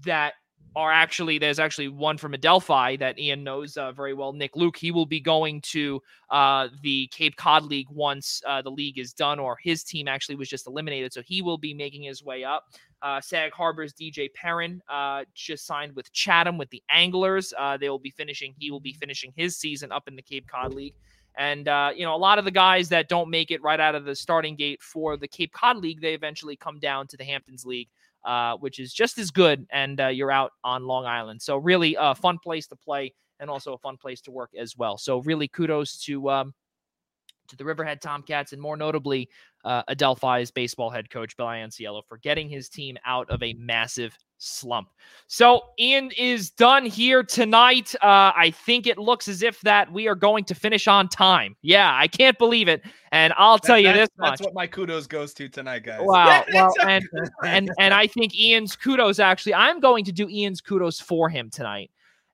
that are actually there's actually one from Adelphi that Ian knows uh, very well, Nick Luke. He will be going to uh, the Cape Cod League once uh, the league is done, or his team actually was just eliminated, so he will be making his way up. Uh, Sag Harbor's DJ Perrin uh, just signed with Chatham with the Anglers. Uh, they will be finishing. He will be finishing his season up in the Cape Cod League. And you know, a lot of the guys that don't make it right out of the starting gate for the Cape Cod League, they eventually come down to the Hamptons League uh, which is just as good. And uh, you're out on Long Island. So, really a fun place to play and also a fun place to work as well. So, really kudos to. Um, to the Riverhead Tomcats, and more notably, uh, Adelphi's baseball head coach, Bill Ianciello, for getting his team out of a massive slump. So Ian is done here tonight. Uh, I think it looks as if that we are going to finish on time. Yeah, I can't believe it. And I'll tell that, you this That's what my kudos goes to tonight, guys. Wow. well, and and and I think Ian's kudos actually. I'm going to do Ian's kudos for him tonight.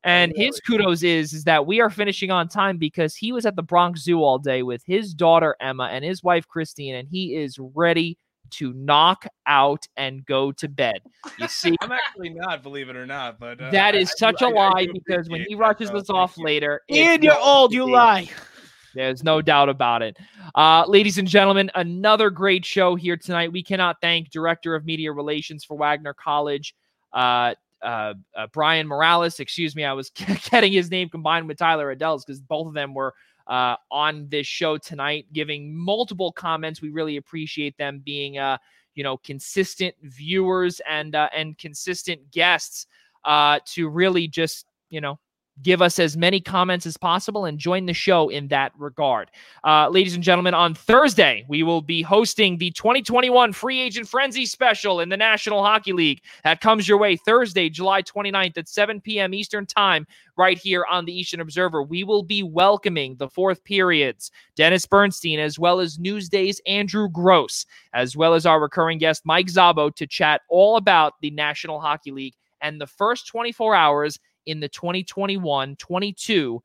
And his kudos is is that we are finishing on time because he was at the Bronx Zoo all day with his daughter Emma and his wife Christine, and he is ready to knock out and go to bed. You see, I'm actually not, believe it or not, but uh, that is I, such I, a I, lie because when he rushes us off later, and you're old, you lie. There's no doubt about it. Uh, ladies and gentlemen, another great show here tonight. We cannot thank Director of Media Relations for Wagner College, uh, uh, uh Brian Morales. Excuse me, I was getting his name combined with Tyler Adels because both of them were uh, on this show tonight, giving multiple comments. We really appreciate them being, uh, you know consistent viewers and uh, and consistent guests uh, to really just you know give us as many comments as possible and join the show in that regard. Uh, ladies and gentlemen, on Thursday, we will be hosting the 2021 Free Agent Frenzy special in the National Hockey League. That comes your way Thursday, July 29th at 7 p.m. Eastern Time, right here on the Eastern Observer. We will be welcoming the fourth periods, Dennis Bernstein, as well as Newsday's Andrew Gross, as well as our recurring guest, Mike Zabo, to chat all about the National Hockey League and the first 24 hours in the 2021 22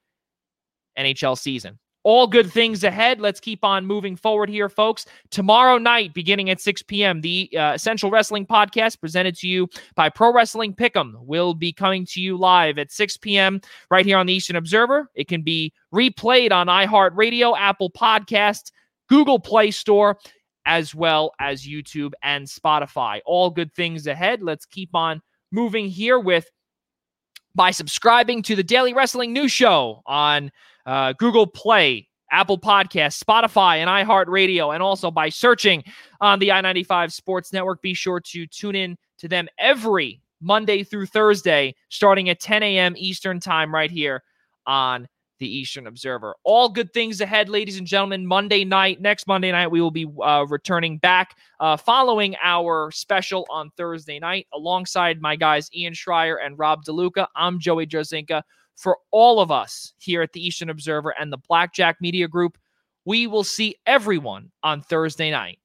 NHL season. All good things ahead. Let's keep on moving forward here, folks. Tomorrow night, beginning at 6 p.m., the uh, Essential Wrestling Podcast, presented to you by Pro Wrestling Pick'em, will be coming to you live at 6 p.m. right here on the Eastern Observer. It can be replayed on iHeartRadio, Apple Podcast, Google Play Store, as well as YouTube and Spotify. All good things ahead. Let's keep on moving here with by subscribing to the Daily Wrestling News Show on uh, Google Play, Apple Podcasts, Spotify, and iHeartRadio, and also by searching on the I 95 Sports Network. Be sure to tune in to them every Monday through Thursday, starting at 10 a.m. Eastern Time, right here on the Eastern Observer. All good things ahead, ladies and gentlemen. Monday night, next Monday night, we will be uh, returning back uh, following our special on Thursday night alongside my guys Ian Schraier and Rob DeLuca. I'm Joey Jarzynka. For all of us here at the Eastern Observer and the Blackjack Media Group, we will see everyone on Thursday night.